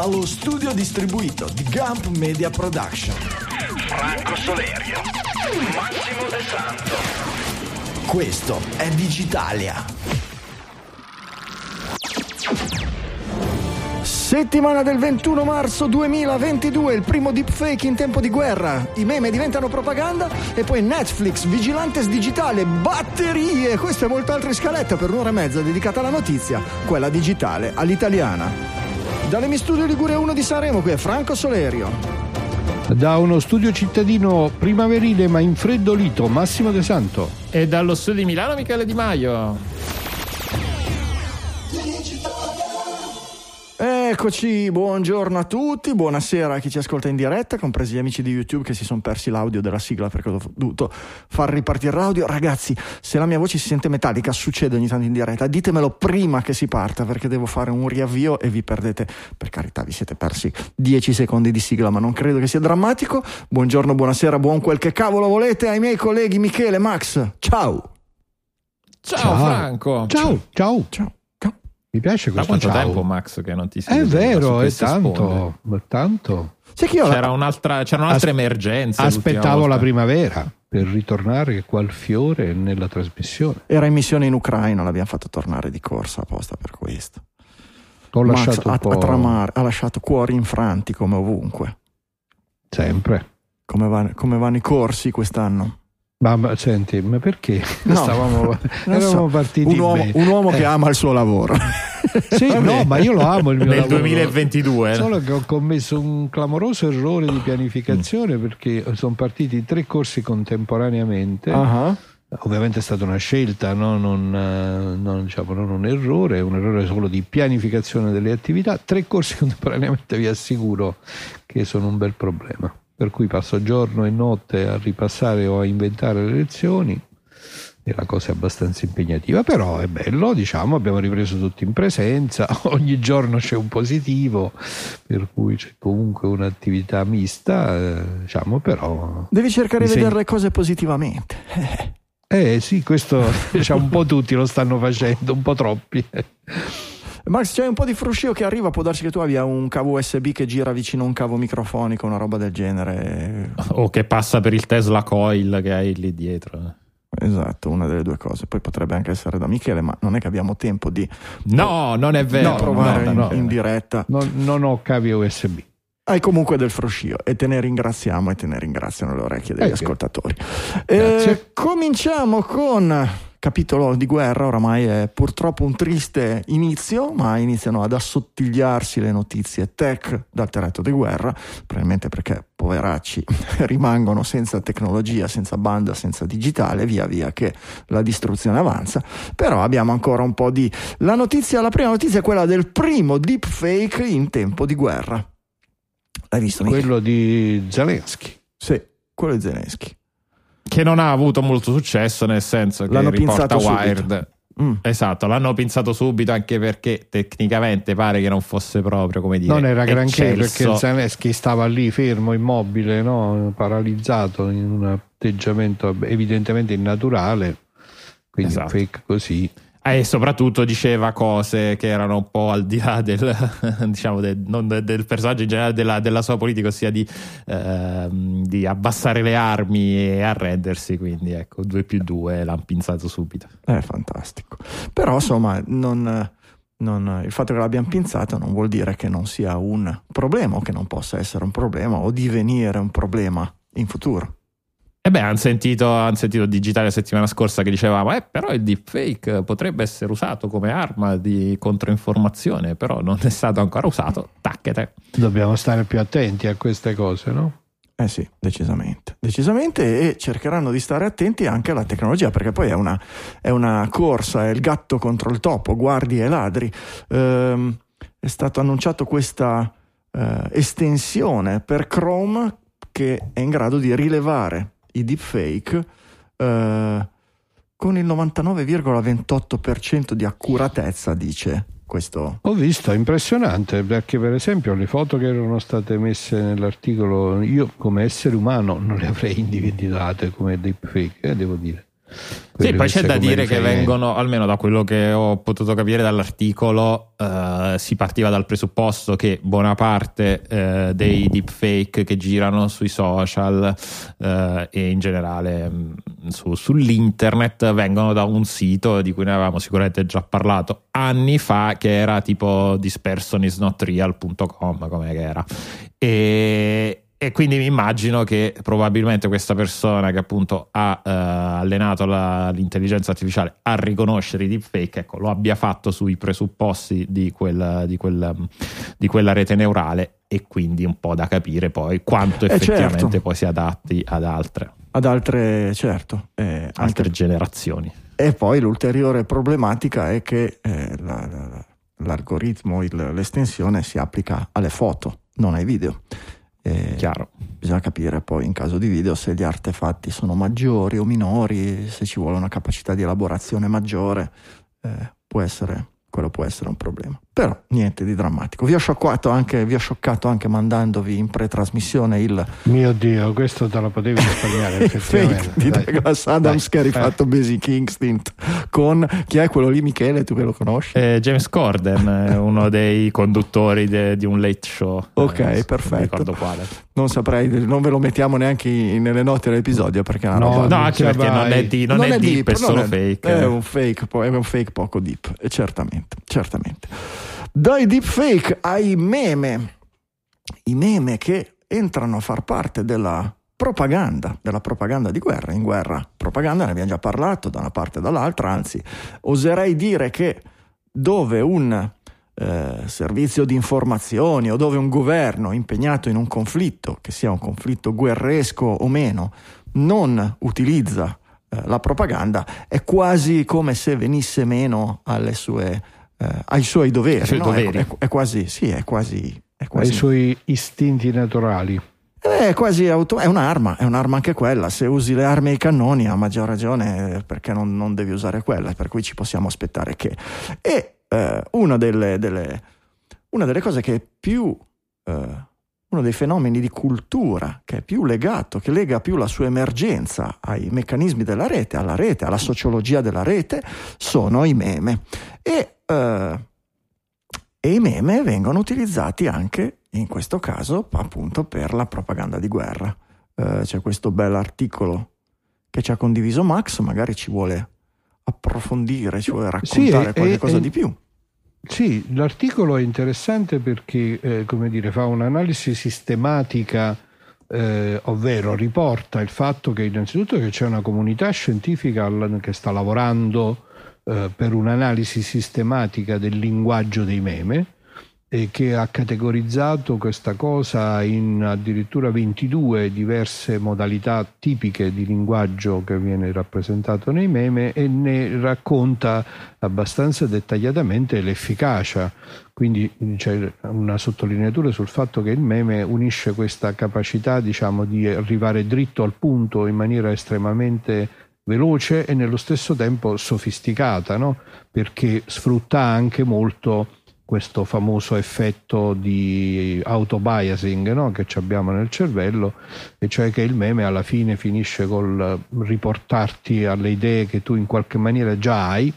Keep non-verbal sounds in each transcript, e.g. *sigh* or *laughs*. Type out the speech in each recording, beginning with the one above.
dallo studio distribuito di Gump Media Production. Franco Solerio, Massimo De Santo. Questo è Digitalia. Settimana del 21 marzo 2022, il primo deepfake in tempo di guerra. I meme diventano propaganda e poi Netflix, Vigilantes Digitale, batterie. Questo e molto altro in scaletta per un'ora e mezza dedicata alla notizia, quella digitale, all'italiana. Dalle mi studio Liguria 1 di Sanremo, qui è Franco Solerio. Da uno studio cittadino primaverile ma infreddolito, Massimo De Santo. E dallo studio di Milano, Michele Di Maio. Eccoci, buongiorno a tutti, buonasera a chi ci ascolta in diretta, compresi gli amici di YouTube che si sono persi l'audio della sigla perché ho dovuto far ripartire l'audio. Ragazzi, se la mia voce si sente metallica, succede ogni tanto in diretta, ditemelo prima che si parta perché devo fare un riavvio e vi perdete, per carità, vi siete persi 10 secondi di sigla, ma non credo che sia drammatico. Buongiorno, buonasera, buon quel che cavolo volete ai miei colleghi Michele, Max. Ciao. Ciao, ciao. Franco. Ciao, ciao. Ciao. Mi piace questo Da quanto ciao. tempo, Max, che non ti sei È vero, è tanto, tanto. C'era un'altra, c'era un'altra As- emergenza. Aspettavo la primavera per ritornare qual fiore nella trasmissione. Era in missione in Ucraina, l'abbiamo fatto tornare di corsa apposta per questo. Ho Max lasciato a, un po'... a tramare, ha lasciato cuori infranti come ovunque. Sempre. Come, va, come vanno i corsi quest'anno? Ma, ma, senti, ma perché? No, Stavamo, eravamo so. partiti un uomo, un uomo che eh. ama il suo lavoro. sì, *laughs* no, ma io lo amo il mio Nel lavoro. 2022. Solo che ho commesso un clamoroso errore di pianificazione mm. perché sono partiti tre corsi contemporaneamente. Uh-huh. Ovviamente è stata una scelta, no? non, non, diciamo, non un errore, un errore solo di pianificazione delle attività. Tre corsi *laughs* contemporaneamente vi assicuro che sono un bel problema per cui passo giorno e notte a ripassare o a inventare le lezioni e la cosa è abbastanza impegnativa, però è bello, diciamo, abbiamo ripreso tutti in presenza, *laughs* ogni giorno c'è un positivo, per cui c'è comunque un'attività mista, eh, diciamo, però... Devi cercare di vedere le cose positivamente. Eh sì, questo *laughs* diciamo, un po' tutti lo stanno facendo, un po' troppi. Max, c'è un po' di fruscio che arriva, può darsi che tu abbia un cavo USB che gira vicino a un cavo microfonico, una roba del genere. O che passa per il Tesla Coil che hai lì dietro. Esatto, una delle due cose. Poi potrebbe anche essere da Michele, ma non è che abbiamo tempo di... No, non è vero. No, provare no, no, in, in, diretta. Non, non ho cavi USB. Hai comunque del fruscio e te ne ringraziamo e te ne ringraziano le orecchie degli eh, ascoltatori. Eh, cominciamo con capitolo di guerra, oramai è purtroppo un triste inizio, ma iniziano ad assottigliarsi le notizie tech dal terretto di guerra, probabilmente perché poveracci *laughs* rimangono senza tecnologia, senza banda, senza digitale, via via che la distruzione avanza, però abbiamo ancora un po' di... La notizia, la prima notizia è quella del primo deepfake in tempo di guerra. L'hai visto? Quello Michele? di Zelensky. Sì, quello di Zelensky che non ha avuto molto successo nel senso che l'hanno riporta Wired subito. Mm. esatto l'hanno pensato subito anche perché tecnicamente pare che non fosse proprio come dire non era granché perché Zelensky stava lì fermo immobile no? paralizzato in un atteggiamento evidentemente innaturale quindi esatto. fake così e soprattutto diceva cose che erano un po' al di là del, *laughs* diciamo del, del, personaggio in generale della, della sua politica, ossia di, eh, di, abbassare le armi e arrendersi. Quindi ecco, 2 più 2 l'hanno pinzato subito. È fantastico. Però insomma, non, non, il fatto che l'abbiamo pinzato non vuol dire che non sia un problema o che non possa essere un problema o divenire un problema in futuro. E beh, hanno sentito, han sentito Digitale la settimana scorsa che dicevamo, eh, però il deepfake potrebbe essere usato come arma di controinformazione, però non è stato ancora usato, tacchete. Dobbiamo stare più attenti a queste cose, no? Eh sì, decisamente. Decisamente e cercheranno di stare attenti anche alla tecnologia, perché poi è una, è una corsa, è il gatto contro il topo, guardi e ladri. Ehm, è stato annunciato questa eh, estensione per Chrome che è in grado di rilevare i deepfake eh, con il 99,28% di accuratezza, dice questo. Ho visto, impressionante, perché per esempio le foto che erano state messe nell'articolo, io come essere umano non le avrei individuate come deepfake, eh, devo dire. Sì, poi c'è da dire che vengono, almeno da quello che ho potuto capire dall'articolo, eh, si partiva dal presupposto che buona parte eh, dei deepfake che girano sui social eh, e in generale mm, su, sull'internet vengono da un sito di cui ne avevamo sicuramente già parlato anni fa, che era tipo thispersonisnotreal.com, come era. E, e quindi mi immagino che probabilmente questa persona che appunto ha eh, allenato la, l'intelligenza artificiale a riconoscere i deepfake, ecco, lo abbia fatto sui presupposti di, quel, di, quel, di quella rete neurale e quindi un po' da capire poi quanto eh, effettivamente certo. poi si adatti ad altre. Ad altre, certo. Eh, altre anche... generazioni. E poi l'ulteriore problematica è che eh, la, l'algoritmo, il, l'estensione si applica alle foto, non ai video. E Chiaro. Bisogna capire poi in caso di video se gli artefatti sono maggiori o minori, se ci vuole una capacità di elaborazione maggiore, eh, può essere, quello può essere un problema. Però niente di drammatico. Vi ho scioccato anche, vi ho scioccato anche mandandovi in pretrasmissione il. Mio Dio, questo te lo potevi risparmiare. *laughs* fake di Douglas Adams Dai. che ha rifatto eh. Basic Instinct con chi è quello lì, Michele? Tu che lo conosci? Eh, James Corden, *laughs* uno dei conduttori de, di un late show. Ok, eh, perfetto. Non ricordo quale. Non saprei, non ve lo mettiamo neanche nelle note dell'episodio perché è una no, roba. No, anche perché non è, di, non non è, è deep, deep, è solo è, fake. È un fake, è un fake poco deep, certamente, certamente. Dai deepfake ai meme, i meme che entrano a far parte della propaganda, della propaganda di guerra. In guerra propaganda ne abbiamo già parlato da una parte e dall'altra, anzi oserei dire che dove un eh, servizio di informazioni o dove un governo impegnato in un conflitto, che sia un conflitto guerresco o meno, non utilizza eh, la propaganda, è quasi come se venisse meno alle sue eh, ai suoi doveri. No? doveri. È, è, è, quasi, sì, è quasi, è quasi... Ai suoi istinti naturali. È quasi auto- è un'arma, è un'arma anche quella. Se usi le armi e i cannoni, a maggior ragione, perché non, non devi usare quella, per cui ci possiamo aspettare che. E eh, una, delle, delle, una, delle, cose che è più. Eh, uno dei fenomeni di cultura che è più legato, che lega più la sua emergenza ai meccanismi della rete, alla rete, alla sociologia della rete, sono i meme. E eh, e i meme vengono utilizzati anche in questo caso appunto per la propaganda di guerra. Eh, c'è questo bell'articolo che ci ha condiviso Max, magari ci vuole approfondire, ci vuole raccontare sì, qualcosa di più. Sì, l'articolo è interessante perché eh, come dire, fa un'analisi sistematica, eh, ovvero riporta il fatto che innanzitutto che c'è una comunità scientifica che sta lavorando eh, per un'analisi sistematica del linguaggio dei meme e che ha categorizzato questa cosa in addirittura 22 diverse modalità tipiche di linguaggio che viene rappresentato nei meme e ne racconta abbastanza dettagliatamente l'efficacia. Quindi c'è una sottolineatura sul fatto che il meme unisce questa capacità diciamo, di arrivare dritto al punto in maniera estremamente veloce e nello stesso tempo sofisticata, no? perché sfrutta anche molto questo famoso effetto di autobiasing no? che abbiamo nel cervello, e cioè che il meme alla fine finisce col riportarti alle idee che tu in qualche maniera già hai,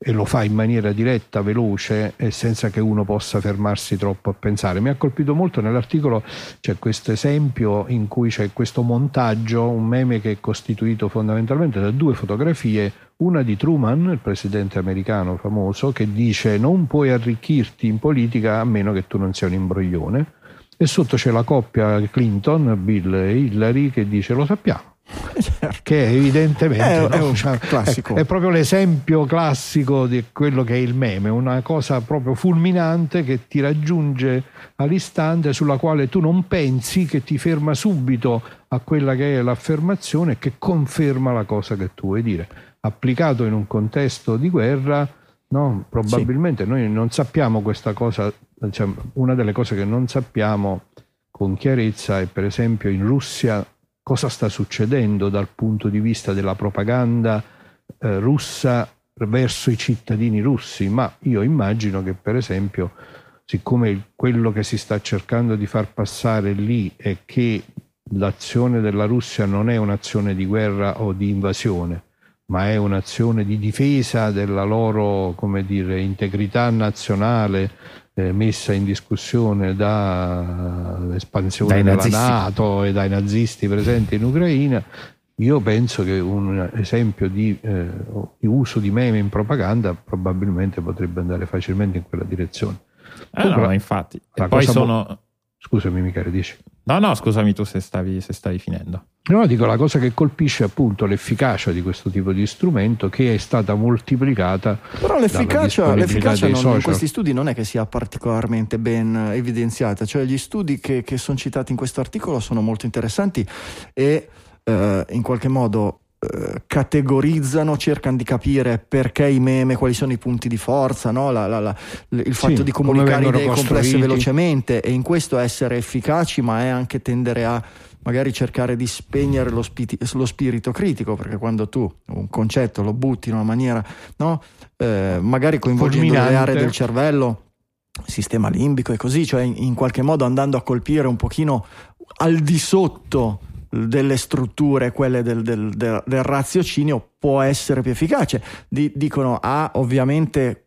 e lo fa in maniera diretta, veloce e senza che uno possa fermarsi troppo a pensare. Mi ha colpito molto nell'articolo c'è questo esempio in cui c'è questo montaggio, un meme che è costituito fondamentalmente da due fotografie, una di Truman, il presidente americano famoso, che dice non puoi arricchirti in politica a meno che tu non sia un imbroglione, e sotto c'è la coppia Clinton, Bill e Hillary, che dice lo sappiamo certo. che evidentemente è, no? è, un cioè, classico. È, è, proprio l'esempio classico di quello che è il meme, una cosa proprio fulminante che ti raggiunge all'istante sulla quale tu non pensi, che ti ferma subito a quella che è l'affermazione e che conferma la cosa che tu vuoi dire. Applicato in un contesto di guerra, no? probabilmente sì. noi non sappiamo questa cosa, cioè, una delle cose che non sappiamo con chiarezza è per esempio in Russia cosa sta succedendo dal punto di vista della propaganda eh, russa verso i cittadini russi, ma io immagino che per esempio, siccome quello che si sta cercando di far passare lì è che l'azione della Russia non è un'azione di guerra o di invasione, ma è un'azione di difesa della loro come dire, integrità nazionale messa in discussione dall'espansione della nazisti. Nato e dai nazisti presenti in Ucraina, io penso che un esempio di, eh, di uso di meme in propaganda probabilmente potrebbe andare facilmente in quella direzione. Eh no, infatti. E poi sono... Scusami, Michele, dici. No, no, scusami tu se stavi, se stavi finendo. No, dico la cosa che colpisce appunto l'efficacia di questo tipo di strumento che è stata moltiplicata. Però l'efficacia, l'efficacia non, in questi studi non è che sia particolarmente ben evidenziata, cioè gli studi che, che sono citati in questo articolo sono molto interessanti e eh, in qualche modo categorizzano, cercano di capire perché i meme, quali sono i punti di forza, no? la, la, la, il fatto sì, di comunicare idee complesse velocemente e in questo essere efficaci, ma è anche tendere a magari cercare di spegnere lo, spiti, lo, spirito critico, perché quando tu un concetto lo butti in una maniera, no? eh, magari coinvolgendo le aree del cervello, sistema limbico e così, cioè in, in, qualche modo andando a colpire un pochino al di sotto delle strutture, quelle del, del, del, del raziocinio, può essere più efficace. Di, dicono ha ovviamente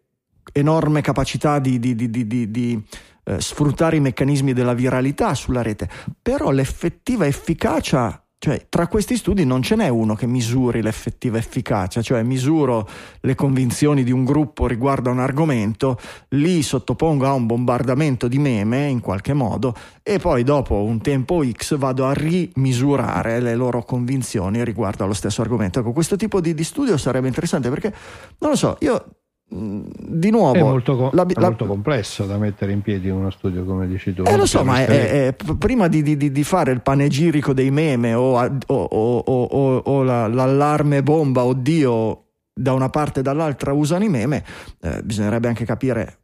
enorme capacità di, di, di eh, sfruttare i meccanismi della viralità sulla rete, però l'effettiva efficacia cioè, tra questi studi non ce n'è uno che misuri l'effettiva efficacia, cioè misuro le convinzioni di un gruppo riguardo a un argomento, li sottopongo a un bombardamento di meme in qualche modo e poi dopo un tempo X vado a rimisurare le loro convinzioni riguardo allo stesso argomento. Ecco, questo tipo di, di studio sarebbe interessante perché, non lo so, io di nuovo è molto, la, è molto complesso da mettere in piedi uno studio come dici tu eh lo so ma è, è, prima di, di, di, fare il panegirico dei meme o, o, o, o la, l'allarme bomba oddio da una parte e dall'altra usano i meme eh, bisognerebbe anche capire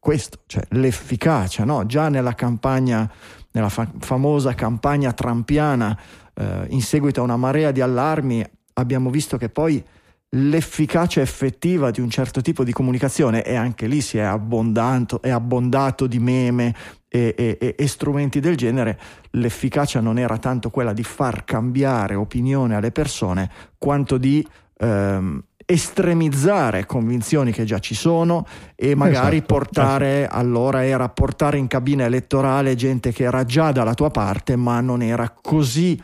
questo cioè l'efficacia no? già nella campagna nella fa- famosa campagna trampiana eh, in seguito a una marea di allarmi abbiamo visto che poi l'efficacia effettiva di un certo tipo di comunicazione e anche lì si è abbondato, è abbondato di meme e, e, e, strumenti del genere, l'efficacia non era tanto quella di far cambiare opinione alle persone quanto di ehm, estremizzare convinzioni che già ci sono e magari esatto, portare esatto. allora era portare in cabina elettorale gente che era già dalla tua parte ma non era così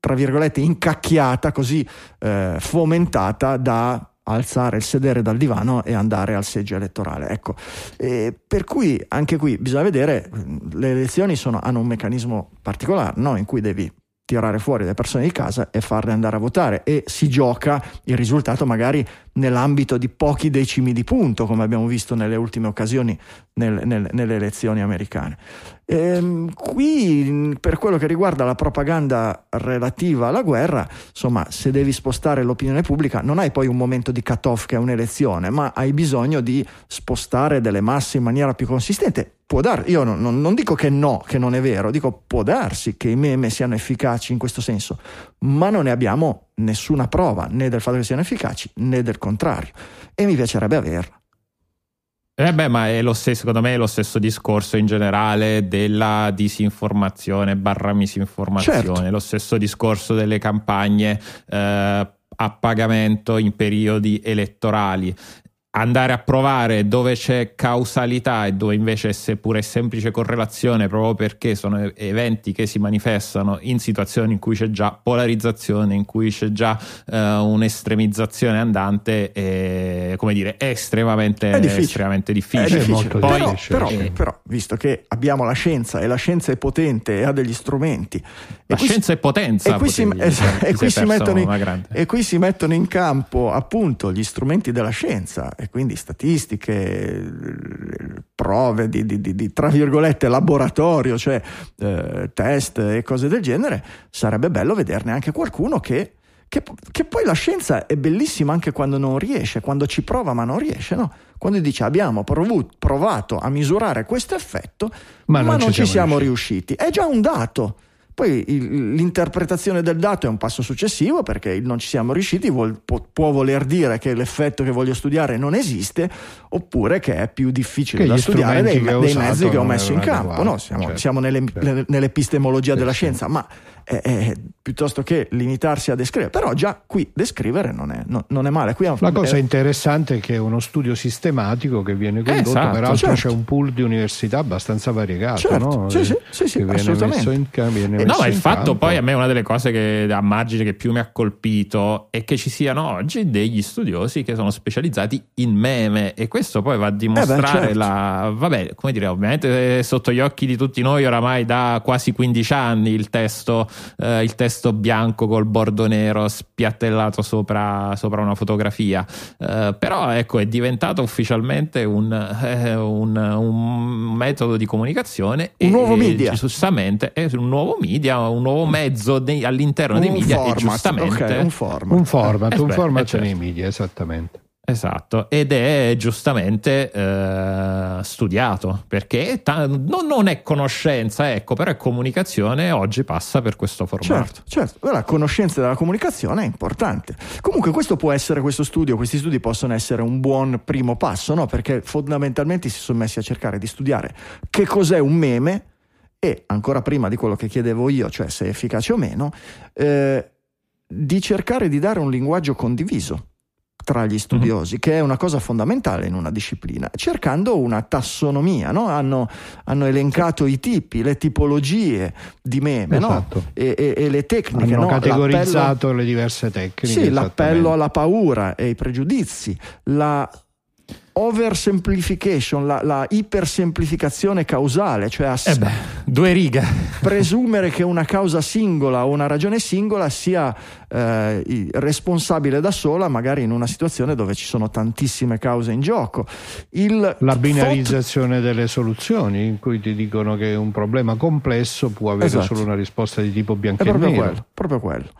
tra virgolette, incacchiata, così eh, fomentata da alzare il sedere dal divano e andare al seggio elettorale. Ecco, e per cui anche qui bisogna vedere, le elezioni sono, hanno un meccanismo particolare no? in cui devi tirare fuori le persone di casa e farle andare a votare e si gioca il risultato magari nell'ambito di pochi decimi di punto come abbiamo visto nelle ultime occasioni nel, nel, nelle elezioni americane. Ehm, qui per quello che riguarda la propaganda relativa alla guerra, insomma se devi spostare l'opinione pubblica non hai poi un momento di cut-off che è un'elezione, ma hai bisogno di spostare delle masse in maniera più consistente può dar, io non, non, non, dico che no, che non è vero, dico può darsi che i meme siano efficaci in questo senso, ma non ne abbiamo nessuna prova né del fatto che siano efficaci né del contrario e mi piacerebbe averla. Eh beh, ma è lo stesso, secondo me è lo stesso discorso in generale della disinformazione barra misinformazione, certo. lo stesso discorso delle campagne eh, a pagamento in periodi elettorali andare a provare dove c'è causalità e dove invece seppure è semplice correlazione proprio perché sono eventi che si manifestano in situazioni in cui c'è già polarizzazione, in cui c'è già uh, un'estremizzazione andante e, come dire, è estremamente è difficile. Estremamente difficile. È difficile. Poi, però, però, eh, però, visto che abbiamo la scienza e la scienza è potente e ha degli strumenti la scienza è potenza e qui, si, esatto, e, qui in, e qui si mettono in campo appunto gli strumenti della scienza e quindi statistiche, prove di, di, di, di tra virgolette laboratorio, cioè eh, test e cose del genere, sarebbe bello vederne anche qualcuno che, che, che, poi la scienza è bellissima anche quando non riesce, quando ci prova ma non riesce, no? Quando dice abbiamo provuto, provato a misurare questo effetto ma, ma non, non, ci siamo, siamo riusciti. riusciti, è già un dato. Poi il, l'interpretazione del dato è un passo successivo perché non ci siamo riusciti vuol, può, può, voler dire che l'effetto che voglio studiare non esiste oppure che è più difficile che da studiare dei, dei mezzi che ho messo in campo. No, siamo, certo, siamo nelle, certo. nell'epistemologia sì, della scienza, ma eh, eh, piuttosto che limitarsi a descrivere. Però già qui descrivere non è, no, non è male. Qui La cosa è... interessante è che è uno studio sistematico che viene condotto, esatto, peraltro certo. c'è un pool di università abbastanza variegato. Certo, no? sì, sì, sì, sì assolutamente. In, viene no, ma il fatto campo. poi a me una delle cose che a margine che più mi ha colpito è che ci siano oggi degli studiosi che sono specializzati in meme e questo poi va a dimostrare eh beh, certo. la... Vabbè, come dire, ovviamente sotto gli occhi di tutti noi oramai da quasi 15 anni il testo eh, il testo bianco col bordo nero spiattellato sopra, sopra una fotografia. Eh, però ecco, è diventato ufficialmente un, eh, un, un metodo di comunicazione. Un e, nuovo media. Giustamente, è un nuovo media, un nuovo mezzo dei, all'interno un dei media. Format, e giustamente, okay, un format. Un format, un format certo. nei media, esattamente. Esatto, ed è giustamente eh, studiato perché ta- non, non, è conoscenza, ecco, però è comunicazione oggi passa per questo formato. Certo, certo, la conoscenza della comunicazione è importante. Comunque questo può essere, questo studio, questi studi possono essere un buon primo passo, no? Perché fondamentalmente si sono messi a cercare di studiare che cos'è un meme e, ancora prima di quello che chiedevo io, cioè se è efficace o meno, eh, di cercare di dare un linguaggio condiviso tra gli studiosi, mm-hmm. che è una cosa fondamentale in una disciplina, cercando una tassonomia. No? Hanno, hanno, elencato i tipi, le tipologie di meme esatto. no? e, e, e, le tecniche. Hanno no? categorizzato l'appello, le diverse tecniche. Sì, l'appello alla paura e i pregiudizi, la oversimplification, la, la ipersemplificazione causale, cioè ass- eh beh, due righe. presumere che una causa singola o una ragione singola sia eh, responsabile da sola, magari in una situazione dove ci sono tantissime cause in gioco. Il la binarizzazione fot- delle soluzioni, in cui ti dicono che un problema complesso può avere esatto. solo una risposta di tipo bianco e nero. Quello, proprio quello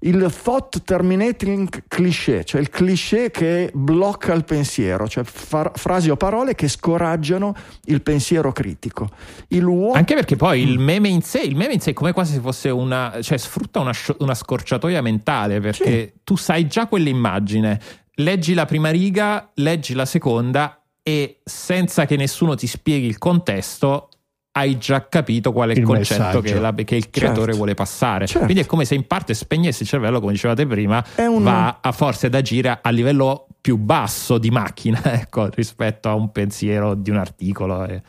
il thought terminating cliché, cioè il cliché che blocca il pensiero, cioè far, frasi o parole che scoraggiano il pensiero critico. Il what... Anche perché poi il meme in sé, il meme in sé è come quasi se fosse una, cioè sfrutta una, una scorciatoia mentale perché sì. tu sai già quell'immagine, leggi la prima riga, leggi la seconda e senza che nessuno ti spieghi il contesto hai già capito qual è il, il concetto che, la, che, il creatore certo. vuole passare. Certo. Quindi è come se in parte spegnessi il cervello, come dicevate prima, un... va a forse ad agire a livello più basso di macchina *laughs* ecco, rispetto a un pensiero di un articolo. E,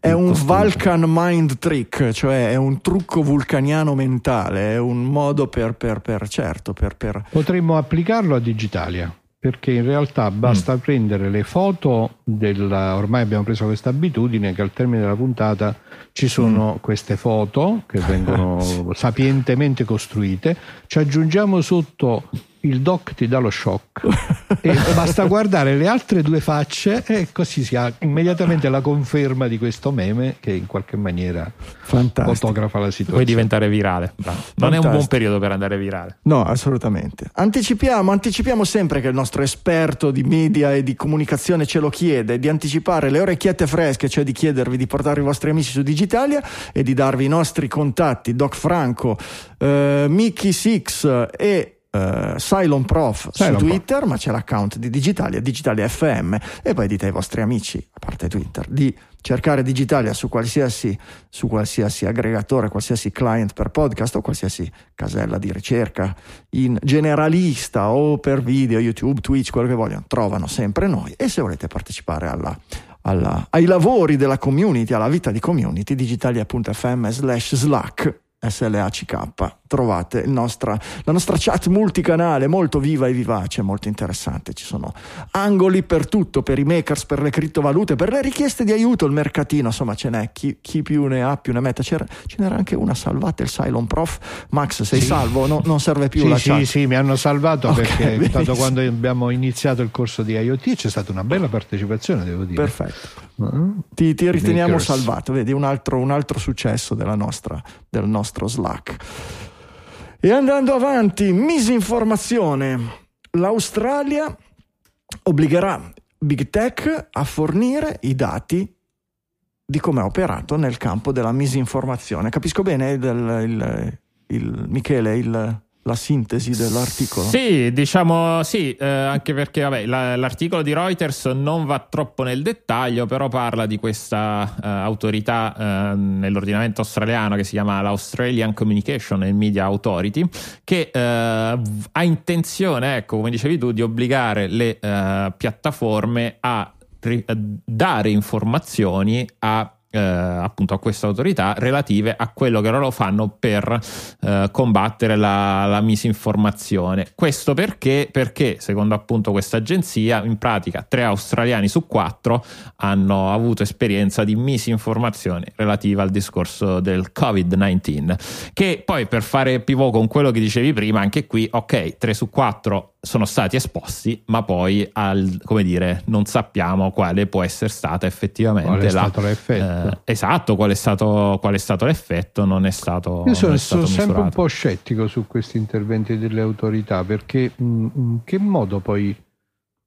è un costume. Vulcan mind trick, cioè è un trucco vulcaniano mentale, è un modo per, per, per certo, per, per... Potremmo applicarlo a Digitalia perché in realtà basta mm. prendere le foto della, ormai abbiamo preso questa abitudine che al termine della puntata ci sono queste foto che vengono *laughs* sapientemente costruite, ci aggiungiamo sotto il doc ti dà lo shock e basta guardare le altre due facce e così si ha immediatamente la conferma di questo meme che in qualche maniera Fantastico. fotografa la situazione. Puoi diventare virale. Bravo. Non è un buon periodo per andare virale. No, assolutamente. Anticipiamo, anticipiamo sempre che il nostro esperto di media e di comunicazione ce lo chiede, di anticipare le orecchiette fresche, cioè di chiedervi di portare i vostri amici su Digitalia e di darvi i nostri contatti, Doc Franco, eh, Mickey Six e uh, Cylon Prof Cylon su Twitter, Prof. ma c'è l'account di Digitalia, Digitalia FM, e poi dite ai vostri amici, a parte Twitter, di cercare Digitalia su qualsiasi, su qualsiasi aggregatore, qualsiasi client per podcast o qualsiasi casella di ricerca in generalista o per video, YouTube, Twitch, quello che vogliono, trovano sempre noi. E se volete partecipare alla, alla, ai lavori della community, alla vita di community, digitalia.fm slash slack SLACK trovate nostra, la nostra chat multicanale molto viva e vivace, molto interessante. Ci sono angoli per tutto, per i makers, per le criptovalute, per le richieste di aiuto, il mercatino, insomma ce n'è, chi, chi più ne ha più ne metta. C'era, ce n'era anche una salvata, il Cylon Prof. Max, sei sì. salvo? No, non serve più sì, la sì, chat? Sì, sì, mi hanno salvato okay, perché tanto quando abbiamo iniziato il corso di IoT c'è stata una bella partecipazione, devo dire. Perfetto. Uh-huh. Ti, ti, riteniamo makers. salvato, vedi un altro, un altro successo nostra, del nostro Slack. E andando avanti, misinformazione. L'Australia obbligherà Big Tech a fornire i dati di come ha operato nel campo della misinformazione. Capisco bene il, il, il Michele, il, la sintesi dell'articolo? Sì, diciamo sì, eh, anche perché vabbè, la, l'articolo di Reuters non va troppo nel dettaglio, però parla di questa eh, autorità eh, nell'ordinamento australiano che si chiama l'Australian Communication and Media Authority, che eh, ha intenzione, ecco, come dicevi tu, di obbligare le eh, piattaforme a dare informazioni a eh, appunto a questa autorità relative a quello che loro fanno per eh, combattere la, la, misinformazione. Questo perché? Perché, secondo appunto questa agenzia, in pratica tre australiani su quattro hanno avuto esperienza di misinformazione relativa al discorso del Covid-19. Che poi per fare pivot con quello che dicevi prima, anche qui, ok, tre su quattro sono stati esposti, ma poi al, come dire, non sappiamo quale può essere stata effettivamente qual è la, stato l'effetto. Eh, esatto, qual è, stato, qual è stato l'effetto, non è stato Io sono, stato sono sempre un po' scettico su questi interventi delle autorità perché in che modo poi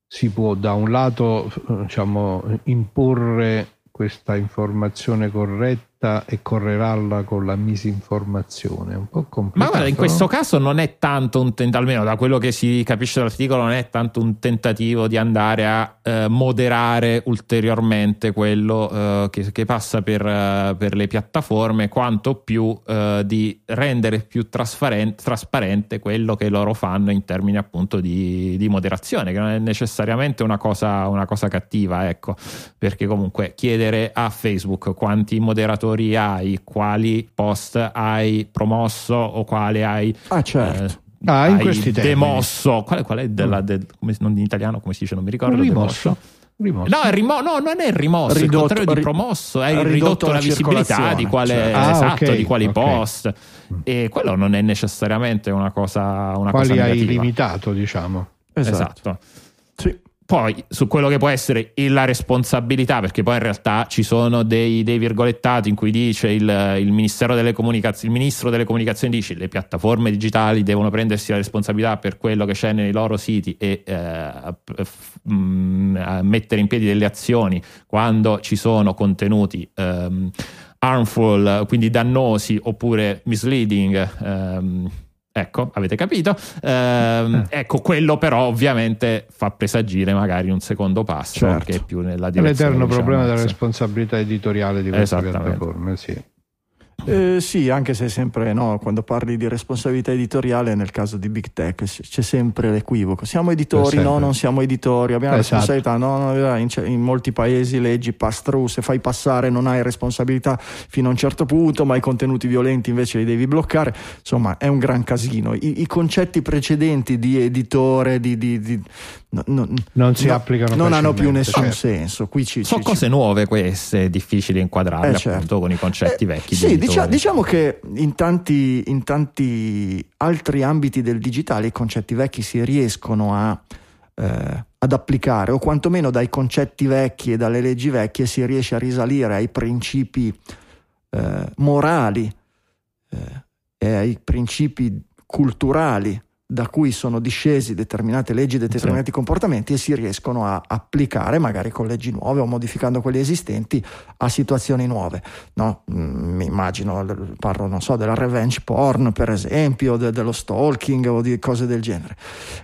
si può da un lato diciamo, imporre questa informazione corretta e correlarla con la misinformazione. Un po' complicato. Ma guarda, in questo caso non è tanto un tentativo, almeno da quello che si capisce dall'articolo, non è tanto un tentativo di andare a eh, moderare ulteriormente quello eh, che, che, passa per, uh, per, le piattaforme, quanto più uh, di rendere più trasparente, trasparente, quello che loro fanno in termini appunto di, di moderazione, che non è necessariamente una cosa, una cosa cattiva, ecco, perché comunque chiedere a Facebook quanti moderatori hai, quali post hai promosso o quale hai ah, certo. eh, ah, in questi demosso. Qual è, qual è della, de, come, non in italiano come si dice, non mi ricordo. Rimosso. Rimosso. No, rimo- no, non è rimosso, ridotto, il contrario di promosso, hai ridotto, ridotto la visibilità di, quale, cioè. ah, esatto, okay, di quali okay. post. E quello non è necessariamente una cosa, una quali cosa hai limitato, diciamo. Esatto. esatto. Poi su quello che può essere la responsabilità, perché poi in realtà ci sono dei, dei virgolettati in cui dice il, il, Ministero delle Comunicazioni, il Ministro delle Comunicazioni dice le piattaforme digitali devono prendersi la responsabilità per quello che c'è nei loro siti e eh, mm, mettere in piedi delle azioni quando ci sono contenuti ehm, harmful, quindi dannosi oppure misleading. Ehm, Ecco, avete capito? Ehm, eh. Ecco, quello però ovviamente fa presagire magari un secondo passo certo. che è più nella direzione. L'eterno diciamo, problema della responsabilità editoriale di queste piattaforme, sì. Eh, sì, anche se sempre no, quando parli di responsabilità editoriale, nel caso di Big Tech c'è sempre l'equivoco. Siamo editori, no, non siamo editori, abbiamo esatto. responsabilità. No, no, in, in, molti paesi leggi pass through, se fai passare non hai responsabilità fino a un certo punto, ma i contenuti violenti invece li devi bloccare. Insomma, è un gran casino. I, i concetti precedenti di editore, di, di, di no, no, non si applicano non hanno più nessun certo. senso. Qui ci, Sono ci, cose ci... nuove queste, difficili inquadrarle eh, certo. con i concetti eh, vecchi. Sì, diciamo, diciamo, che in tanti, in tanti, altri ambiti del digitale i concetti vecchi si riescono a, eh, ad applicare, o quantomeno dai concetti vecchi e dalle leggi vecchie si riesce a risalire ai principi eh, morali eh, e ai principi culturali da cui sono discesi determinate leggi, determinati sì. comportamenti e si riescono a applicare magari con leggi nuove o modificando quelli esistenti a situazioni nuove. No? Mm, mi immagino, parlo, non so, della revenge porn per esempio, de- dello stalking o di cose del genere.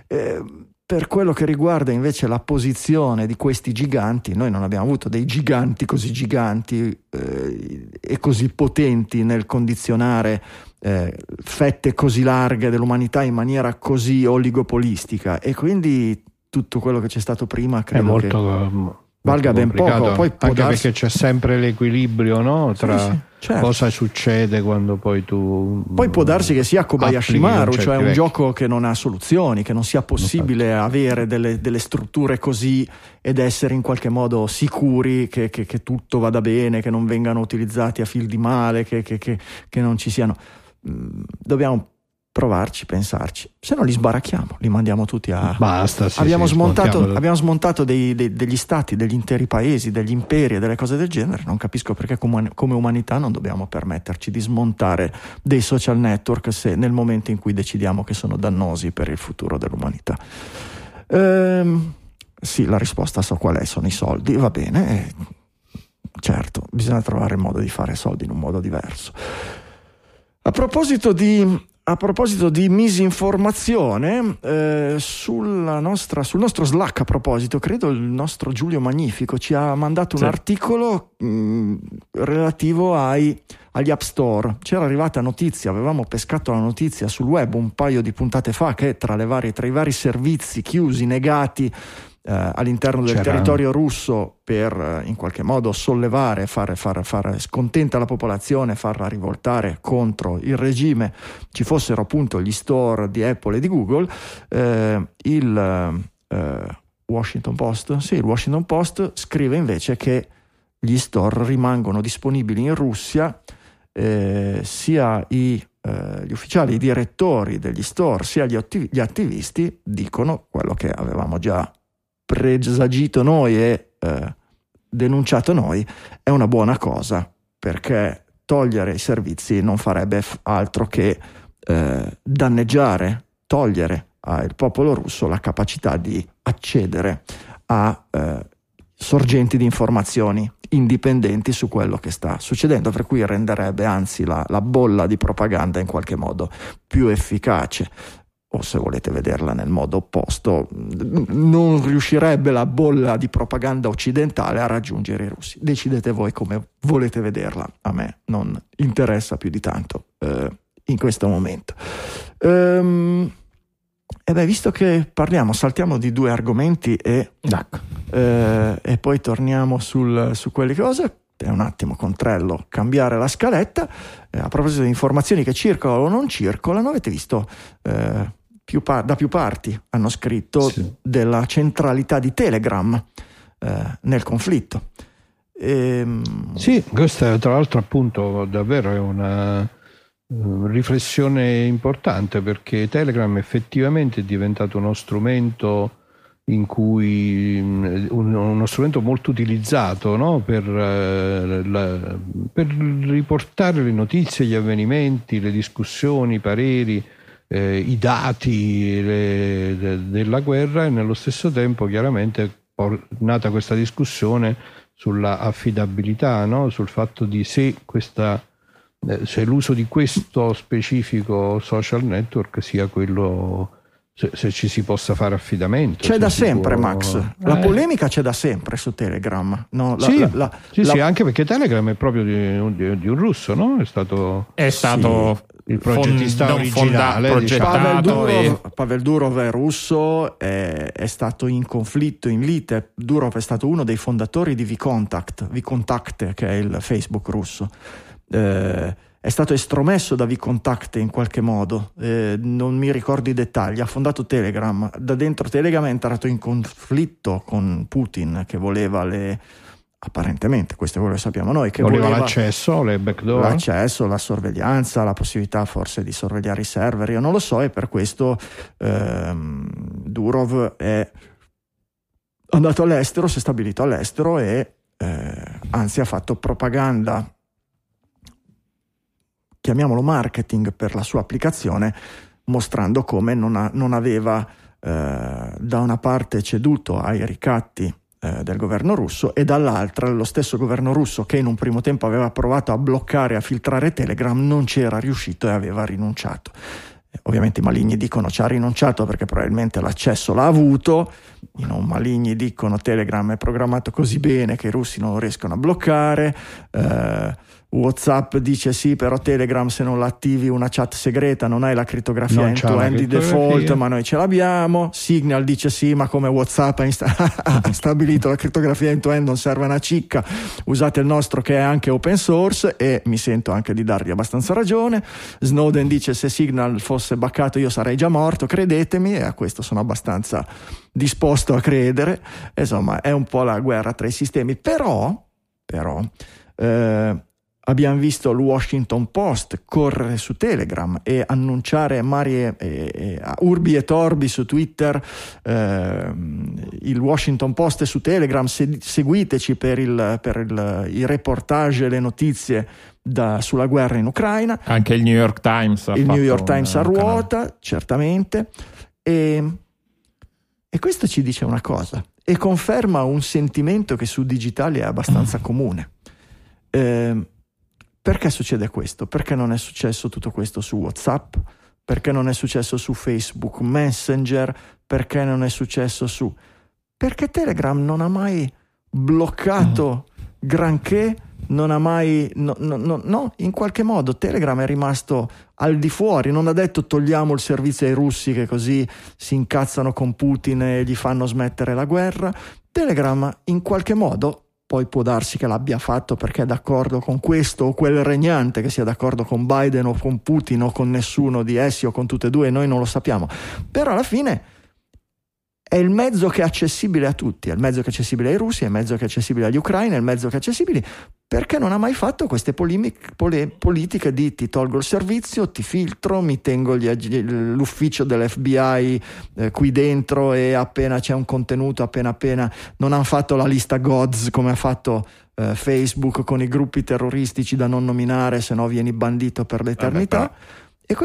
Eh, per quello che riguarda invece la posizione di questi giganti, noi non abbiamo avuto dei giganti così giganti eh, e così potenti nel condizionare eh, fette così larghe dell'umanità in maniera così oligopolistica e quindi tutto quello che c'è stato prima credo molto, che um, valga ben poco. Poi anche darsi... perché c'è sempre l'equilibrio no? tra sì, sì, certo. cosa succede quando poi tu. Poi può darsi che sia Kobayashi Maru, cioè un vecchi. gioco che non ha soluzioni, che non sia possibile non avere delle, delle, strutture così ed essere in qualche modo sicuri che, che, che, tutto vada bene, che non vengano utilizzati a fil di male, che, che non ci siano dobbiamo provarci, pensarci. Se no li sbaracchiamo, li mandiamo tutti a... Basta, sì, abbiamo, sì, smontato, abbiamo smontato dei, dei, degli stati, degli interi paesi, degli imperi e delle cose del genere. Non capisco perché come, come, umanità non dobbiamo permetterci di smontare dei social network se nel momento in cui decidiamo che sono dannosi per il futuro dell'umanità. Ehm, sì, la risposta so qual è, sono i soldi, va bene. Eh, certo, bisogna trovare il modo di fare soldi in un modo diverso. A proposito di a proposito di misinformazione, eh, nostra, sul nostro Slack a proposito, credo il nostro Giulio Magnifico ci ha mandato un Sì. articolo mh, relativo ai, agli App Store. C'era arrivata notizia, avevamo pescato la notizia sul web un paio di puntate fa che tra, le varie, tra i vari servizi chiusi, negati eh, all'interno del C'era- territorio russo per eh, in qualche modo sollevare, fare, fare, fare scontenta la popolazione, farla rivoltare contro il regime, ci fossero appunto gli store di Apple e di Google, eh, il eh, Washington Post, sì, il Washington Post scrive invece che gli store rimangono disponibili in Russia, eh, sia i, eh, gli ufficiali, i direttori degli store, sia gli attivisti dicono quello che avevamo già presagito noi e eh, denunciato noi, è una buona cosa perché togliere i servizi non farebbe altro che eh, danneggiare, togliere al popolo russo la capacità di accedere a eh, sorgenti di informazioni indipendenti su quello che sta succedendo, per cui renderebbe anzi la, la bolla di propaganda in qualche modo più efficace. O se volete vederla nel modo opposto, non riuscirebbe la bolla di propaganda occidentale a raggiungere i russi. Decidete voi come volete vederla, a me non interessa più di tanto eh, in questo momento. Ehm, e beh, visto che parliamo, saltiamo di due argomenti e eh, e poi torniamo sul- su quelle cose. È un attimo contrello cambiare la scaletta. Eh, a proposito di informazioni che circolano o non circolano, avete visto eh, più pa- da più parti hanno scritto Sì. della centralità di Telegram eh, nel conflitto. Ehm, Sì, questa tra l'altro appunto davvero è una eh, riflessione importante perché Telegram effettivamente è diventato uno strumento in cui un- uno strumento molto utilizzato no? per, eh, per riportare le notizie, gli avvenimenti, le discussioni, i pareri, eh, i dati le- de- della guerra e nello stesso tempo chiaramente è nata questa discussione sulla affidabilità, no? sul fatto di se, questa, eh, se l'uso di questo specifico social network sia quello, se, se ci si possa fare affidamento. c'è da sempre, può- Max. La Eh, polemica c'è da sempre su Telegram. no? La- sì, la- la- sì, la- sì, anche perché Telegram è proprio di, di- di un russo, no? È stato È stato il progettista fond- originale, fonda- diciamo. Pavel progettato e Durov, Pavel Durov è russo, è, è stato in conflitto in lite. Durov è stato uno dei fondatori di Vcontact, Vcontact che è il Facebook russo. Eh, è stato estromesso da Vcontact in qualche modo, eh, non mi ricordo i dettagli. Ha fondato Telegram. Da dentro Telegram è entrato in conflitto con Putin che voleva le. Apparentemente, questo è quello che sappiamo noi. Che voleva voleva l'accesso, le backdoor. l'accesso, la sorveglianza, la possibilità forse di sorvegliare i server, io non lo so e per questo ehm, Durov è andato all'estero, si è stabilito all'estero e eh, anzi ha fatto propaganda, chiamiamolo marketing per la sua applicazione, mostrando come non, ha- non aveva eh, da una parte ceduto ai ricatti eh, del governo russo e dall'altra lo stesso governo russo che in un primo tempo aveva provato a bloccare, a filtrare Telegram, non c'era riuscito e aveva rinunciato. Eh, Ovviamente i maligni dicono ci ha rinunciato perché probabilmente l'accesso l'ha avuto, i non maligni dicono Telegram è programmato così bene che i russi non lo riescono a bloccare, eh, Whatsapp dice sì, però Telegram se non l'attivi una chat segreta non hai la crittografia Non end to la end di default, ma noi ce l'abbiamo. Signal dice sì, ma come Whatsapp ha, insta- *laughs* ha stabilito la crittografia end to end non serve una cicca, usate il nostro che è anche open source e mi sento anche di dargli abbastanza ragione. Snowden dice se Signal fosse baccato io sarei già morto, credetemi, e a questo sono abbastanza disposto a credere. Insomma, è un po' la guerra tra i sistemi, però, però eh, abbiamo visto il Washington Post correre su Telegram e annunciare Marie, eh, eh, a urbi e torbi su Twitter ehm, il Washington Post è su Telegram, se- seguiteci per, il, per il- i reportage e le notizie da- sulla guerra in Ucraina. anche il New York Times. Il New York un- Times a un canale. ruota, certamente. E, e questo ci dice una cosa e conferma un sentimento che su digitale è abbastanza *clears throat* comune. Ehm, perché succede questo? Perché non è successo tutto questo su WhatsApp? perché non è successo su Facebook Messenger, perché non è successo su... Perché Telegram non ha mai bloccato granché, non ha mai... No, no, no, no, in qualche modo Telegram è rimasto al di fuori, non ha detto togliamo il servizio ai russi che così si incazzano con Putin e gli fanno smettere la guerra. Telegram in qualche modo poi può darsi che l'abbia fatto perché è d'accordo con questo o quel regnante, che sia d'accordo con Biden o con Putin o con nessuno di essi o con tutte e due, noi non lo sappiamo. Però alla fine è il mezzo che è accessibile a tutti, è il mezzo che è accessibile ai russi, è il mezzo che è accessibile agli ucraini, è il mezzo che è accessibile perché non ha mai fatto queste polemiche, pole, politiche di ti tolgo il servizio, ti filtro, mi tengo gli, l'ufficio dell'FBI eh, qui dentro e appena c'è un contenuto, appena appena non hanno fatto la lista GODS come ha fatto eh, Facebook con i gruppi terroristici da non nominare, se no vieni bandito per l'eternità. Vabbè,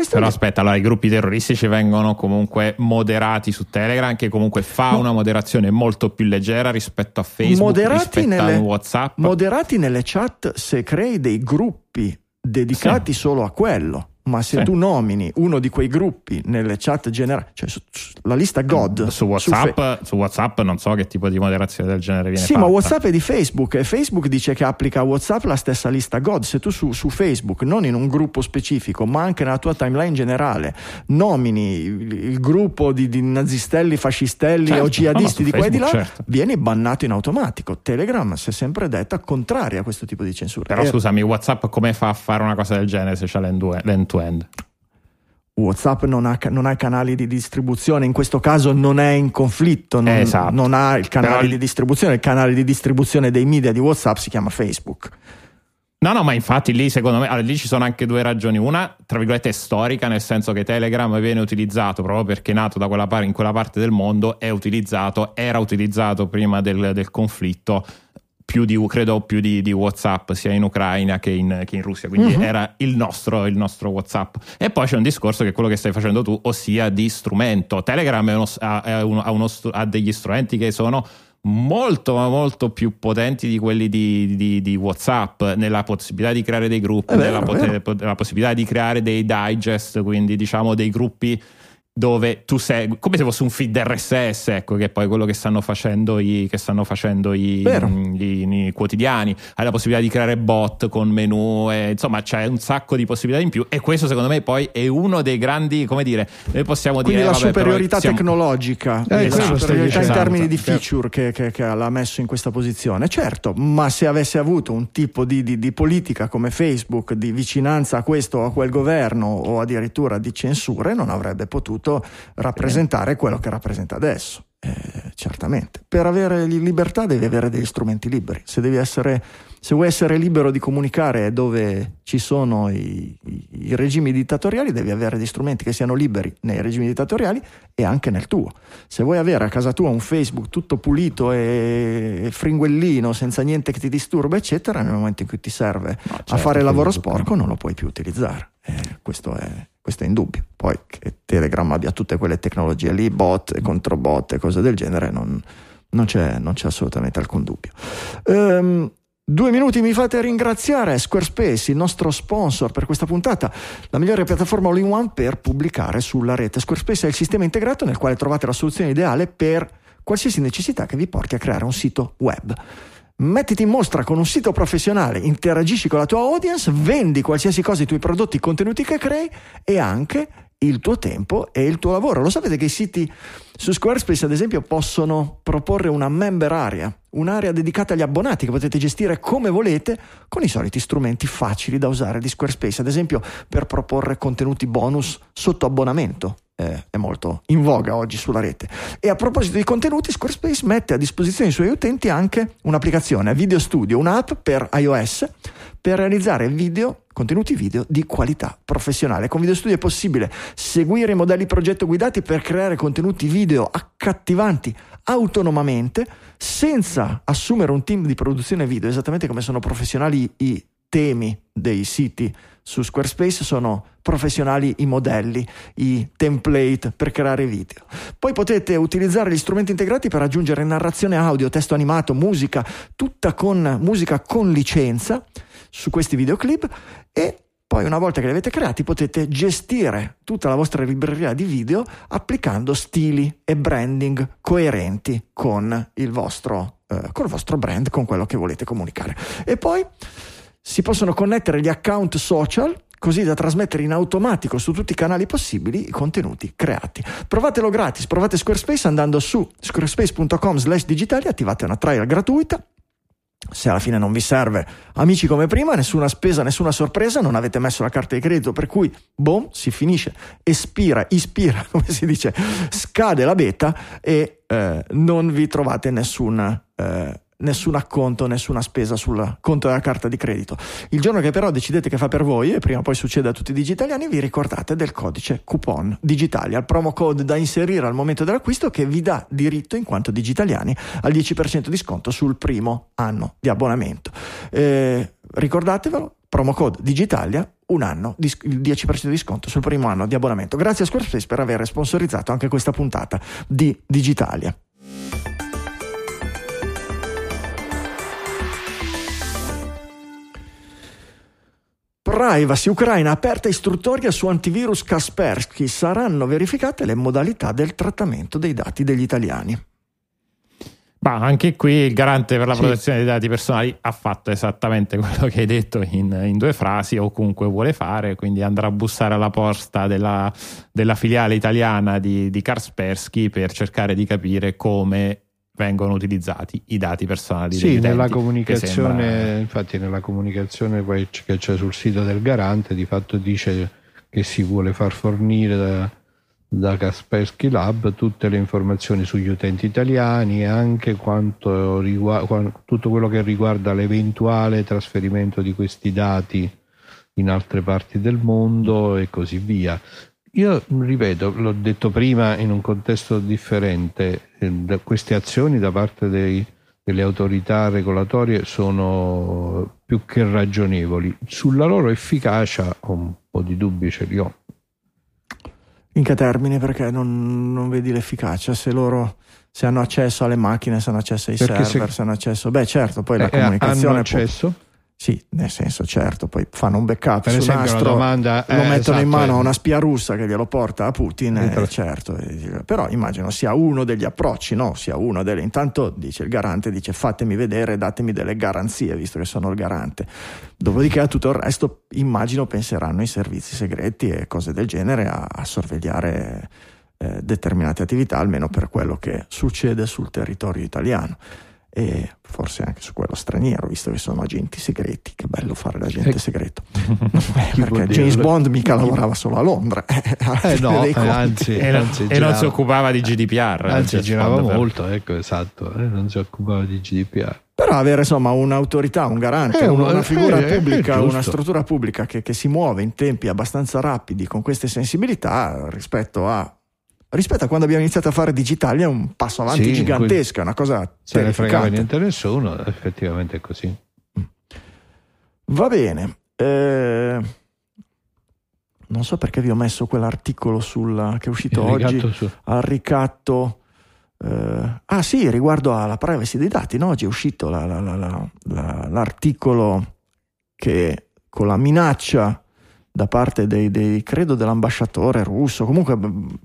però aspetta, allora i gruppi terroristici vengono comunque moderati su Telegram, che comunque fa una moderazione molto più leggera rispetto a Facebook, moderati rispetto nelle, a WhatsApp. Moderati nelle chat se crei dei gruppi dedicati sì. solo a quello ma se sì. tu nomini uno di quei gruppi nelle chat generali, cioè su, su, la lista God su WhatsApp, su, Fe- su WhatsApp, non so che tipo di moderazione del genere viene sì, fatta. ma WhatsApp è di Facebook e Facebook dice che applica a WhatsApp la stessa lista God. Se tu su, Facebook, non in un gruppo specifico, ma anche nella tua timeline generale, nomini il, il gruppo di, di, nazistelli, fascistelli certo, o jihadisti no, di qua e di là, certo. vieni bannato in automatico. Telegram si è sempre detta contraria a questo tipo di censura. Però e... scusami, WhatsApp come fa a fare una cosa del genere se c'è l'end-to-end? End-to-end. WhatsApp non ha, non ha, canali di distribuzione, in questo caso non è in conflitto, non, esatto. non ha il canale Però... di distribuzione, il canale di distribuzione dei media di WhatsApp si chiama Facebook. No, no, ma infatti lì secondo me allora, lì ci sono anche due ragioni. Una, tra virgolette, storica, nel senso che Telegram viene utilizzato proprio perché è nato da quella parte, in quella parte del mondo, è utilizzato, era utilizzato prima del, del conflitto più di, credo più di, di, WhatsApp sia in Ucraina che in, che in Russia, quindi uh-huh. era il nostro, il nostro, WhatsApp. E poi c'è un discorso che è quello che stai facendo tu, ossia di strumento. Telegram uno, ha, uno, ha, uno, ha, degli strumenti che sono molto molto più potenti di quelli di, di, di WhatsApp nella possibilità di creare dei gruppi, vero, nella pot- possibilità di creare dei digest, quindi diciamo dei gruppi dove tu segui, come se fosse un feed RSS, ecco, che è poi quello che stanno facendo i, che stanno facendo i, i, i quotidiani. Hai la possibilità di creare bot con menu, e, insomma, c'è un sacco di possibilità in più. E questo, secondo me, poi è uno dei grandi, come dire, noi possiamo Quindi dire. la vabbè, superiorità siamo... tecnologica, eh, esatto, la superiorità esatto, in termini di esatto. feature che, che, che, l'ha messo in questa posizione. Certo, ma se avesse avuto un tipo di, di, di politica come Facebook, di vicinanza a questo o a quel governo, o addirittura di censure, non avrebbe potuto potuto rappresentare quello che rappresenta adesso. Eh, certamente. Per avere libertà devi avere degli strumenti liberi. Se, essere, se vuoi essere libero di comunicare dove ci sono i, i, i, regimi dittatoriali, devi avere degli strumenti che siano liberi nei regimi dittatoriali e anche nel tuo. Se vuoi avere a casa tua un Facebook tutto pulito e fringuellino, senza niente che ti disturba, eccetera, nel momento in cui ti serve no, certo, a fare lavoro sporco, non lo puoi più utilizzare. Eh, questo è questo è indubbio. Poi che Telegram abbia tutte quelle tecnologie lì, bot e controbot e cose del genere, non, non, c'è, non c'è, assolutamente alcun dubbio. Um, Due minuti mi fate ringraziare Squarespace, il nostro sponsor per questa puntata, la migliore piattaforma all-in-one per pubblicare sulla rete. Squarespace è il sistema integrato nel quale trovate la soluzione ideale per qualsiasi necessità che vi porti a creare un sito web mettiti in mostra con un sito professionale, interagisci con la tua audience, vendi qualsiasi cosa i tuoi prodotti, i contenuti che crei e anche il tuo tempo e il tuo lavoro. Lo sapete che i siti su Squarespace, ad esempio, possono proporre una member area, un'area dedicata agli abbonati che potete gestire come volete con i soliti strumenti facili da usare di Squarespace, ad esempio per proporre contenuti bonus sotto abbonamento eh, è molto in voga oggi sulla rete. E a proposito di contenuti, Squarespace mette a disposizione dei suoi utenti anche un'applicazione Video Studio, un'app per iOS per realizzare video, contenuti video di qualità professionale. Con Video Studio è possibile seguire i modelli progetto guidati per creare contenuti video accattivanti autonomamente senza assumere un team di produzione video, esattamente come sono professionali i temi dei siti su Squarespace sono professionali i modelli, i template per creare video. Poi potete utilizzare gli strumenti integrati per aggiungere narrazione audio, testo animato, musica, tutta con musica con licenza su questi videoclip e Poi una volta che li avete creati potete gestire tutta la vostra libreria di video applicando stili e branding coerenti con il vostro, eh, con il vostro brand, con quello che volete comunicare. E poi si possono connettere gli account social così da trasmettere in automatico su tutti i canali possibili i contenuti creati. Provatelo gratis, provate Squarespace andando su squarespace.com slash digitali, attivate una trial gratuita se alla fine non vi serve, amici come prima, nessuna spesa, nessuna sorpresa, non avete messo la carta di credito, per cui, boom, si finisce, espira, ispira, *laughs* come si dice, scade la beta e eh, non vi trovate nessun eh, nessun acconto, nessuna spesa sul conto della carta di credito. Il giorno che però decidete che fa per voi, e prima o poi succede a tutti i digitaliani, vi ricordate del codice coupon digitali, al promo code da inserire al momento dell'acquisto che vi dà diritto in quanto digitaliani al 10% di sconto sul primo anno di abbonamento. Eh, ricordatevelo, promo code Digitalia, un anno, il 10% di sconto sul primo anno di abbonamento. Grazie a Squarespace per aver sponsorizzato anche questa puntata di Digitalia. Privacy Ucraina aperta istruttoria su antivirus Kaspersky. Saranno verificate le modalità del trattamento dei dati degli italiani. Ma anche qui il garante per la protezione sì. dei dati personali ha fatto esattamente *laughs* quello che hai detto in, in, due frasi o comunque vuole fare, quindi andrà a bussare alla porta della, della filiale italiana di, di Kaspersky per cercare di capire come vengono utilizzati i dati personali sì, utenti, nella comunicazione, sembra... infatti nella comunicazione che c'è sul sito del garante di fatto dice che si vuole far fornire da, da Kaspersky Lab tutte le informazioni sugli utenti italiani e anche quanto riguarda, tutto quello che riguarda l'eventuale trasferimento di questi dati in altre parti del mondo e così via. Io ripeto, l'ho detto prima in un contesto differente, eh, queste azioni da parte dei, delle autorità regolatorie sono più che ragionevoli. Sulla loro efficacia ho un po' di dubbi ce li ho. In che termini? Perché non, non vedi l'efficacia? Se loro se hanno accesso alle macchine, se hanno accesso ai Perché server, se, se hanno accesso... Beh certo, poi la eh, comunicazione... Hanno accesso? Può sì, nel senso, certo, poi fanno un backup per esempio, nastro, domanda, lo eh, mettono esatto, in mano eh. a una spia russa che glielo porta a Putin, eh, certo, però immagino sia uno degli approcci, no? sia uno delle... Intanto dice il garante, dice fatemi vedere, datemi delle garanzie, visto che sono il garante. Dopodiché a tutto il resto immagino penseranno i servizi segreti e cose del genere a, a sorvegliare eh, determinate attività, almeno per quello che succede sul territorio italiano e forse anche su quello straniero, visto che sono agenti segreti. Che bello fare l'agente eh, segreto. *laughs* Perché James Bond mica lavorava solo a Londra. *laughs* eh no, eh, anzi, e, anzi, e non si occupava di GDPR. Anzi, girava molto, per... ecco, esatto, eh, non si occupava di GDPR. Però avere insomma un'autorità, un garante, una, una figura pubblica, una struttura pubblica che, che si muove in tempi abbastanza rapidi con queste sensibilità rispetto a rispetto a quando abbiamo iniziato a fare digitali è un passo avanti sì, gigantesco, è una cosa se ne fregava niente a nessuno, effettivamente è così. Va bene. Eh, non so perché vi ho messo quell'articolo sulla, che è uscito oggi su. al ricatto. Eh, ah sì, riguardo alla privacy dei dati, no? oggi è uscito la, la, la, l'articolo che con la minaccia da parte dei, dei, credo dell'ambasciatore russo, comunque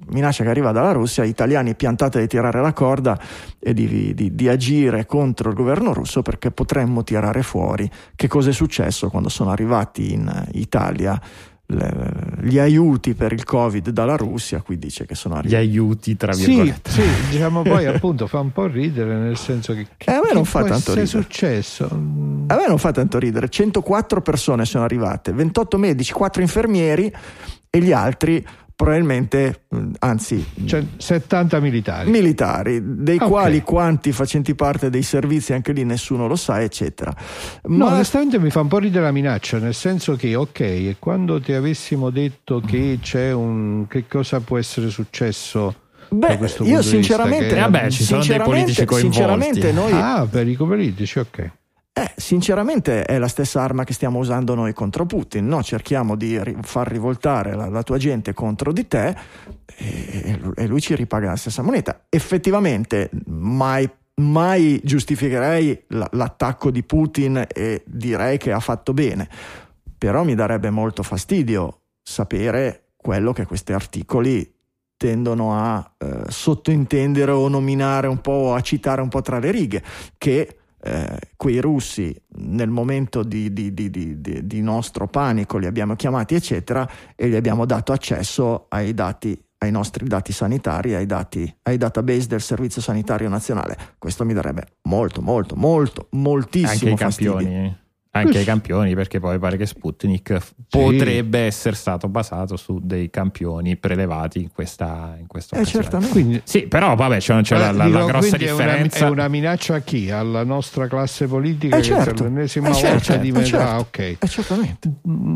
minaccia che arriva dalla Russia, italiani piantate di tirare la corda e di, di, di, agire contro il governo russo perché potremmo tirare fuori. Che cosa è successo quando sono arrivati in Italia le, gli aiuti per il covid dalla Russia qui dice che sono arrivati. gli aiuti tra virgolette. sì, sì *laughs* diciamo poi appunto fa un po' ridere nel senso che, che eh, a me non fa tanto ridere. successo? A me non fa tanto ridere. 104 persone sono arrivate 28 medici 4 infermieri e gli altri probabilmente, anzi, cioè 70 militari. Militari, dei okay. quali quanti facenti parte dei servizi, anche lì nessuno lo sa, eccetera. Ma no, onestamente mi fa un po' ridere la minaccia, nel senso che, ok, e quando ti avessimo detto che c'è un. che cosa può essere successo. Beh, io sinceramente, che... vabbè, ci sono dei politici coinvolti. Sinceramente noi... Ah, per i politici, ok. Eh, sinceramente è la stessa arma che stiamo usando noi contro Putin, no? cerchiamo di ri- far rivoltare la, la, tua gente contro di te e, e, lui ci ripaga la stessa moneta. Effettivamente mai, mai giustificherei l- l'attacco di Putin e direi che ha fatto bene. però mi darebbe molto fastidio sapere quello che questi articoli tendono a eh, sottointendere o nominare un po', a citare un po' tra le righe, che eh, quei russi nel momento di, di, di, di, nostro panico li abbiamo chiamati eccetera e gli abbiamo dato accesso ai dati ai nostri dati sanitari, ai, dati, ai database del Servizio Sanitario Nazionale. Questo mi darebbe molto, molto, molto, moltissimo Anche i fastidio. campioni anche *laughs* ai campioni, perché poi pare che Sputnik sì. potrebbe essere stato basato su dei campioni prelevati in questa, in questa eh, certamente. Quindi, sì, però vabbè, c'è, c'è la, la, la, grossa differenza. È una, è una, minaccia a chi? Alla nostra classe politica? Eh, certo. Che è l'ennesima eh, volta certo, di metà. Certo. ok. Eh, certamente.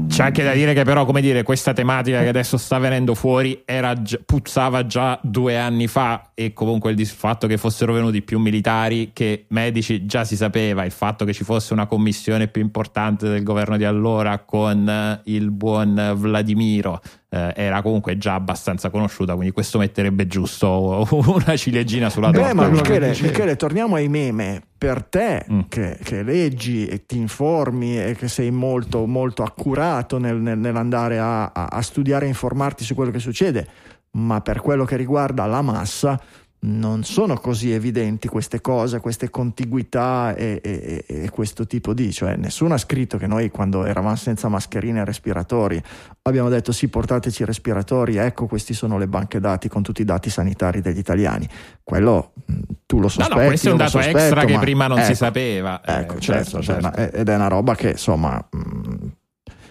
C'è anche da dire che, però, come dire, questa tematica che adesso sta venendo fuori era, puzzava già due anni fa. E comunque il fatto che fossero venuti più militari che medici già si sapeva. Il fatto che ci fosse una commissione più importante del governo di allora con eh, il buon Vladimiro eh, era comunque già abbastanza conosciuta, quindi questo metterebbe giusto *laughs* una ciliegina sulla torta. Beh, ma Michele, Michele, torniamo ai meme. Per te mm. che, che, leggi e ti informi e che sei molto, molto accurato nel, nel, nell'andare a, a, a studiare e informarti su quello che succede, ma per quello che riguarda la massa, non sono così evidenti queste cose, queste contiguità e, e, e, questo tipo di, cioè nessuno ha scritto che noi quando eravamo senza mascherine e respiratori abbiamo detto sì portateci i respiratori, ecco questi sono le banche dati con tutti i dati sanitari degli italiani, quello tu lo sospetti. No, no questo è un dato sospetto, extra che prima non ecco, si sapeva. Ecco, eh, certo, certo, certo. certo. ed è una roba che insomma... Mh,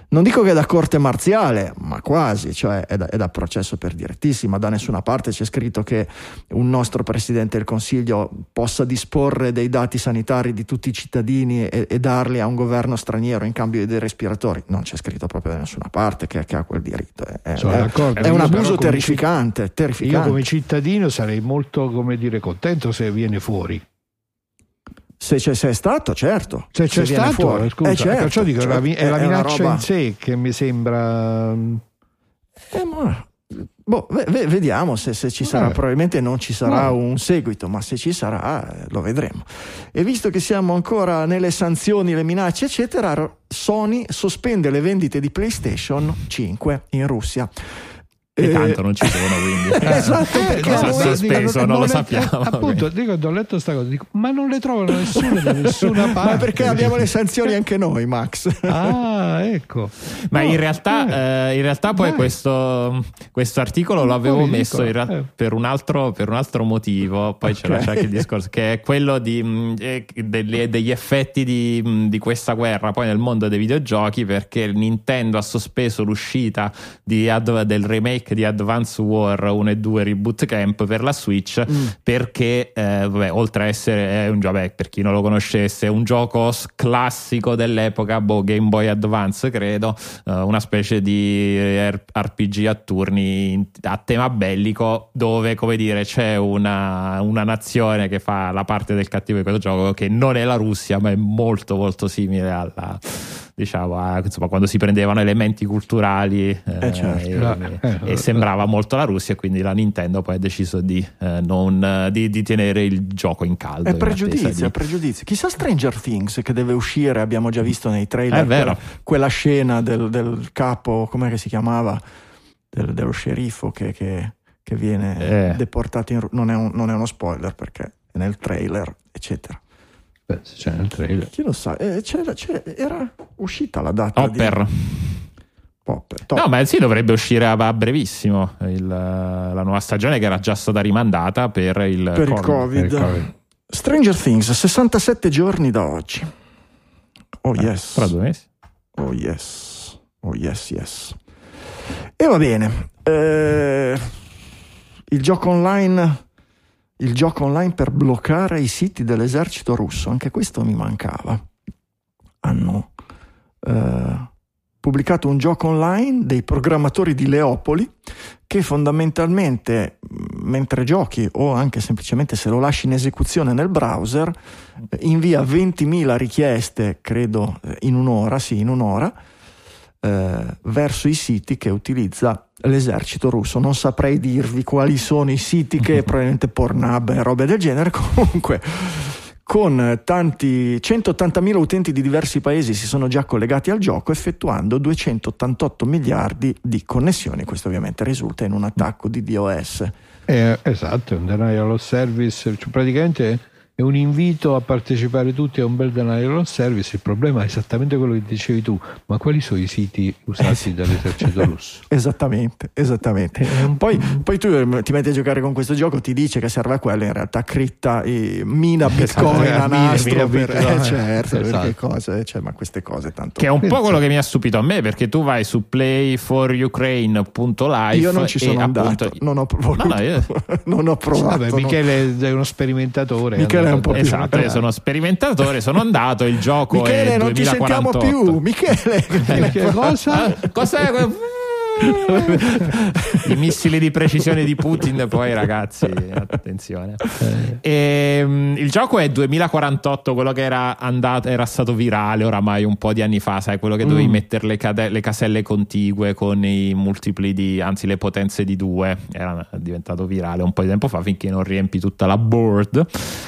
non dico che è da corte marziale, ma quasi, cioè è da, è da, processo per direttissima. Da nessuna parte c'è scritto che un nostro Presidente del Consiglio possa disporre dei dati sanitari di tutti i cittadini e, e darli a un governo straniero in cambio dei respiratori. Non c'è scritto proprio da nessuna parte che, che ha quel diritto. È, è, è un abuso terrificante, terrificante. Io come cittadino sarei molto, come dire, contento se viene fuori. Se c'è, se è stato, certo. Se c'è se stato, fuori. scusa, eh certo, perciò dico, cioè, la, è, la minaccia roba... in sé che mi sembra... Eh, ma... Boh, vediamo se, se ci sarà, eh. probabilmente non ci sarà no. un seguito, ma se ci sarà eh, lo vedremo. E visto che siamo ancora nelle sanzioni, le minacce, eccetera, Sony sospende le vendite di PlayStation 5 in Russia. E tanto non ci sono quindi *laughs* esatto perché cosa ha sospeso non, non, lo sappiamo appunto okay. dico, ho letto questa cosa dico, ma non le trovano nessuno da nessuna *laughs* parte ma perché abbiamo le sanzioni anche noi Max ah ecco ma no, in realtà eh. Eh, in realtà poi questo, questo articolo l'avevo messo ra- eh. per, un altro, per un altro motivo poi okay. c'era anche il discorso che è quello di, mh, eh, degli, degli effetti di, mh, di, questa guerra poi nel mondo dei videogiochi perché Nintendo ha sospeso l'uscita di, del remake remake di Advance War 1 e 2 Reboot Camp per la Switch mm. perché eh, vabbè, oltre a essere un gioco, per chi non lo conoscesse, un gioco classico dell'epoca, boh, Game Boy Advance credo, eh, una specie di RPG a turni a tema bellico dove come dire c'è una, una nazione che fa la parte del cattivo di questo gioco che non è la Russia ma è molto molto simile alla diciamo, a, insomma, quando si prendevano elementi culturali eh, eh, certo. e, eh, e, sembrava molto la Russia, quindi la Nintendo poi ha deciso di, eh, non, di, di tenere il gioco in caldo. È pregiudizio, è pregiudizio. Chissà Stranger Things che deve uscire, abbiamo già visto nei trailer quella, quella, scena del, del capo, come si chiamava? Del, dello sceriffo che, che, che viene eh. deportato in non è, un, non è uno spoiler perché è nel trailer, eccetera. Beh, c'è nel trailer. Chi lo sa? Eh, c'era, c'era, era uscita la data. Hopper. Di... Popper. No, ma sì, dovrebbe uscire a, a brevissimo il, la nuova stagione che era già stata rimandata per il, per COVID. COVID. Per il COVID. Stranger Things, 67 giorni da oggi. Oh eh, yes. Tra due mesi. Oh yes. Oh yes, yes. E va bene. Eh, il gioco online il gioco online per bloccare i siti dell'esercito russo, anche questo mi mancava. Hanno eh, pubblicato un gioco online dei programmatori di Leopoli che fondamentalmente mentre giochi o anche semplicemente se lo lasci in esecuzione nel browser invia 20.000 richieste, credo in un'ora, sì, in un'ora, eh, verso i siti che utilizza l'esercito russo. Non saprei dirvi quali sono i siti che *laughs* probabilmente Pornhub e robe del genere. *laughs* Comunque, con tanti 180.000 utenti di diversi paesi si sono già collegati al gioco effettuando 288 miliardi di connessioni. Questo ovviamente risulta in un attacco di DOS. Eh, esatto, un denial of service, cioè praticamente è un invito a partecipare tutti a un bel denial of service. Il problema è esattamente quello che dicevi tu, ma quali sono i siti usati dall'esercito russo? *laughs* esattamente, esattamente. Poi, poi, tu eh, ti metti a giocare con questo gioco, ti dice che serve a quello, in realtà critta, eh, mina bitcoin esatto, a nastro per, *laughs* eh, certo, esatto. cose, cioè, ma queste cose tanto... Che è un po' quello che mi ha stupito a me, perché tu vai su playforukraine.live Io non ci sono andato, appunto... non ho *laughs* provato. No, no, io... non ho provato. Vabbè, Michele è uno sperimentatore. Michele è un po' esatto, io sono sperimentatore, sono andato, il gioco Michele, è non 2048. ti sentiamo più, Michele. *laughs* Michele cosa? Cos'è? *laughs* I missili di precisione di Putin, poi ragazzi, attenzione. E, um, il gioco è 2048, quello che era, andato, era stato virale oramai un po' di anni fa, sai, quello che dovevi mm. mettere le, cade- le, caselle contigue con i multipli di, anzi le potenze di due, era diventato virale un po' di tempo fa finché non riempi tutta la board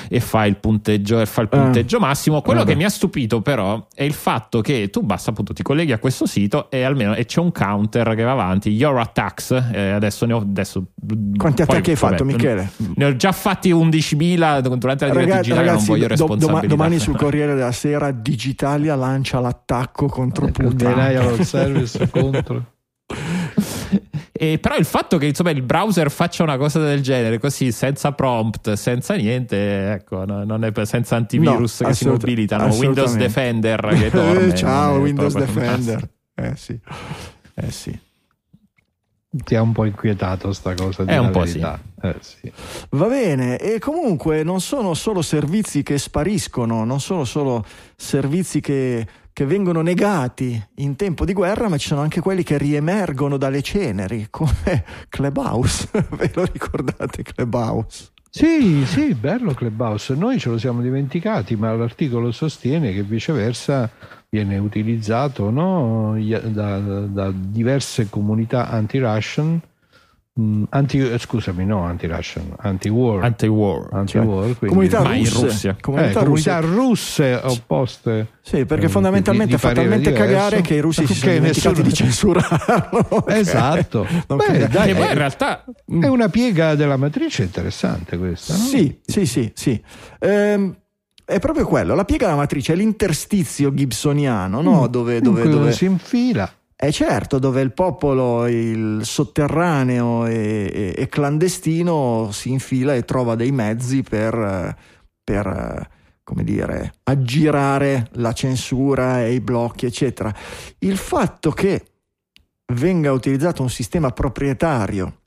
e fai il punteggio, fa il ah. punteggio uh. massimo. Quello uh. che mi ha stupito però è il fatto che tu basta appunto ti colleghi a questo sito e almeno e c'è un counter che va avanti, your attacks, eh, adesso ne ho... Adesso, Quanti poi, attacchi hai fatto Michele? Ne ho già fatti 11.000 durante la diretta digitale, ragazzi, non voglio responsabilità. domani sul *laughs* Corriere della Sera Digitalia lancia l'attacco contro eh, Putin. Denial *laughs* service contro... E però il fatto che insomma, il browser faccia una cosa del genere così senza prompt, senza niente, ecco, no, non è senza antivirus no, che si mobilitano, Windows Defender che *laughs* dorme. Ciao Windows Defender. Eh sì. Eh sì. Ti ha un po' inquietato sta cosa di È un po' sì. Eh, sì. Va bene, e comunque non sono solo servizi che spariscono, non sono solo servizi che, che vengono negati in tempo di guerra, ma ci sono anche quelli che riemergono dalle ceneri, come *laughs* Clubhouse. *laughs* Ve lo ricordate Clubhouse? Sì, sì, bello Clubhouse. Noi ce lo siamo dimenticati, ma l'articolo sostiene che viceversa viene utilizzato no? da, da, diverse comunità anti-Russian, mm, anti, scusami, no anti-Russian, anti-war, anti-war, anti-war cioè, comunità, russe, in Russia. Comunità, eh, comunità russe opposte. Sì, perché eh, fondamentalmente di, di fa talmente diverso. cagare che i russi si sono dimenticati nessuno... di censurarlo. *laughs* *laughs* esatto. Beh, dai, poi in realtà è una piega della matrice interessante questa. No? Sì, sì, sì, sì. Ehm, è proprio quello, la piega della matrice è l'interstizio gibsoniano, no? Mm, dove, dove, dove si infila. È certo, dove il popolo, il sotterraneo e, e, e, clandestino si infila e trova dei mezzi per, per come dire, aggirare la censura e i blocchi, eccetera. Il fatto che venga utilizzato un sistema proprietario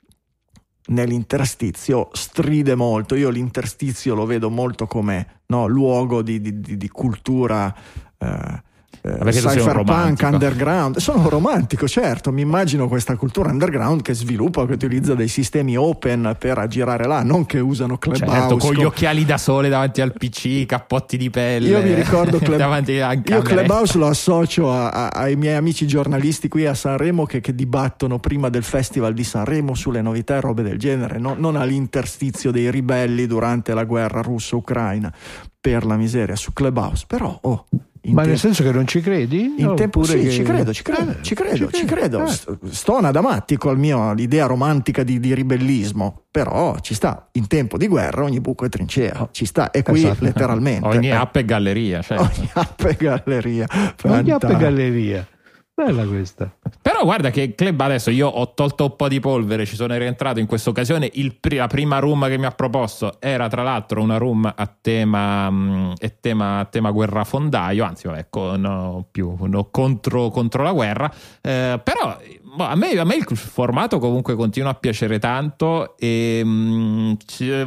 nell'interstizio stride molto. Io l'interstizio lo vedo molto come no, luogo di, di, di cultura. Eh, eh, cypherpunk, underground. Sono romantico, certo. Mi immagino questa cultura underground che sviluppa, che utilizza dei sistemi open per aggirare là, non che usano Clubhouse. Certo, con gli occhiali da sole davanti al PC, cappotti di pelle. Io mi ricordo *laughs* Club... io Clubhouse lo associo a, a, ai miei amici giornalisti qui a Sanremo che, che, dibattono prima del Festival di Sanremo sulle novità e robe del genere, no, non all'interstizio dei ribelli durante la guerra russo-ucraina. Per la miseria su Clubhouse, però oh, ma nel senso che non ci credi? In tempo sì, che... ci credo, ci credo, eh, ci credo, ci credo. Ci credo. Eh. Stona da matti col mio l'idea romantica di, di, ribellismo, però ci sta. In tempo di guerra ogni buco è trincea, ci sta. E qui esatto. letteralmente. Ogni eh. app è galleria. Certo. *laughs* Ogni app è galleria. Ogni app è galleria. Bella questa. Però guarda che club adesso io ho tolto un po' di polvere, ci sono rientrato in questa occasione. Il, la prima room che mi ha proposto era tra l'altro una room a tema, mh, tema, tema guerrafondaio, anzi vabbè, no, più no, contro, contro, la guerra. Eh, però boh, a, me, a, me, il formato comunque continua a piacere tanto e mh,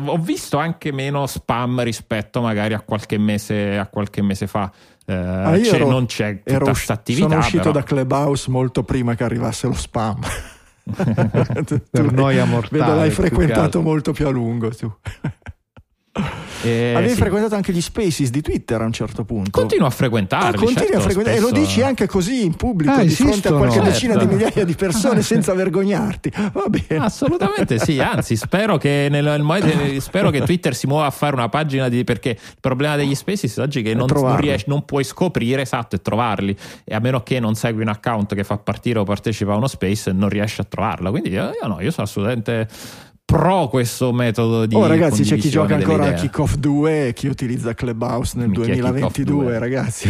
ho visto anche meno spam rispetto magari a qualche mese, a qualche mese fa. Eh, ah, c'è, ero, non c'è tutta questa attività. Sono uscito però. da Clubhouse molto prima che arrivasse lo spam. *laughs* per noia mortale. Vedo l'hai frequentato molto più a lungo tu. Eh, Avevi sì. frequentato anche gli spaces di Twitter a un certo punto. Continuo a frequentarli. Ah, continui certo, a frequentare spesso... e lo dici anche così in pubblico ah, di fronte a qualche certo. decina di migliaia di persone *laughs* senza vergognarti. Va bene. Assolutamente sì, anzi spero che, nel, nel, spero che Twitter si muova a fare una pagina di perché il problema degli spaces oggi è che non, non, riesci, non puoi scoprire esatto e trovarli e a meno che non segui un account che fa partire o partecipa a uno space non riesci a trovarla. Quindi io, io no, io sono assolutamente pro questo metodo di Oh ragazzi, c'è chi gioca ancora a Kickoff 2 e chi utilizza Clubhouse nel Mica 2022, ragazzi.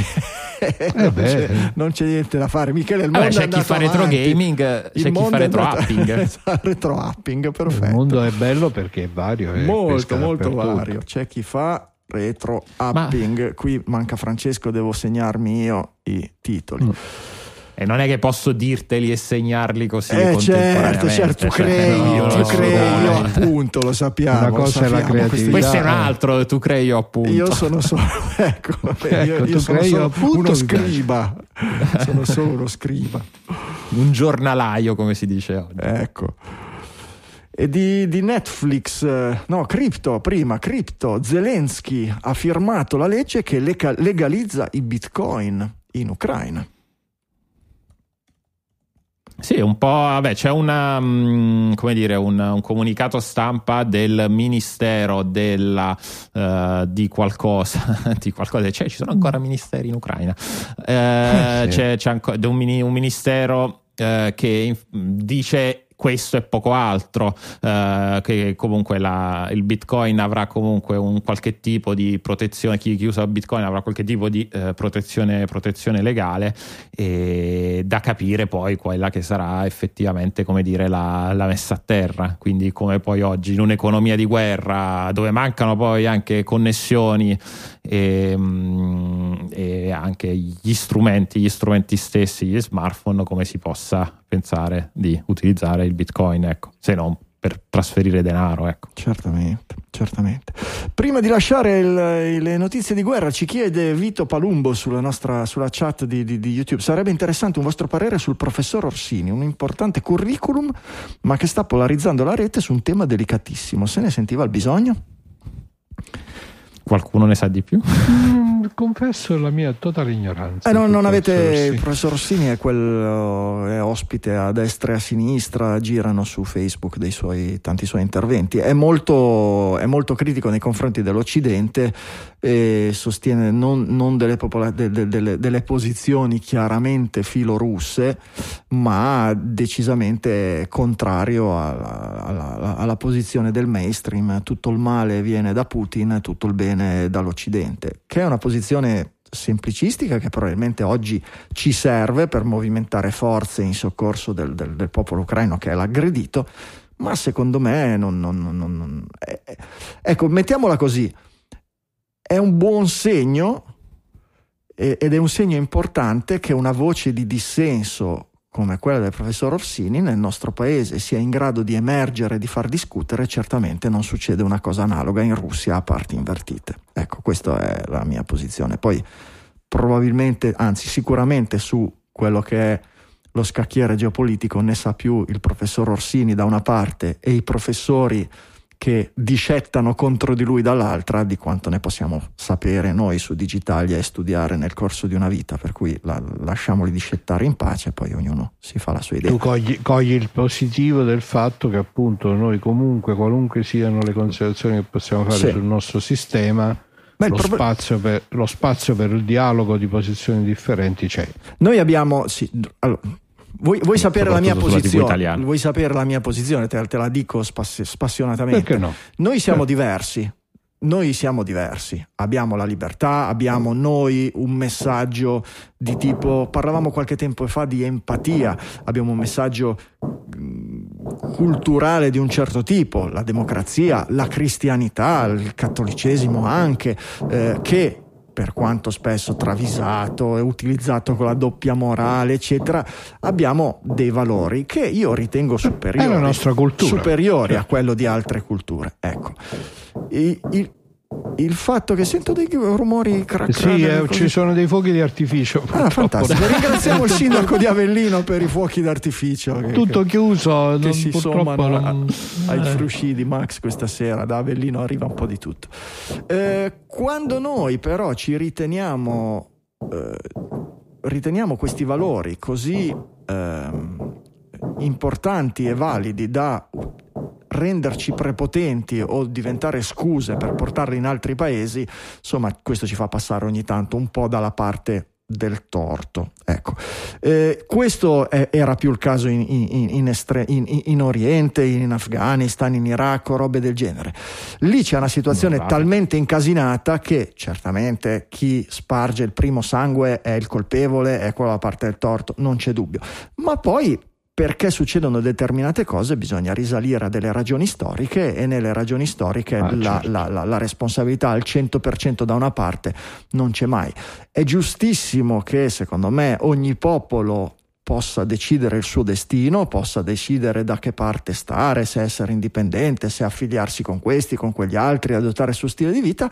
eh non, c'è, non, c'è, niente da fare. Michele, il mondo Vabbè, c'è chi fa retro avanti. gaming, c'è chi fa retro apping. *laughs* retro apping, perfetto. Il mondo è bello perché è vario. È molto, molto vario. C'è chi fa retro upping. Ma... Qui manca Francesco, devo segnarmi io i titoli. Mm. E non è che posso dirteli e segnarli così. Eh certo, certo, tu cioè, crei, no, tu crei, io appunto, lo sappiamo. Una cosa sappiamo, è la creatività. Questo è un altro, tu crei io appunto. Io sono solo, *laughs* ecco, ecco io, io *laughs* sono solo appunto, uno scriba. sono solo uno scriba. Un giornalaio, come si dice oggi. Ecco. E di, di, Netflix, no, Crypto, prima, Crypto, Zelensky ha firmato la legge che legalizza i bitcoin in Ucraina. Sì, un po', vabbè, c'è una, mm, come dire, un, un comunicato stampa del Ministero della, uh, di qualcosa, *laughs* di qualcosa, cioè ci sono ancora ministeri in Ucraina, uh, sì. c'è, c'è ancora un, un ministero uh, che dice questo e poco altro, eh, che comunque la, il Bitcoin avrà comunque un qualche tipo di protezione, chi, chi usa Bitcoin avrà qualche tipo di eh, protezione, protezione, legale e da capire poi quella che sarà effettivamente come dire la, la, messa a terra, quindi come poi oggi in un'economia di guerra dove mancano poi anche connessioni e, mm, e anche gli strumenti, gli strumenti stessi, gli smartphone, come si possa pensare di utilizzare il bitcoin, ecco, se non per trasferire denaro. Ecco. Certamente, certamente. Prima di lasciare il, le notizie di guerra, ci chiede Vito Palumbo sulla nostra sulla chat di, di, di, YouTube. Sarebbe interessante un vostro parere sul professor Orsini, un importante curriculum, ma che sta polarizzando la rete su un tema delicatissimo. Se ne sentiva il bisogno? Qualcuno ne sa di più? Mm, confesso la mia totale ignoranza. Eh, no, non avete il professor Rossini è, quello, è ospite a destra e a sinistra, girano su Facebook dei suoi, tanti suoi interventi. È molto, è molto critico nei confronti dell'Occidente e sostiene non, non delle, popola- de, de, de, delle, posizioni chiaramente filorusse, ma decisamente contrario alla, alla, alla posizione del mainstream. Tutto il male viene da Putin, tutto il bene dall'Occidente, che è una posizione semplicistica che probabilmente oggi ci serve per movimentare forze in soccorso del, del, del popolo ucraino che è l'aggredito, ma secondo me non... non, non, non è, ecco, mettiamola così, è un buon segno ed è un segno importante che una voce di dissenso come quella del professor Orsini nel nostro paese sia in grado di emergere e di far discutere, certamente non succede una cosa analoga in Russia a parti invertite. Ecco, questa è la mia posizione. Poi probabilmente, anzi sicuramente su quello che è lo scacchiere geopolitico ne sa più il professor Orsini da una parte e i professori che discettano contro di lui dall'altra di quanto ne possiamo sapere noi su Digitalia e studiare nel corso di una vita, per cui la, lasciamoli discettare in pace e poi ognuno si fa la sua idea. Tu cogli, cogli, il positivo del fatto che appunto noi comunque, qualunque siano le considerazioni che possiamo fare sì. sul nostro sistema, Beh, lo, prob- spazio per, lo, spazio per, il dialogo di posizioni differenti c'è. Noi abbiamo, sì, allora, Vuoi, vuoi, sapere la mia posizione? Vuoi sapere la mia posizione? Te, te la dico spass- spassionatamente. Perché no? Noi siamo eh. diversi. Noi siamo diversi, abbiamo la libertà, abbiamo noi un messaggio di tipo, parlavamo qualche tempo fa di empatia, abbiamo un messaggio mm, culturale di un certo tipo, la democrazia, la cristianità, il cattolicesimo anche, eh, che per quanto spesso travisato e utilizzato con la doppia morale, eccetera, abbiamo dei valori che io ritengo superiori, superiori a quello di altre culture. Ecco. I, i, il fatto che sento dei rumori crack Sì, eh, ci sono dei fuochi di artificio. Ah, fantastico. *laughs* Ringraziamo il sindaco di Avellino per i fuochi d'artificio. Che, Tutto chiuso, che non, si sommano non- a- ai eh. frusci di Max questa sera. Da Avellino arriva un po' di tutto. Eh, quando noi però ci riteniamo, eh, riteniamo questi valori così ehm, importanti e validi da renderci prepotenti o diventare scuse per portarli in altri paesi, insomma, questo ci fa passare ogni tanto un po' dalla parte del torto. Ecco. Eh, questo è- era più il caso in, in- in estre- in- Oriente, in Afghanistan, in Iraq, o robe del genere. Lì c'è una situazione Bravo. talmente incasinata che certamente chi sparge il primo sangue è il colpevole, è quello dalla parte del torto, non c'è dubbio. Ma poi perché succedono determinate cose bisogna risalire a delle ragioni storiche e nelle ragioni storiche Ah, la, certo. la- la- la responsabilità al 100% da una parte non c'è mai. È giustissimo che secondo me ogni popolo possa decidere il suo destino, possa decidere da che parte stare, se essere indipendente, se affiliarsi con questi, con quegli altri, adottare il suo stile di vita.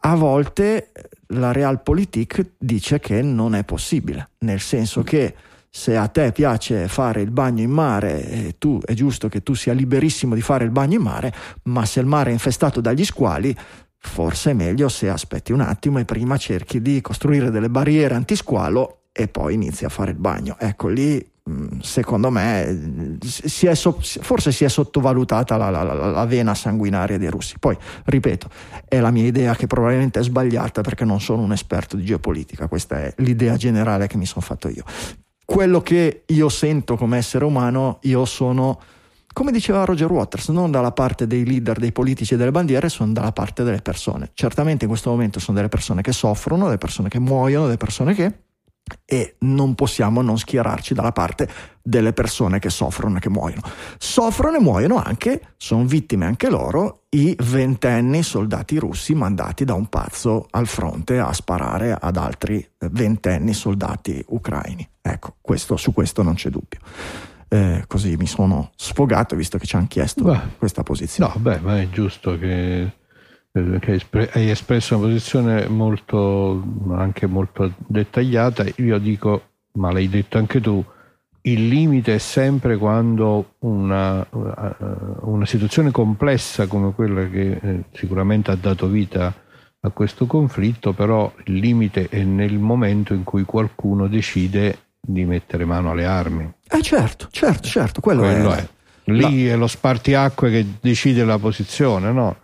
A volte la realpolitik dice che non è possibile, nel senso che se a te piace fare il bagno in mare, eh, tu, è giusto che tu sia liberissimo di fare il bagno in mare, ma se il mare è infestato dagli squali, forse è meglio se aspetti un attimo e prima cerchi di costruire delle barriere antisqualo e poi inizi a fare il bagno. Ecco lì, mh, secondo me, eh, si so- forse si è sottovalutata la- la- la vena sanguinaria dei russi. Poi, ripeto, è la mia idea che probabilmente è sbagliata perché non sono un esperto di geopolitica, questa è l'idea generale che mi sono fatto io. Quello che io sento come essere umano, io sono, come diceva Roger Waters, non dalla parte dei leader, dei politici e delle bandiere, sono dalla parte delle persone. Certamente in questo momento sono delle persone che soffrono, delle persone che muoiono, delle persone che... E non possiamo non schierarci dalla parte delle persone che soffrono e che muoiono. Soffrono e muoiono anche, sono vittime anche loro, i ventenni soldati russi mandati da un pazzo al fronte a sparare ad altri ventenni soldati ucraini. Ecco, questo, su questo non c'è dubbio. Eh, così mi sono sfogato visto che ci hanno chiesto Beh, questa posizione. No, beh, ma è giusto che, che hai espre- hai espresso una posizione molto, anche molto dettagliata. Io dico, ma l'hai detto anche tu, il limite è sempre quando una, una situazione complessa come quella che eh, sicuramente ha dato vita a questo conflitto, però il limite è nel momento in cui qualcuno decide di mettere mano alle armi. Eh certo, certo, certo, quello, Quello è, è. Lì è lo spartiacque che decide la posizione, no?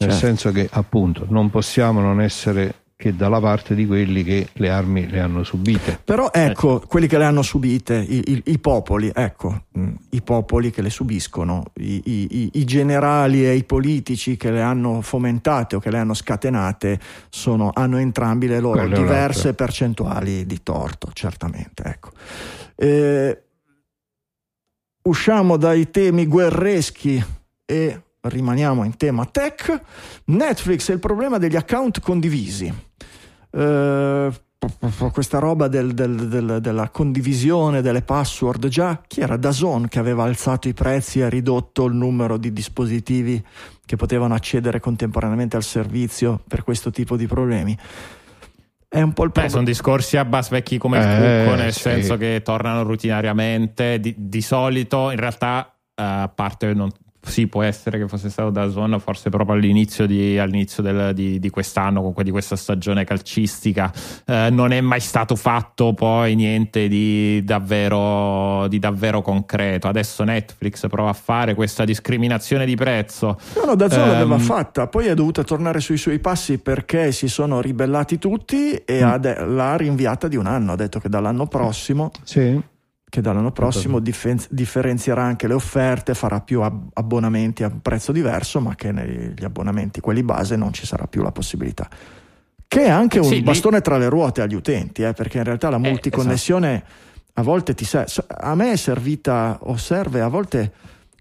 Nel Certo. senso che appunto non possiamo non essere che dalla parte di quelli che le armi le hanno subite. Però ecco, quelli che le hanno subite, i, i- i popoli, ecco, mh, i popoli che le subiscono, i, i- generali e i politici che le hanno fomentate o che le hanno scatenate, sono- hanno entrambi le loro Quello è diverse l'altro. percentuali di torto, certamente. Ecco. Eh, usciamo dai temi guerreschi e rimaniamo in tema tech. Netflix è il problema degli account condivisi. Eh, questa roba del- del- del- della condivisione delle password già chi era Dazon che aveva alzato i prezzi e ridotto il numero di dispositivi che potevano accedere contemporaneamente al servizio per questo tipo di problemi è un po' il problema sono discorsi abbastanza vecchi come il Eh, cucco, nel sì. senso che tornano rutinariamente. Di, di solito, in realtà, eh, a parte non. Sì, può essere che fosse stato da Zone, forse proprio all'inizio, di, all'inizio del- di, di quest'anno, comunque di questa stagione calcistica, eh, non è mai stato fatto poi niente di davvero, di davvero concreto. Adesso Netflix prova a fare questa discriminazione di prezzo. No, no, Dazon Ehm, l'aveva fatta, poi è dovuta tornare sui suoi passi perché si sono ribellati tutti e Mm. ha de- l'ha rinviata di un anno. Ha detto che dall'anno prossimo, Sì. Che dall'anno prossimo diffen- differenzierà anche le offerte, farà più ab- abbonamenti a prezzo diverso, ma che negli abbonamenti, quelli base, non ci sarà più la possibilità. Che è anche un Sì, lì- bastone tra le ruote agli utenti, eh, perché in realtà la Eh, multiconnessione a volte ti serve. A me è servita o serve, a volte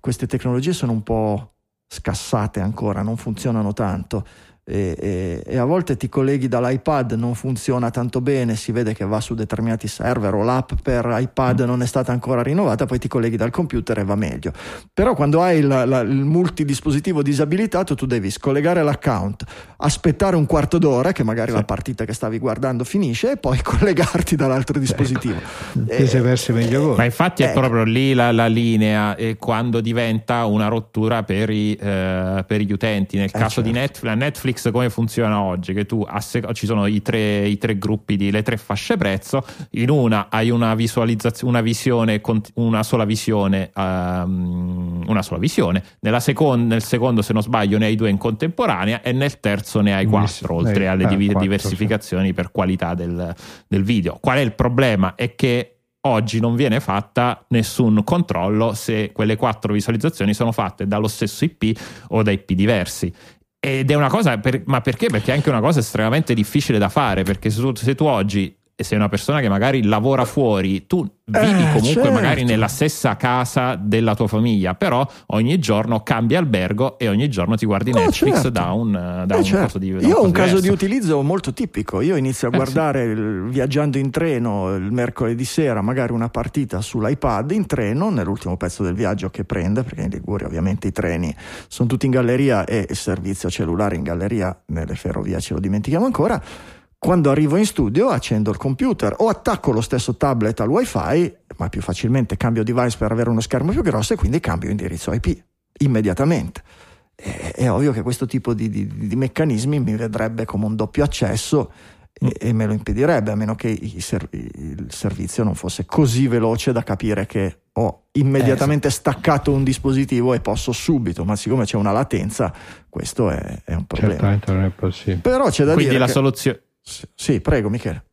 queste tecnologie sono un po' scassate ancora, non funzionano tanto. E, e, e, a volte ti colleghi dall'iPad, non funziona tanto bene, si vede che va su determinati server o l'app per iPad non è stata ancora rinnovata, poi ti colleghi dal computer e va meglio. Però quando hai il, la, il multidispositivo disabilitato tu devi scollegare l'account, aspettare un quarto d'ora che magari sì. la partita che stavi guardando finisce e poi *laughs* collegarti dall'altro dispositivo. Ecco. E, persi meglio voi. Ma infatti è eh, proprio lì la, la linea e quando diventa una rottura per, i, eh, per gli utenti. Nel eh caso certo. di Netflix, Netflix Netflix come funziona oggi? Che tu sec- ci sono i tre, i tre, gruppi di le tre fasce prezzo, in una hai una visualizzazione, una visione, una sola visione, um, una sola visione, seconda, nel secondo, se non sbaglio, ne hai due in contemporanea e nel terzo ne hai quattro, oltre eh, alle eh, div- quattro, diversificazioni sì. per qualità del, del video. Qual è il problema? È che oggi non viene fatta nessun controllo se quelle quattro visualizzazioni sono fatte dallo stesso IP o da IP diversi. Ed è una cosa, per, ma perché? Perché è anche una cosa estremamente difficile da fare, perché se tu, se tu oggi sei una persona che magari lavora fuori, tu vivi eh, comunque certo. magari nella stessa casa della tua famiglia, però ogni giorno cambi albergo e ogni giorno ti guardi oh, Netflix certo. da un, da eh, un certo. caso di Io ho un diverso. caso di utilizzo molto tipico. Io inizio a guardare eh, sì. il, viaggiando in treno il mercoledì sera, magari una partita sull'iPad in treno, nell'ultimo pezzo del viaggio che prende, perché in Liguria ovviamente i treni sono tutti in galleria e il servizio cellulare in galleria nelle ferrovie ce lo dimentichiamo ancora quando arrivo in studio accendo il computer o attacco lo stesso tablet al wifi, ma più facilmente cambio device per avere uno schermo più grosso e quindi cambio indirizzo IP immediatamente. È, è ovvio che questo tipo di, di, di, meccanismi mi vedrebbe come un doppio accesso e, e me lo impedirebbe, a meno che il, ser- il, servizio non fosse così veloce da capire che ho immediatamente eh, sì. staccato un dispositivo e posso subito, ma siccome c'è una latenza, questo è, è un problema. Certamente non è possibile. Però c'è da Quindi dire la che... soluzione sì, prego Michele.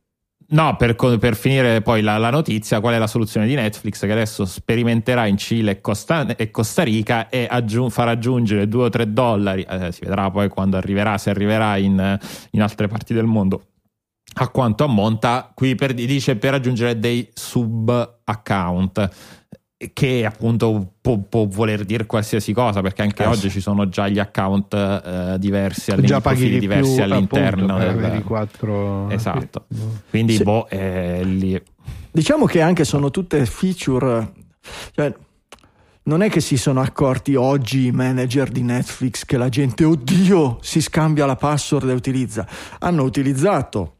No, per, per, finire poi la, la, notizia, qual è la soluzione di Netflix che adesso sperimenterà in Cile e Costa, e Costa Rica e aggiung, farà aggiungere 2 o 3 dollari, eh, si vedrà poi quando arriverà, se arriverà in, in altre parti del mondo, a quanto ammonta, qui per, dice per aggiungere dei sub account che appunto può, può, voler dire qualsiasi cosa perché anche eh, oggi sì. ci sono già gli account uh, diversi già di diversi più, all'interno appunto, del... quattro... esatto. quindi sì. boh è lì. Diciamo che anche sono tutte feature cioè, non è che si sono accorti oggi i manager di Netflix che la gente oddio si scambia la password e utilizza. Hanno utilizzato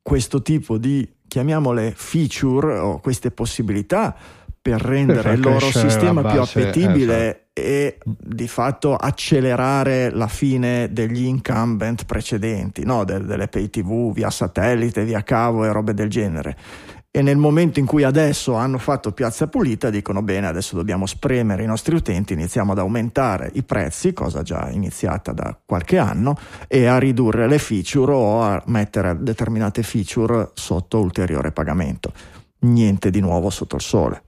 questo tipo di chiamiamole feature o queste possibilità per rendere per il loro sistema più appetibile eh, e di fatto accelerare la fine degli incumbent precedenti, no? De- delle pay tv via satellite, via cavo e robe del genere. E nel momento in cui adesso hanno fatto piazza pulita, dicono bene, adesso dobbiamo spremere i nostri utenti, iniziamo ad aumentare i prezzi, cosa già iniziata da qualche anno, e a ridurre le feature o a mettere determinate feature sotto ulteriore pagamento. Niente di nuovo sotto il sole.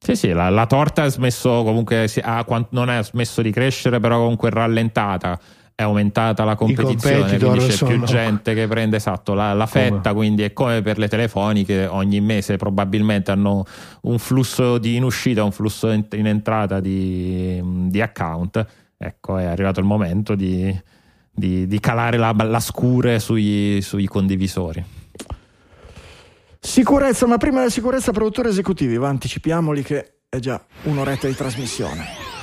Sì, sì, la, la torta ha smesso comunque, ha, non ha smesso di crescere, però comunque è rallentata. È aumentata la competizione, quindi c'è sono... più gente che prende esatto la, la fetta. Come? Quindi è come per le telefoniche, ogni mese probabilmente hanno un flusso di in uscita, un flusso in, in entrata di, di, account. Ecco, è arrivato il momento di, di, di calare la, la scure sui, sui condivisori. Sicurezza, ma prima della sicurezza, produttori esecutivi, va, anticipiamoli che è già un'oretta di trasmissione.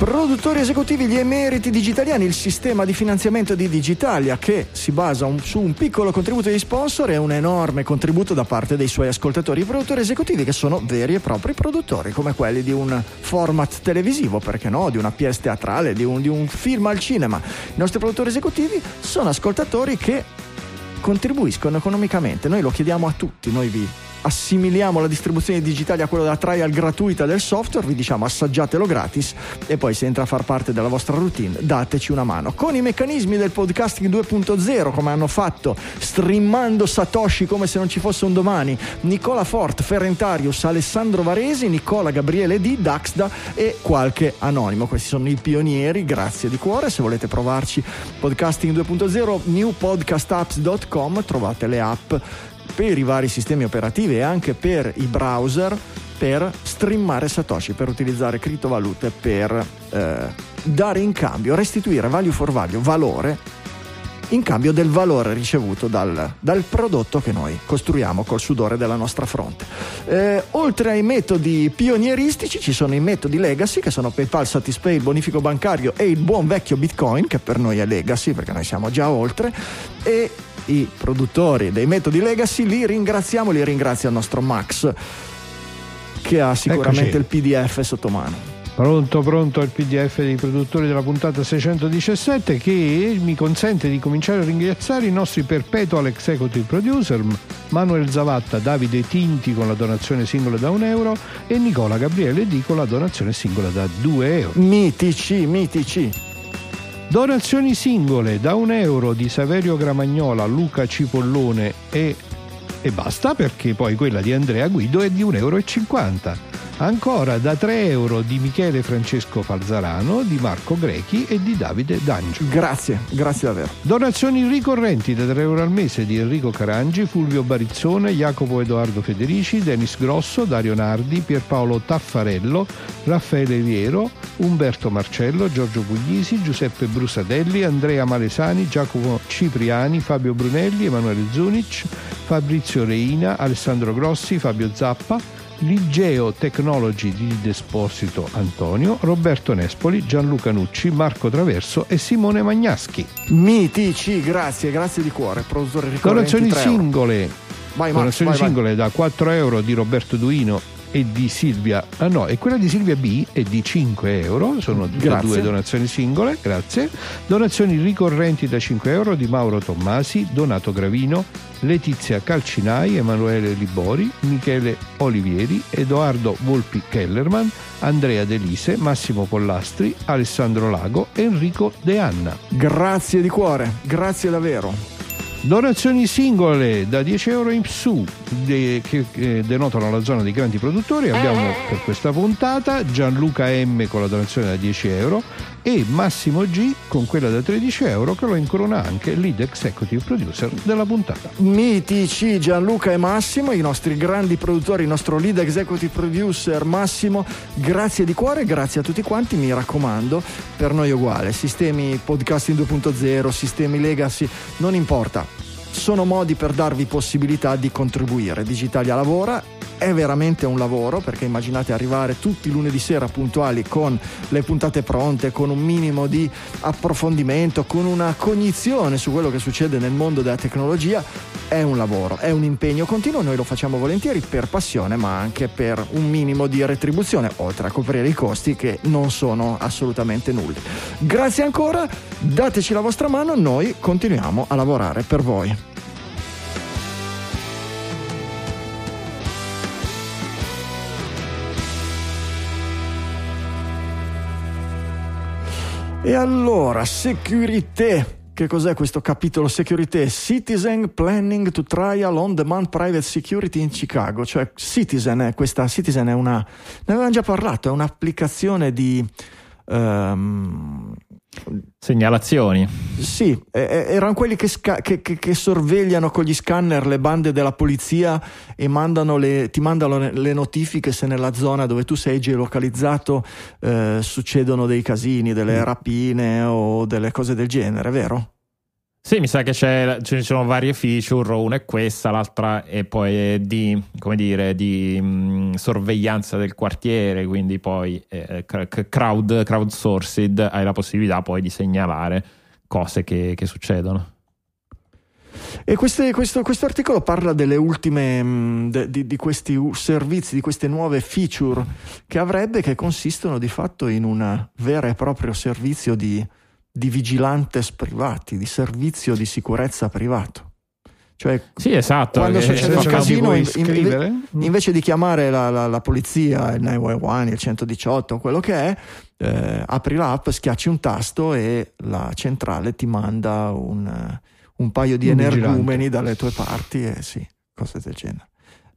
Produttori esecutivi, gli emeriti digitaliani, il sistema di finanziamento di Digitalia che si basa un, su un piccolo contributo di sponsor e un enorme contributo da parte dei suoi ascoltatori. I produttori esecutivi che sono veri e propri produttori, come quelli di un format televisivo, perché no, di una pièce teatrale, di un, di un film al cinema. I nostri produttori esecutivi sono ascoltatori che contribuiscono economicamente. Noi lo chiediamo a tutti, noi vi assimiliamo la distribuzione digitale a quella della trial gratuita del software, vi diciamo assaggiatelo gratis e poi se entra a far parte della vostra routine dateci una mano. Con i meccanismi del podcasting 2.0 come hanno fatto streamando Satoshi come se non ci fosse un domani, Nicola Fort, Ferrentarius, Alessandro Varesi, Nicola Gabriele D, Daxda e qualche anonimo. Questi sono i pionieri, grazie di cuore. Se volete provarci podcasting 2.0 newpodcastapps.com trovate le app per i vari sistemi operativi e anche per i browser per streamare Satoshi, per utilizzare criptovalute per eh, dare in cambio, restituire value for value, valore in cambio del valore ricevuto dal, dal, prodotto che noi costruiamo col sudore della nostra fronte. Eh, oltre ai metodi pionieristici ci sono i metodi legacy che sono PayPal, Satispay, il bonifico bancario e il buon vecchio Bitcoin che per noi è legacy perché noi siamo già oltre e i produttori dei metodi legacy li ringraziamo, li ringrazia il nostro Max che ha sicuramente Eccoci. il PDF sotto mano. Pronto, pronto il PDF dei produttori della puntata 617 che mi consente di cominciare a ringraziare i nostri perpetual executive producer Manuel Zavatta, Davide Tinti con la donazione singola da un euro e Nicola Gabriele Di con la donazione singola da 2 euro. Mitici, mitici. Donazioni singole da un euro di Saverio Gramagnola, Luca Cipollone e, e basta perché poi quella di Andrea Guido è di 1,50 euro. Ancora da 3 euro di Michele Francesco Falzarano, di Marco Grechi e di Davide D'Angio. Grazie, grazie davvero. Donazioni ricorrenti da 3 euro al mese di Enrico Carangi, Fulvio Barizzone, Jacopo Edoardo Federici, Denis Grosso, Dario Nardi, Pierpaolo Taffarello, Raffaele Viero, Umberto Marcello, Giorgio Puglisi, Giuseppe Brusadelli, Andrea Malesani, Giacomo Cipriani, Fabio Brunelli, Emanuele Zunic, Fabrizio Reina, Alessandro Grossi, Fabio Zappa, Ligeo Technology di Desposito Antonio, Roberto Nespoli, Gianluca Nucci, Marco Traverso e Simone Magnaschi. Mitici, grazie, grazie di cuore. Produttore Donazioni singole. Vai, Donazioni vai, singole vai. da 4 euro di Roberto Duino e di Silvia, ah no, e quella di Silvia B è di 5 euro, sono due donazioni singole, grazie. Donazioni ricorrenti da 5 euro di Mauro Tommasi, Donato Gravino, Letizia Calcinai, Emanuele Libori, Michele Olivieri, Edoardo Volpi Kellerman, Andrea Delise, Massimo Pollastri, Alessandro Lago Enrico De Anna. Grazie di cuore, grazie davvero. Donazioni singole da 10 euro in su de, che eh, denotano la zona dei grandi produttori. Abbiamo per questa puntata Gianluca M con la donazione da 10 euro e Massimo G con quella da 13 euro che lo incorona anche lead executive producer della puntata. Mitici Gianluca e Massimo, i nostri grandi produttori, il nostro lead executive producer Massimo, grazie di cuore, grazie a tutti quanti, mi raccomando, per noi è uguale, sistemi podcasting 2.0, sistemi legacy, non importa, sono modi per darvi possibilità di contribuire. Digitalia lavora, è veramente un lavoro perché immaginate arrivare tutti i lunedì sera puntuali con le puntate pronte, con un minimo di approfondimento, con una cognizione su quello che succede nel mondo della tecnologia, è un lavoro, è un impegno continuo, noi lo facciamo volentieri per passione ma anche per un minimo di retribuzione, oltre a coprire i costi che non sono assolutamente nulli. Grazie ancora, dateci la vostra mano, noi continuiamo a lavorare per voi. E allora, security. Che cos'è questo capitolo security? Citizen Planning to Trial on Demand Private Security in Chicago. Cioè, Citizen è questa, Citizen è una, ne avevamo già parlato, è un'applicazione di... Um, Segnalazioni. Sì, eh, erano quelli che, sca- che, che, che, sorvegliano con gli scanner le bande della polizia e mandano le, ti mandano le notifiche se nella zona dove tu sei geolocalizzato eh, succedono dei casini, delle mm. rapine o delle cose del genere, vero? Sì, mi sa che ce ne sono varie feature, una è questa, l'altra è poi di, dire, di mh, mm, sorveglianza del quartiere, quindi poi eh, crowd, crowdsourced, hai la possibilità poi di segnalare cose che, che succedono. E queste, questo, questo, articolo parla delle ultime, mm, de, di, di, questi servizi, di queste nuove feature che avrebbe, che consistono di fatto in un vero e proprio servizio di di vigilantes privati, di servizio di sicurezza privato. Cioè, sì, esatto. Quando succede un casino, in, in, invece di chiamare la, la, la, polizia, il 911, il 118, quello che è, eh, apri l'app, schiacci un tasto e la centrale ti manda un, un paio di un energumeni vigilante. dalle tue parti e sì, cose del genere.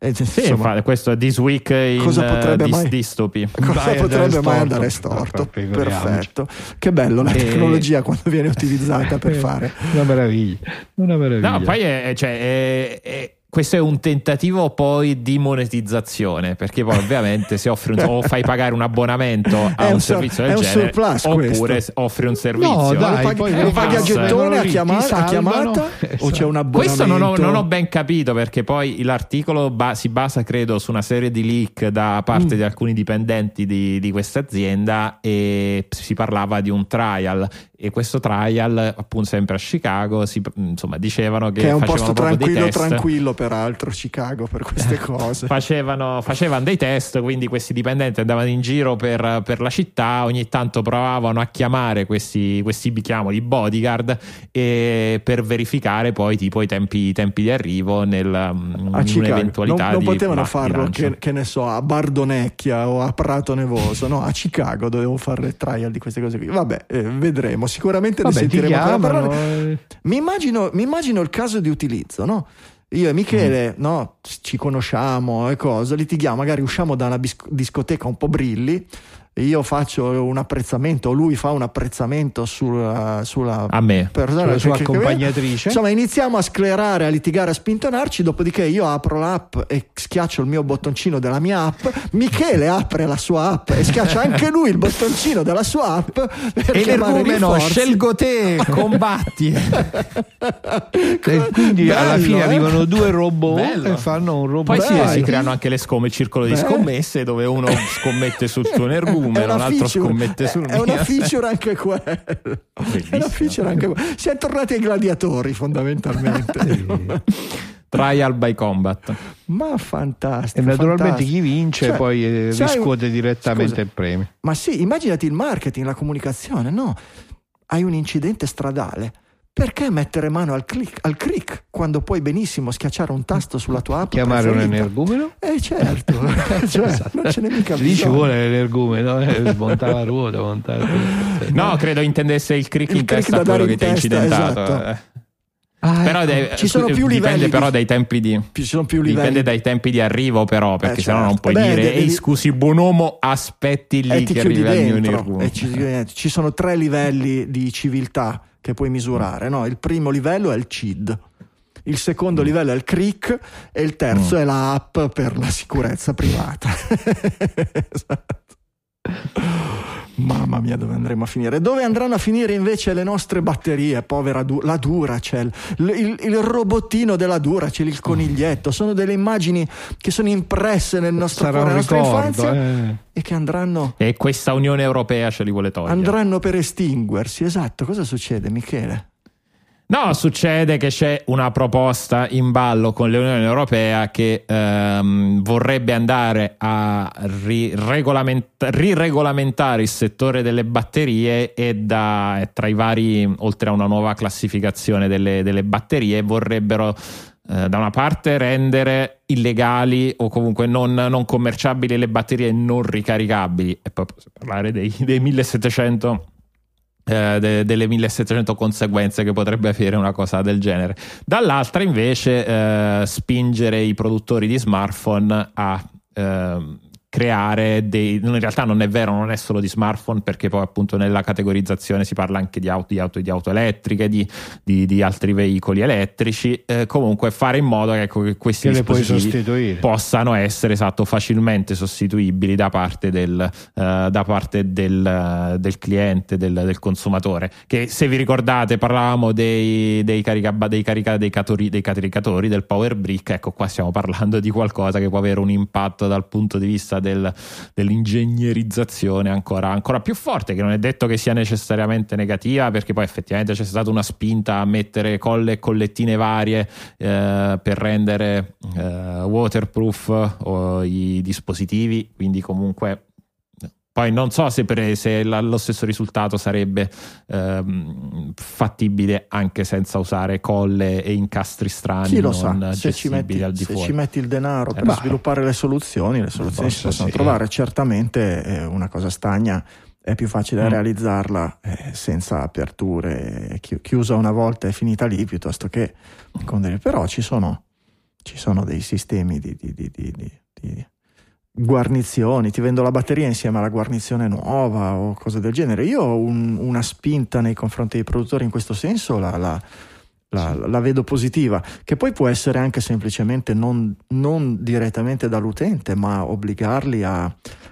Eh, sì, insomma, questo è This Week in cosa potrebbe uh, mai, Dystopy. *laughs* Cosa potrebbe mai andare storto? Perfetto. Che bello la e... tecnologia quando viene utilizzata per fare. Una meraviglia. Una meraviglia. No, poi è, cioè, è, è questo è un tentativo poi di monetizzazione perché poi ovviamente se offri un, o fai pagare un abbonamento a *laughs* un, un servizio del genere surplus oppure questo. offri un servizio No, dai, paghi, poi le paghi a gettone, a, lì, chiama- ti a chiamata *laughs* o c'è un abbonamento? questo non ho, non ho ben capito perché poi l'articolo ba- si basa credo su una serie di leak da Mm. parte di alcuni dipendenti di, di questa azienda e si parlava di un trial e questo trial appunto sempre a Chicago si, insomma dicevano che, che è un facevano posto tranquillo, tranquillo peraltro Chicago per queste *laughs* cose. Facevano, facevano dei test, quindi questi dipendenti andavano in giro per, per la città, ogni tanto provavano a chiamare questi, questi chiamoli bodyguard e per verificare poi tipo i tempi, i tempi di arrivo nel, a in Chicago non, non potevano di farlo che, che ne so a Bardonecchia o a Prato Nevoso no a Chicago dovevo fare trial di queste cose qui vabbè eh, vedremo sicuramente ne Vabbè, ti sentiremo ancora parlare mi immagino, mi immagino il caso di utilizzo, no? Io e Michele, no, ci conosciamo e cosa, litighiamo, magari usciamo da una bis- discoteca un po' brilli, io faccio un apprezzamento, o lui fa un apprezzamento sulla, sulla A me. persona Sulla sua che- accompagnatrice. Insomma, iniziamo a sclerare, a litigare, a spintonarci. Dopodiché io apro l'app e schiaccio il mio bottoncino della mia app. Michele apre la sua app e schiaccia anche lui il bottoncino della sua app. E l'ergumeno, scelgo te, combatti. *laughs* E quindi alla Bello, fine eh? arrivano due robot Bello. e fanno un robot. Poi sì, si creano anche le scomme, il circolo di Beh. scommesse dove uno scommette sul tuo *laughs* energumeno, un altro scommette sul è una feature anche *laughs* quella. È una Bellissimo. feature anche quella. Siamo tornati ai gladiatori fondamentalmente. *laughs* Trial by combat. Ma fantastico. E naturalmente fantastico. chi vince Cioè, poi eh, riscuote direttamente scusa, il premio. Ma sì, immaginati il marketing, la comunicazione, no? Hai un incidente stradale. Perché mettere mano al click, al click quando puoi benissimo schiacciare un tasto sulla tua app? Chiamare un energumeno? Eh certo, *laughs* *laughs* cioè, non ce n'è mica Lì ci bisogno. vuole l'energumeno, eh, smontare la ruota, montare. *laughs* No, credo intendesse il crick Il in crick testa quello che ti ha incidentato. esatto. eh. Ah, Però ecco. dai, Ci sono più dipende livelli però di- dai tempi di Ci sono più livelli. dipende dai tempi di arrivo però perché Eh, sennò non certo. puoi Beh, dire devi- ehi scusi buon uomo aspetti lì e ti che arriva il mio dentro energumeno e ci, eh, ci sono tre livelli di civiltà che puoi misurare no? il primo livello è il CID il secondo Mm. livello è il CRIC e il terzo è la app per la sicurezza privata *laughs* Esatto. Mamma mia, dove andremo a finire? Dove andranno a finire invece le nostre batterie? Povera du- la Duracell, il, il, il robottino della Duracell, il coniglietto, sono delle immagini che sono impresse nel nostro Sarà cuore, nella nostra infanzia eh. e che andranno e questa Unione Europea ce li vuole togliere andranno per estinguersi. Esatto, cosa succede, Michele? No, succede che c'è una proposta in ballo con l'Unione Europea che ehm, vorrebbe andare a riregolament- riregolamentare il settore delle batterie e da, tra i vari, oltre a una nuova classificazione delle, delle batterie, vorrebbero eh, da una parte rendere illegali o comunque non, non commerciabili le batterie non ricaricabili. E poi possiamo parlare dei, dei 1700 eh, de- delle 1700 conseguenze che potrebbe avere una cosa del genere. Dall'altra invece eh, spingere i produttori di smartphone a ehm, creare dei... In realtà non è vero, non è solo di smartphone perché poi appunto nella categorizzazione si parla anche di auto, di auto, di auto elettriche, di, di- di altri veicoli elettrici, eh, comunque fare in modo che, ecco, che questi Che dispositivi possano essere esatto, facilmente sostituibili da parte del, eh, da parte del, del cliente, del, del consumatore. Che se vi ricordate parlavamo dei, dei, carica, dei, carica, dei, catori- dei caricatori, del power brick, ecco qua stiamo parlando di qualcosa che può avere un impatto dal punto di vista del- dell'ingegnerizzazione ancora, ancora più forte, che non è detto che sia necessariamente negativa, perché poi effettivamente c'è stata una spinta a mettere colle e collettine varie eh, per rendere eh, waterproof o i dispositivi, quindi comunque poi non so se, per- se la- lo stesso risultato sarebbe ehm, fattibile anche senza usare colle e incastri strani Chi lo sa, se ci, metti, se ci metti il denaro Eh, per bah. sviluppare le soluzioni, le soluzioni si possono sì. trovare. Certamente è una cosa stagna, è più facile Mm. realizzarla eh, senza aperture, chi- chiusa una volta e finita lì, piuttosto che con delle... Però ci sono, ci sono dei sistemi di- di- di- di guarnizioni, ti vendo la batteria insieme alla guarnizione nuova o cose del genere. Io ho un- una spinta nei confronti dei produttori in questo senso la, la- la, la, vedo positiva, che poi può essere anche semplicemente non, non direttamente dall'utente, ma obbligarli a,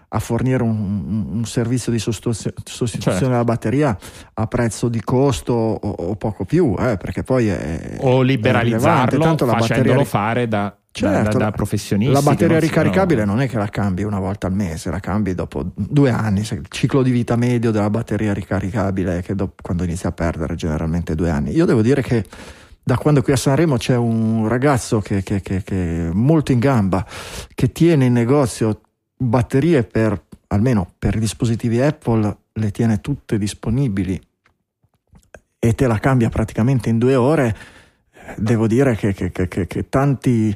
a fornire un, un, servizio di sostituzione certo. della batteria a prezzo di costo o, o poco più, eh, perché poi è, o liberalizzarlo è tanto la facendolo batteria... fare da Certo, da, da professionisti. La batteria ricaricabile non è che la cambi una volta al mese, la cambi dopo due anni. Il ciclo di vita medio della batteria ricaricabile è che dopo, quando inizia a perdere generalmente due anni. Io devo dire che da quando qui a Sanremo c'è un ragazzo che, che, che, che è molto in gamba, che tiene in negozio batterie per, almeno per i dispositivi Apple, le tiene tutte disponibili e te la cambia praticamente in due ore. Devo dire che tanti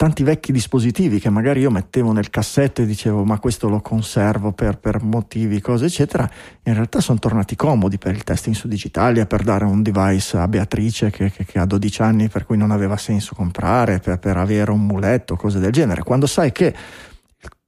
tanti vecchi dispositivi che magari io mettevo nel cassetto e dicevo ma questo lo conservo per, per motivi, cose eccetera, in realtà sono tornati comodi per il testing su Digitalia, per dare un device a Beatrice che, che, che ha 12 anni per cui non aveva senso comprare, per, per avere un muletto, cose del genere. Quando sai che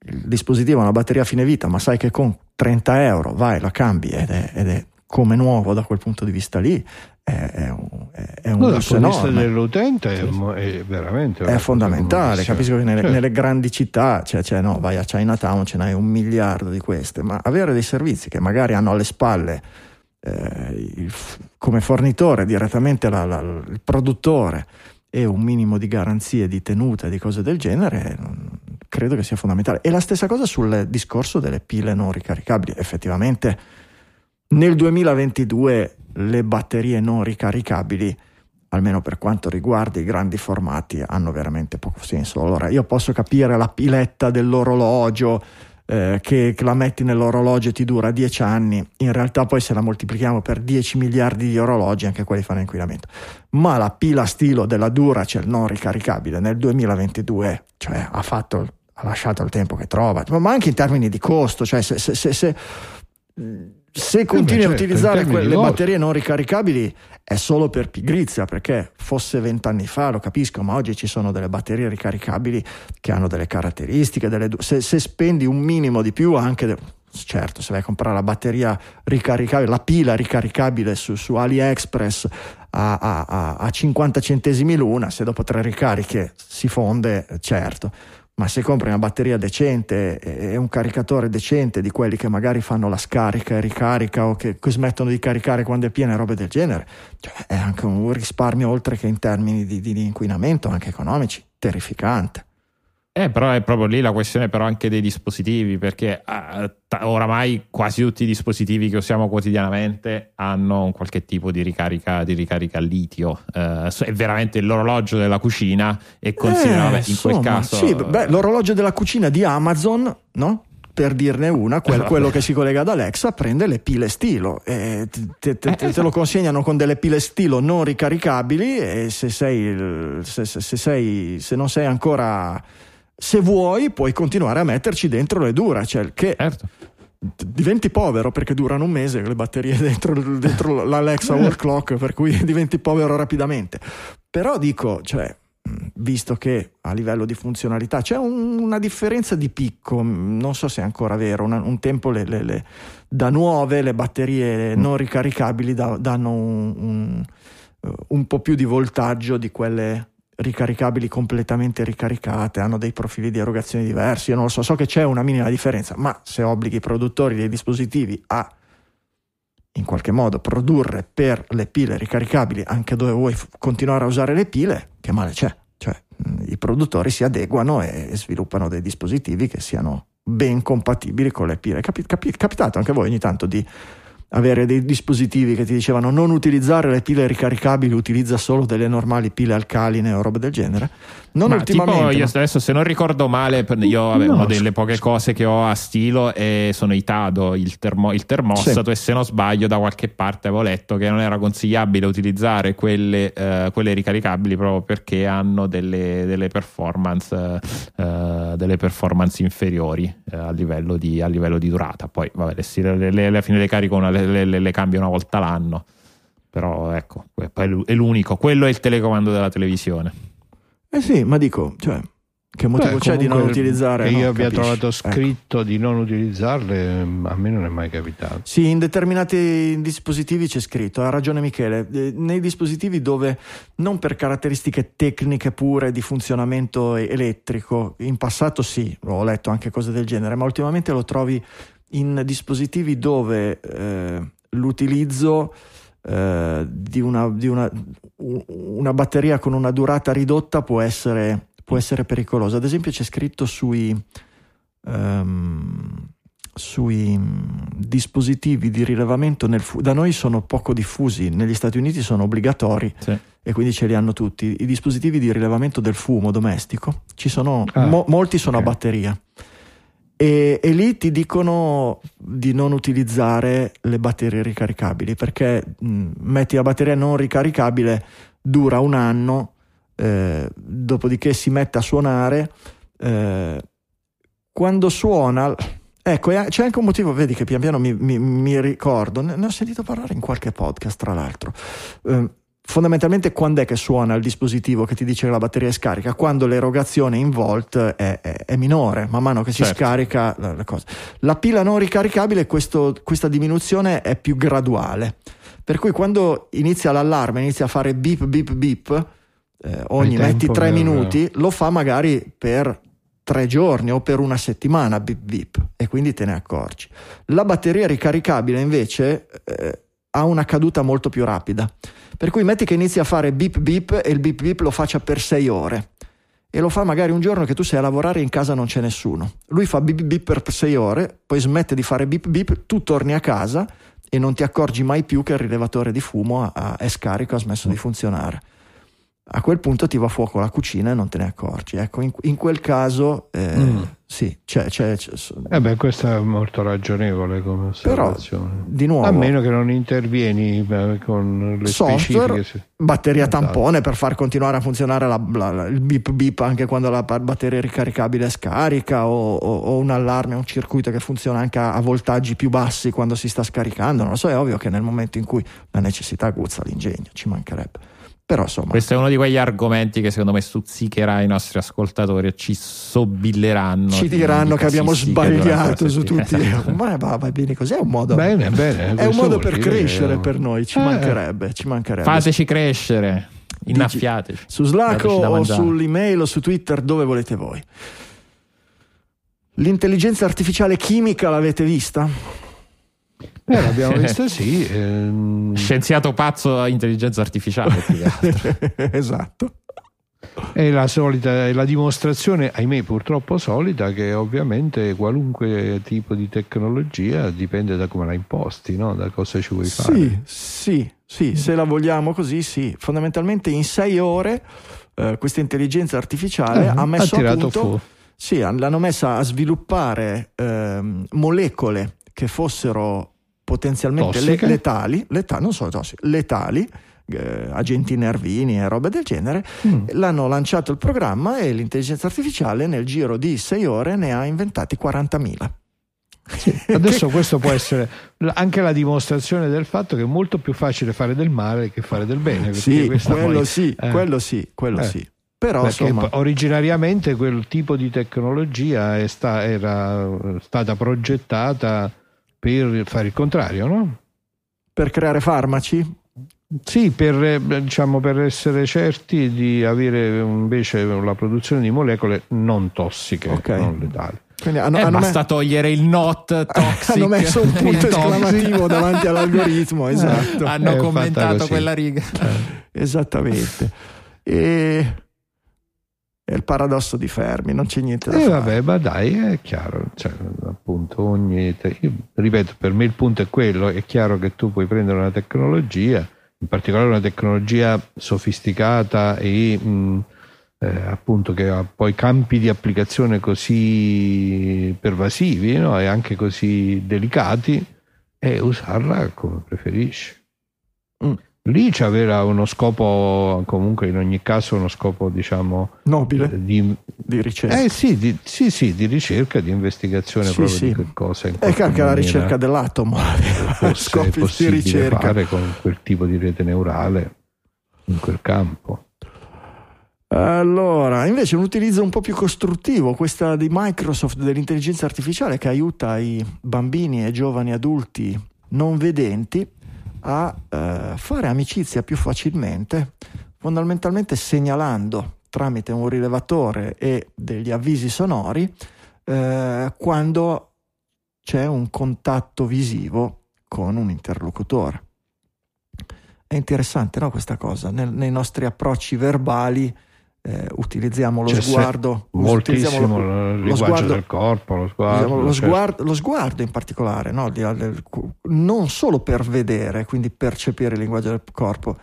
il dispositivo ha una batteria a fine vita, ma sai che con 30 euro vai, la cambi ed è, ed è come nuovo da quel punto di vista lì, è, è un, è un no, dal punto di vista dell'utente è, è veramente è fondamentale capisco che nelle, certo. nelle grandi città cioè, cioè, no, vai a Chinatown ce n'hai un miliardo di queste ma avere dei servizi che magari hanno alle spalle eh, il, come fornitore direttamente la, la, il produttore e un minimo di garanzie di tenuta e di cose del genere credo che sia fondamentale. E la stessa cosa sul discorso delle pile non ricaricabili. Effettivamente nel 2022 le batterie non ricaricabili, almeno per quanto riguarda i grandi formati, hanno veramente poco senso. Allora, io posso capire la piletta dell'orologio. Eh, che, che, la metti nell'orologio e ti dura 10 anni, in realtà poi se la moltiplichiamo per 10 miliardi di orologi, anche quelli fanno inquinamento. Ma la pila stilo della Duracell non ricaricabile nel 2022, cioè ha, fatto, ha lasciato il tempo che trova, ma anche in termini di costo, cioè se, se, se, se se eh continui certo, a utilizzare quelle batterie non ricaricabili è solo per pigrizia, perché fosse vent'anni fa, lo capisco, ma oggi ci sono delle batterie ricaricabili che hanno delle caratteristiche, delle, se, se, spendi un minimo di più anche... certo, se vai a comprare la batteria ricaricabile, la pila ricaricabile su, su AliExpress a, a, a 50 centesimi l'una, se dopo tre ricariche si fonde, certo ma se compri una batteria decente e un caricatore decente di quelli che magari fanno la scarica e ricarica o che, smettono di caricare quando è piena e robe del genere, cioè è anche un risparmio oltre che in termini di, di, di inquinamento, anche economici, terrificante. Eh, però è proprio lì la questione però anche dei dispositivi, perché t- oramai quasi tutti i dispositivi che usiamo quotidianamente hanno un qualche tipo di ricarica, di ricarica a litio. Uh, è veramente l'orologio della cucina e considera eh, in quel caso... Sì, beh, l'orologio della cucina di Amazon, no? per dirne una, quel, esatto. quello che si collega ad Alexa prende le pile stilo e te, te, te, te, lo consegnano con delle pile stilo non ricaricabili e se, sei, se, se, se, sei, se non sei ancora se vuoi puoi continuare a metterci dentro le Duracell che certo. diventi povero perché durano un mese le batterie *laughs* dentro, dentro l'Alexa Wall Clock per cui *laughs* diventi povero rapidamente però dico cioè visto che a livello di funzionalità c'è un, una differenza di picco, non so se è ancora vero, una, un tempo le, le, le, da nuove le batterie non ricaricabili da, danno un, un, un, po' più di voltaggio di quelle ricaricabili completamente ricaricate, hanno dei profili di erogazione diversi, io non lo so, so che c'è una minima differenza, ma se obblighi i produttori dei dispositivi a in qualche modo produrre per le pile ricaricabili anche dove vuoi f- continuare a usare le pile, che male c'è? Cioè, mh, i produttori si adeguano e, sviluppano dei dispositivi che siano ben compatibili con le pile. Capi- capi- capitato anche voi ogni tanto di avere dei dispositivi che ti dicevano non utilizzare le pile ricaricabili, utilizza solo delle normali pile alcaline o robe del genere. Non Ma ultimamente. Tipo io adesso, se non ricordo male, io avevo no, delle poche cose che ho a stilo e sono i Tado, il, termo, il termostato, sì. e se non sbaglio, da qualche parte avevo letto che non era consigliabile utilizzare quelle, uh, quelle ricaricabili proprio perché hanno delle, delle, performance, uh, delle performance inferiori uh, a, livello di, a, livello di, durata. Poi, vabbè, alla fine le carico, una, le, le, le cambio una volta l'anno. Però ecco, è l'unico, quello è il telecomando della televisione. Eh sì, ma dico, cioè, Che motivo Beh, c'è di non utilizzare? Che io no, abbia capisci? trovato Ecco. scritto di non utilizzarle, mm, a me non è mai capitato. Sì, in determinati dispositivi c'è scritto, ha ragione Michele, eh, nei dispositivi dove non per caratteristiche tecniche pure di funzionamento elettrico, in passato sì, ho letto anche cose del genere, ma ultimamente lo trovi in dispositivi dove eh, l'utilizzo eh, di, una, di una- una batteria con una durata ridotta può essere, può essere pericolosa. Ad esempio c'è scritto sui... ehm, sui dispositivi di rilevamento nel fu- da noi sono poco diffusi, negli Stati Uniti sono obbligatori Sì. e quindi ce li hanno tutti. I dispositivi di rilevamento del fumo domestico, ci sono, Ah, mo- molti sono ok. a batteria. E, e lì ti dicono di non utilizzare le batterie ricaricabili perché mh, metti la batteria non ricaricabile, dura un anno, eh, dopodiché si mette a suonare. eh, quando suona, ecco, c'è anche un motivo, vedi che pian piano mi, mi- mi ricordo, ne, ne ho sentito parlare in qualche podcast, tra l'altro. Eh, fondamentalmente, quando è che suona il dispositivo che ti dice che la batteria è scarica? Quando l'erogazione in volt è, è- è minore, man mano che si Certo. scarica la, la cosa. La pila non ricaricabile, questo- questa diminuzione è più graduale. Per cui quando inizia l'allarme, inizia a fare beep beep beep, eh, ogni metti tre per- minuti, lo fa magari per tre giorni o per una settimana beep beep e quindi te ne accorgi. La batteria ricaricabile invece eh, ha una caduta molto più rapida. Per cui metti che inizi a fare beep beep e il beep beep lo faccia per sei ore e lo fa magari un giorno che tu sei a lavorare e in casa non c'è nessuno. Lui fa beep beep per sei ore, poi smette di fare beep beep, tu torni a casa e non ti accorgi mai più che il rilevatore di fumo è scarico, ha smesso di funzionare. A quel punto ti va a fuoco la cucina e non te ne accorgi. Ecco, in, in quel caso eh, Mm. sì, c'è, c'è- c'è- Eh beh, questo è molto ragionevole come però osservazione. di nuovo A meno che non intervieni con le software, specifiche. batteria Esatto. tampone per far continuare a funzionare la- la- il beep beep anche quando la batteria ricaricabile scarica o, o- o un allarme, un circuito che funziona anche a, a voltaggi più bassi quando si sta scaricando. Non lo so, è ovvio che nel momento in cui la necessità guzza l'ingegno, ci mancherebbe. Però insomma, Questo è uno di quegli argomenti che secondo me stuzzicherà i nostri ascoltatori e ci sobilleranno. ci di- diranno di che abbiamo sbagliato su *laughs* tutti. Ma va, va bene così, è un modo, Bene, bene. è un modo per crescere per noi, ci Eh, mancherebbe, ci mancherebbe. Fateci crescere, innaffiateci. su Slack o sull'email o su Twitter, dove volete voi. L'intelligenza artificiale chimica l'avete vista? Eh, l'abbiamo *laughs* visto, sì. ehm, Scienziato pazzo a intelligenza artificiale. più che altro. *laughs* esatto. È la solita, è la dimostrazione, ahimè purtroppo solita, che ovviamente qualunque tipo di tecnologia dipende da come la imposti, no? da cosa ci vuoi fare. Sì, sì, sì, se la vogliamo così, sì. Fondamentalmente in sei ore eh, questa intelligenza artificiale Eh, ha messo ha a punto, sì, l'hanno messa a sviluppare ehm, molecole che fossero potenzialmente le- letali, leta- non solo tossiche, letali, eh, agenti nervini e robe del genere. Mm. L'hanno lanciato il programma e l'intelligenza artificiale nel giro di sei ore ne ha inventati 40.000. Adesso *laughs* questo può essere anche la dimostrazione del fatto che è molto più facile fare del male che fare del bene. Sì, quello poi- sì, eh, quello sì, quello Eh. sì. Però insomma, originariamente quel tipo di tecnologia è sta- era stata progettata per fare il contrario, no? per creare farmaci, Sì, per, eh, diciamo, per essere certi di avere invece la produzione di molecole non tossiche, Ok. non letali. quindi hanno, Eh, hanno basta me- togliere il not *laughs* toxic. hanno messo un punto *laughs* esclamativo davanti all'algoritmo, *laughs* esatto. Hanno È fatta commentato quella riga. Esattamente. E è il paradosso di Fermi, non c'è niente da E fare. Eh, vabbè, ma dai, è chiaro, cioè, appunto, ogni te- io ripeto, per me il punto è quello, è chiaro che tu puoi prendere una tecnologia, in particolare una tecnologia sofisticata e mh, eh, appunto che ha poi campi di applicazione così pervasivi no? e anche così delicati e usarla come preferisci. Mm. Lì c'aveva uno scopo, comunque in ogni caso uno scopo diciamo Nobile eh, di, di ricerca. eh sì, di, sì, sì, di ricerca, di investigazione Sì, proprio sì. di che cosa in qualche che anche la ricerca dell'atomo *laughs* scopi di ricerca. fare con quel tipo di rete neurale in quel campo. Allora, invece un utilizzo un po' più costruttivo, questa di Microsoft dell'intelligenza artificiale che aiuta i bambini e giovani adulti non vedenti a eh, fare amicizia più facilmente, fondamentalmente segnalando tramite un rilevatore e degli avvisi sonori eh, quando c'è un contatto visivo con un interlocutore. È interessante no, questa cosa, Nel, nei nostri approcci verbali eh, utilizziamo lo C'è sguardo, moltissimo lo, lo sguardo del corpo, lo sguardo, lo, certo. sguardo, lo sguardo in particolare, no? non solo per vedere, quindi percepire il linguaggio del corpo,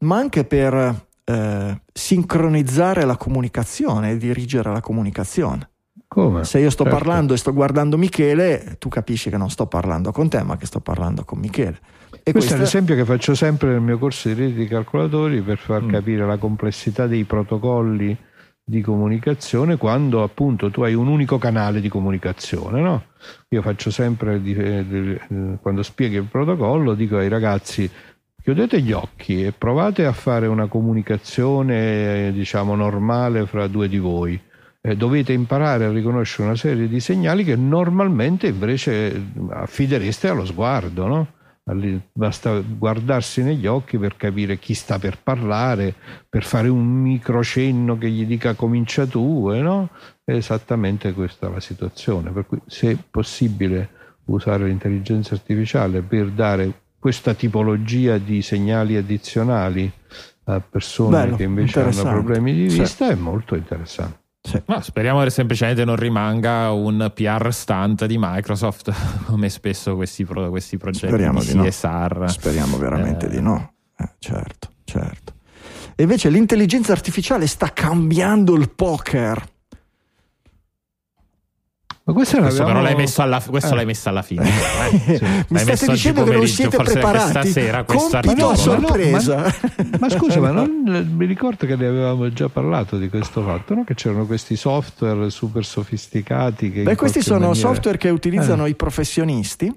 ma anche per eh, sincronizzare la comunicazione e dirigere la comunicazione. Come? Se io sto certo. parlando e sto guardando Michele, tu capisci che non sto parlando con te, ma che sto parlando con Michele. E questo questa... è l'esempio che faccio sempre nel mio corso di reti di calcolatori per far mm. capire la complessità dei protocolli di comunicazione quando appunto tu hai un unico canale di comunicazione. No? Io faccio sempre, eh, quando spiego il protocollo, dico ai ragazzi chiudete gli occhi e provate a fare una comunicazione diciamo normale fra due di voi eh, dovete imparare a riconoscere una serie di segnali che normalmente invece affidereste allo sguardo, no? Basta guardarsi negli occhi per capire chi sta per parlare, per fare un microcenno che gli dica comincia tu, eh, no? È esattamente questa la situazione. Per cui se è possibile usare l'intelligenza artificiale per dare questa tipologia di segnali addizionali a persone Bello, che invece hanno problemi di vista, sì. è molto interessante. Sì. Ma speriamo che semplicemente non rimanga un PR stunt di Microsoft *laughs* come spesso questi, pro, questi progetti speriamo di, di CSR. No. Speriamo veramente eh. di no. Eh, certo, certo. E invece l'intelligenza artificiale sta cambiando il poker. Ma questo, questo però l'hai messo alla, questo eh. l'hai messo alla fine. *laughs* Eh. Sì. Mi state dicendo che non siete preparati? Stasera, Compito a sorpresa. Ma, ma, *laughs* ma, scusa, ma non, mi ricordo che ne avevamo già parlato di questo fatto, no? che c'erano questi software super sofisticati. Che Beh, questi sono maniera... software che utilizzano eh. i professionisti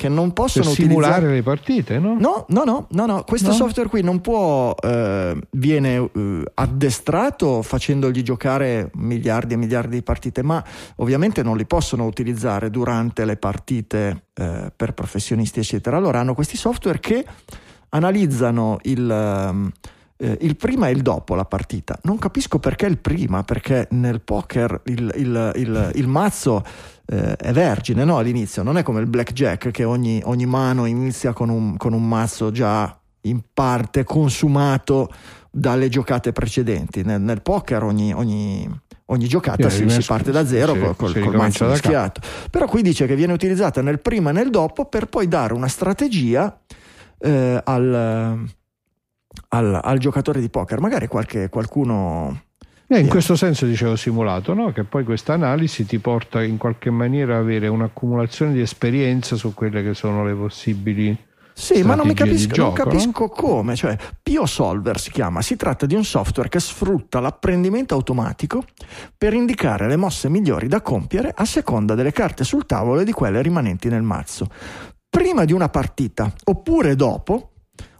che non possono per simulare utilizzare... le partite, no? No, no, no, no, no. questo no? software qui non può, eh, viene eh, addestrato facendogli giocare miliardi e miliardi di partite, ma ovviamente non li possono utilizzare durante le partite eh, per professionisti, eccetera. Allora hanno questi software che analizzano il ehm, eh, il prima e il dopo la partita. Non capisco perché il prima, perché nel poker il, il, il, il mazzo eh, è vergine no? all'inizio, non è come il blackjack che ogni, ogni mano inizia con un, con un mazzo già in parte consumato dalle giocate precedenti. Nel, nel poker ogni, ogni, ogni giocata si, si, parte da zero sì, col, col mazzo mischiato. Però qui dice che viene utilizzata nel prima e nel dopo per poi dare una strategia eh, al, al, al, giocatore di poker. Magari qualche, qualcuno eh, in questo senso dicevo simulato, no? che poi questa analisi ti porta in qualche maniera ad avere un'accumulazione di esperienza su quelle che sono le possibili sì, ma non, mi capisco, gioco, non capisco no? come. Cioè, Pio Solver si chiama. Si tratta di un software che sfrutta l'apprendimento automatico per indicare le mosse migliori da compiere a seconda delle carte sul tavolo e di quelle rimanenti nel mazzo. Prima di una partita oppure dopo,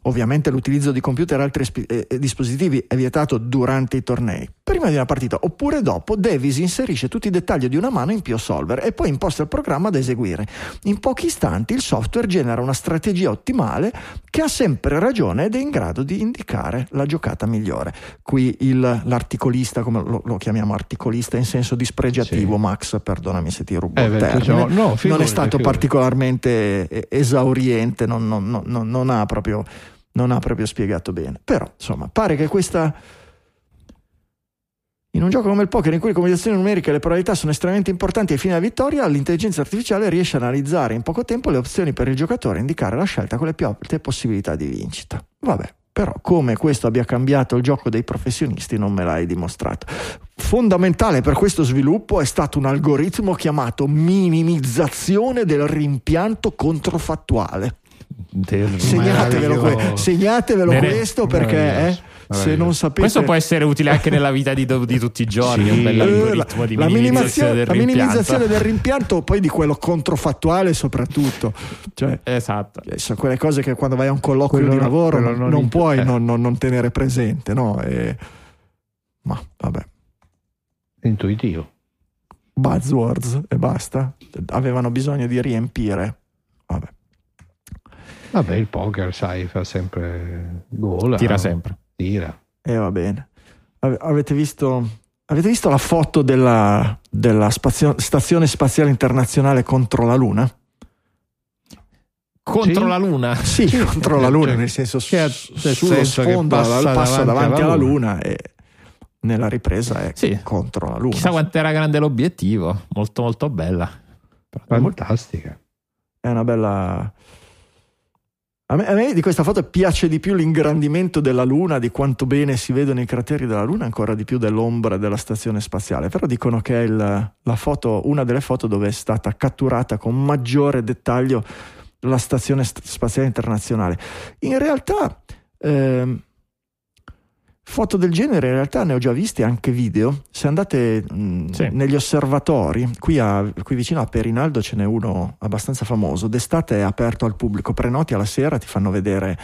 Ovviamente l'utilizzo di computer e altri eh, dispositivi è vietato durante i tornei. Prima di una partita oppure dopo, Davis inserisce tutti i dettagli di una mano in Pio Solver e poi imposta il programma da eseguire. In pochi istanti il software genera una strategia ottimale che ha sempre ragione ed è in grado di indicare la giocata migliore. Qui il, l'articolista, come lo, lo, chiamiamo articolista in senso dispregiativo, sì. Max, perdonami se ti rubo eh, il termine, diciamo, no, figurati, non è stato figurati. particolarmente esauriente, non, non, non, non ha proprio non ha proprio spiegato bene. Però, insomma, pare che questa... In un gioco come il poker, in cui le combinazioni numeriche e le probabilità sono estremamente importanti ai fini della vittoria, l'intelligenza artificiale riesce a analizzare in poco tempo le opzioni per il giocatore e indicare la scelta con le più alte possibilità di vincita. Vabbè, però come questo abbia cambiato il gioco dei professionisti non me l'hai dimostrato. Fondamentale per questo sviluppo è stato un algoritmo chiamato minimizzazione del rimpianto controfattuale. Segnatevelo, que- segnatevelo questo perché eh, se non sapete... Questo può essere utile anche nella vita di, di tutti i giorni, sì. un bel algoritmo di la minimizzazione, del la minimizzazione del rimpianto, poi di quello controfattuale soprattutto. Cioè, esatto. Sono quelle cose che quando vai a un colloquio quello, di lavoro non, non, puoi eh. non, non, tenere presente, no? E, Ma vabbè. Intuitivo. Buzzwords e basta. Avevano bisogno di riempire. Vabbè. Vabbè, il poker, sai, fa sempre gola. Tira no? sempre. Tira. E va bene. Ave- avete visto, avete visto la foto della, della spazio- Stazione Spaziale Internazionale contro la Luna? Contro Sì. la Luna. Sì, contro la Luna, nel senso, Che ha- su- sullo senso che sfondo passa passa, passa davanti davanti alla alla Luna. Luna e nella ripresa è Sì. contro la Luna. Chissà quanto era grande l'obiettivo. Molto, molto bella. Fantastica. È una bella. A me, a me di questa foto piace di più l'ingrandimento della Luna, di quanto bene si vedono i crateri della Luna, ancora di più dell'ombra della stazione spaziale. Però dicono che è il- foto, una delle foto dove è stata catturata con maggiore dettaglio la stazione st- spaziale internazionale. In realtà, ehm, foto del genere, in realtà ne ho già viste anche video. Se andate mh, Sì. negli osservatori, qui, a- qui vicino a Perinaldo ce n'è uno abbastanza famoso. D'estate è aperto al pubblico, prenoti alla sera, ti fanno vedere,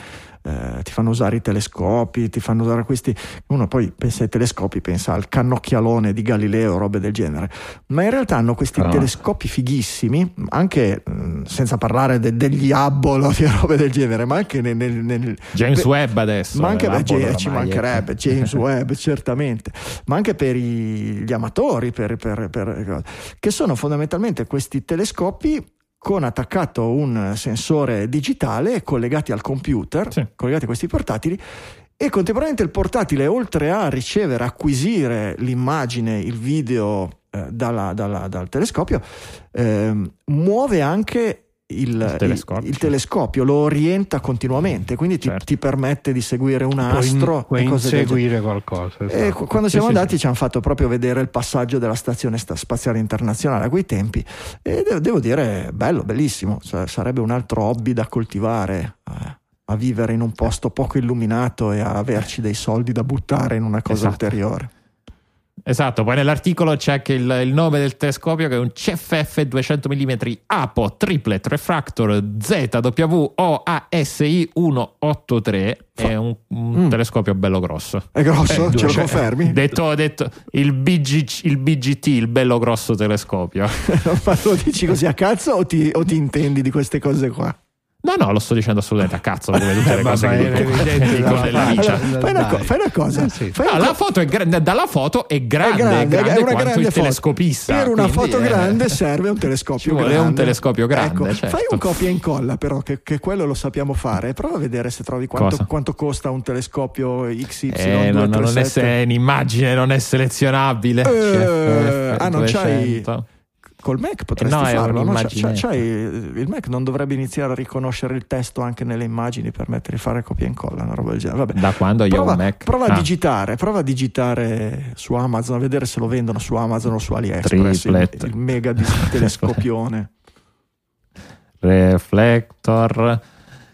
eh, ti fanno usare i telescopi, ti fanno usare questi. Uno poi pensa ai telescopi, pensa al cannocchialone di Galileo, robe del genere. Ma in realtà hanno questi Ah. telescopi fighissimi, anche mh, senza parlare de- degli Hubble *laughs* di robe del genere, ma anche nel. nel- nel- James Beh, Webb adesso. ma anche eh, beh, Ge- ci mancherebbe. *laughs* James Webb, certamente, ma anche per i- gli amatori, per- per- per- che sono fondamentalmente questi telescopi con attaccato un sensore digitale collegati al computer, Sì. collegati a questi portatili. E contemporaneamente il portatile, oltre a ricevere, acquisire l'immagine, il video eh, dalla- dalla- dal telescopio, ehm, muove anche il, Il telescopio. il- telescopio, lo orienta continuamente, quindi ti, Certo. ti permette di seguire un Puoi, astro puoi e cose del genere. inseguire qualcosa. E esatto. qu- quando siamo sì, andati sì. ci hanno fatto proprio vedere il passaggio della stazione sta- spaziale internazionale a quei tempi e de- devo dire bello, bellissimo, Sa- sarebbe un altro hobby da coltivare, eh, a vivere in un posto poco illuminato e a averci dei soldi da buttare in una cosa Esatto. ulteriore. Esatto, poi nell'articolo c'è anche il, il nome del telescopio che è un CFF 200 mm APO Triplet Refractor ZWOASI 183 è un, un Mm. telescopio bello grosso. È grosso? Eh, Ce lo due- confermi? *laughs* Detto, detto il, BG, il BGT, il bello grosso telescopio. *laughs* Ma lo dici così a cazzo o ti, o ti intendi di queste cose qua? No, no, lo sto dicendo assolutamente a cazzo come tutte le *laughs* cose che dico, evidente dico vita. Allora, fai, una dai. co- fai una cosa, Eh, sì. fai No, una la co- foto è grande, dalla foto è grande, è grande, grande, è una quanto grande il foto. telescopista. Per una foto eh, grande serve un telescopio ci vuole grande. un telescopio grande, Ecco, certo. Fai un copia e incolla, però, che, che quello lo sappiamo fare. Prova a vedere se trovi quanto, quanto costa un telescopio XY. Eh, no, no, non è è un'immagine, non è selezionabile. Eh, ah, non c'hai- 200. Col Mac potresti Eh no, farlo. no? C'ha- c'hai- il Mac non dovrebbe iniziare a riconoscere il testo anche nelle immagini per mettere di fare copia e incolla, una roba del genere. Vabbè. Da quando io Prova, ho un Mac? prova Ah, a digitare, prova a digitare su Amazon, a vedere se lo vendono su Amazon o su AliExpress il, Triplet. il mega *laughs* telescopione. Reflector.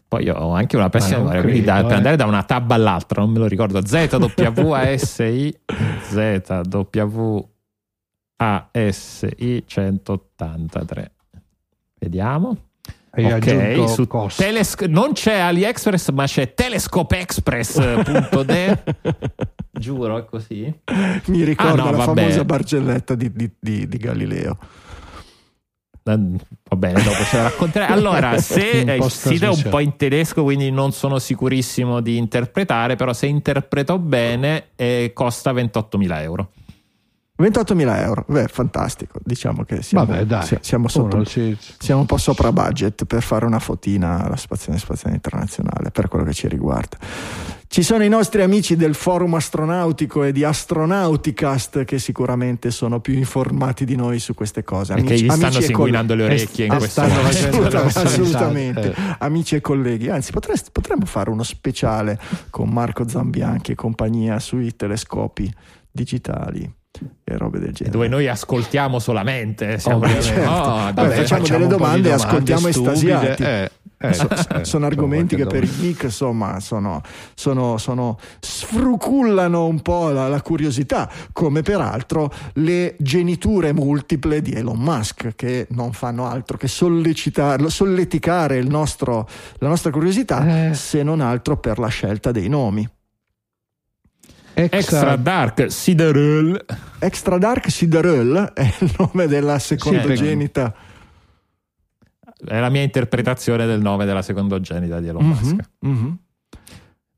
Poi io ho anche una pessima memoria, quindi da- credo, per eh. andare da una tab all'altra, non me lo ricordo. ZWASI ZWASI 183. Vediamo. Ok, su. Telesc- non c'è AliExpress, ma c'è telescopeexpress.de. *laughs* Giuro, è così. Mi ricorda Ah, no, la vabbè. famosa bargelletta di, di- di- di Galileo. Va bene, dopo ce la racconterai. Allora, se eh, il sito è un po' in tedesco, quindi non sono sicurissimo di interpretare, però se interpreto bene eh, costa 28.000 euro. 28.000 euro, beh, fantastico. Diciamo che siamo, Vabbè, dai. si- siamo, sotto- Uno si- siamo un po' sopra budget per fare una fotina alla Stazione Spaziale Internazionale, per quello che ci riguarda. Ci sono i nostri amici del forum astronautico e di Astronauticast che sicuramente sono più informati di noi su queste cose. E che gli stanno singuinando le orecchie in *laughs* Eh, questo stanno momento. assolutamente, assolutamente. amici e colleghi. Anzi, potreste- potremmo fare uno speciale con Marco Zambianchi e compagnia sui telescopi digitali e robe del genere. Dove noi ascoltiamo solamente. Siamo Ovviamente. lì, Certo. oh, Vabbè, dai, facciamo facciamo delle domande e ascoltiamo estasiati. eh, eh, So- eh, sono argomenti che per il geek insomma sono, sono, sono- sfrucullano un po' la, la curiosità come peraltro le geniture multiple di Elon Musk che non fanno altro che sollecitare, solleticare il nostro- la nostra curiosità Eh. se non altro per la scelta dei nomi Extra Dark Siderul. Extra Dark Siderul è il nome della secondogenita. È la mia interpretazione del nome della secondogenita di Elon Musk. Mhm.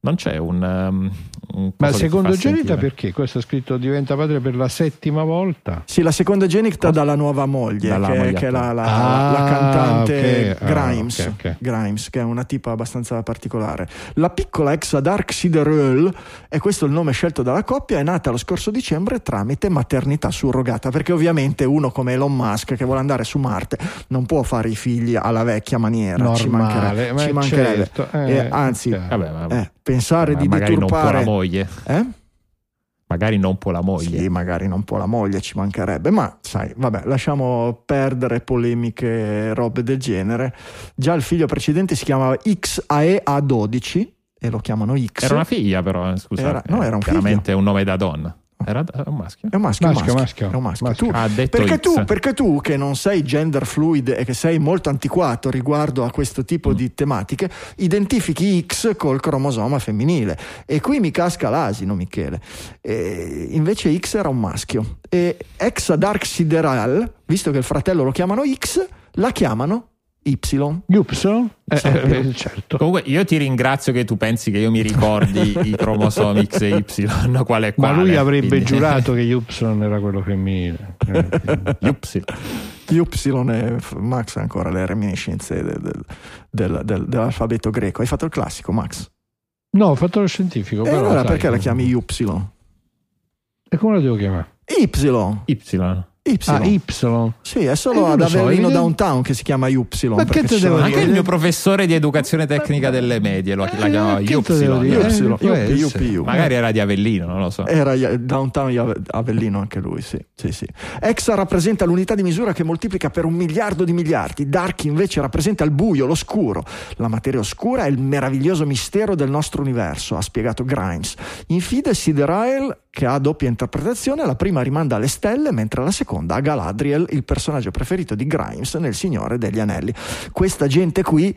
Non c'è un. um, un Ma secondogenita perché? Questo è scritto diventa padre per la settima volta. Sì, la secondogenita dalla nuova moglie, Dalla che, moglie che è la, la- Ah, la cantante ok. Ah, Grimes, ok, ok. Grimes, che è una tipa abbastanza particolare. La piccola ex Dark Siderul, e questo è il nome scelto dalla coppia, è nata lo scorso dicembre tramite maternità surrogata, perché ovviamente uno come Elon Musk che vuole andare su Marte non può fare i figli alla vecchia maniera, ci Normale, mancherebbe. ma ci mancherebbe. certo, eh, E anzi, chiaro. Vabbè, ma eh, pensare ma di magari non può la deturpare... moglie. Eh? Magari non può la moglie. Sì, magari non può la moglie, ci mancherebbe, ma sai, vabbè, lasciamo perdere polemiche e robe del genere. Già il figlio precedente si chiamava XAEA12 e lo chiamano X. Era una figlia, però, eh, scusa. Era- no, era un Chiaramente un nome da donna. Era, un maschio. È un maschio, Maschio, un maschio. È un maschio. Maschio. Tu- Ha detto perché, tu, perché tu che non sei gender fluid e che sei molto antiquato riguardo a questo tipo Mm. di tematiche, identifichi X col cromosoma femminile. E qui mi casca l'asino, Michele. E invece X era un maschio. E ex Dark Sideral, visto che il fratello lo chiamano X, la chiamano Y. Y? Eh, Sappio. eh, certo. Comunque, io ti ringrazio che tu pensi che io mi ricordi *laughs* i cromosomi X e Y, quale Ma quale. lui avrebbe quindi- giurato che Y era quello femminile. Eh, *laughs* Y. Y e Max ha ancora le reminiscenze del- del- del- del- dell'alfabeto greco. Hai fatto il classico, Max? No, ho fatto lo scientifico. E però, allora sai, perché la chiami Y? E come la devo chiamare? Y. Y. Y. Ah, Y. Sì, è Eh, solo non ad so, Avellino evidente- Downtown che si chiama Y. Ma perché che te devo Anche dire? il mio professore di educazione tecnica delle medie lo, la chiamava Eh, Y. Y, Eh. Yuppie, Magari era di Avellino, non lo so. Era Downtown Avellino anche lui, sì, sì, sì. Exa rappresenta l'unità di misura che moltiplica per un miliardo di miliardi. Dark invece rappresenta il buio, l'oscuro. La materia oscura è il meraviglioso mistero del nostro universo, ha spiegato Grimes. In Fide Siderael, che ha doppia interpretazione, la prima rimanda alle stelle, mentre la seconda a Galadriel, il personaggio preferito di Grimes nel Signore degli Anelli. Questa gente qui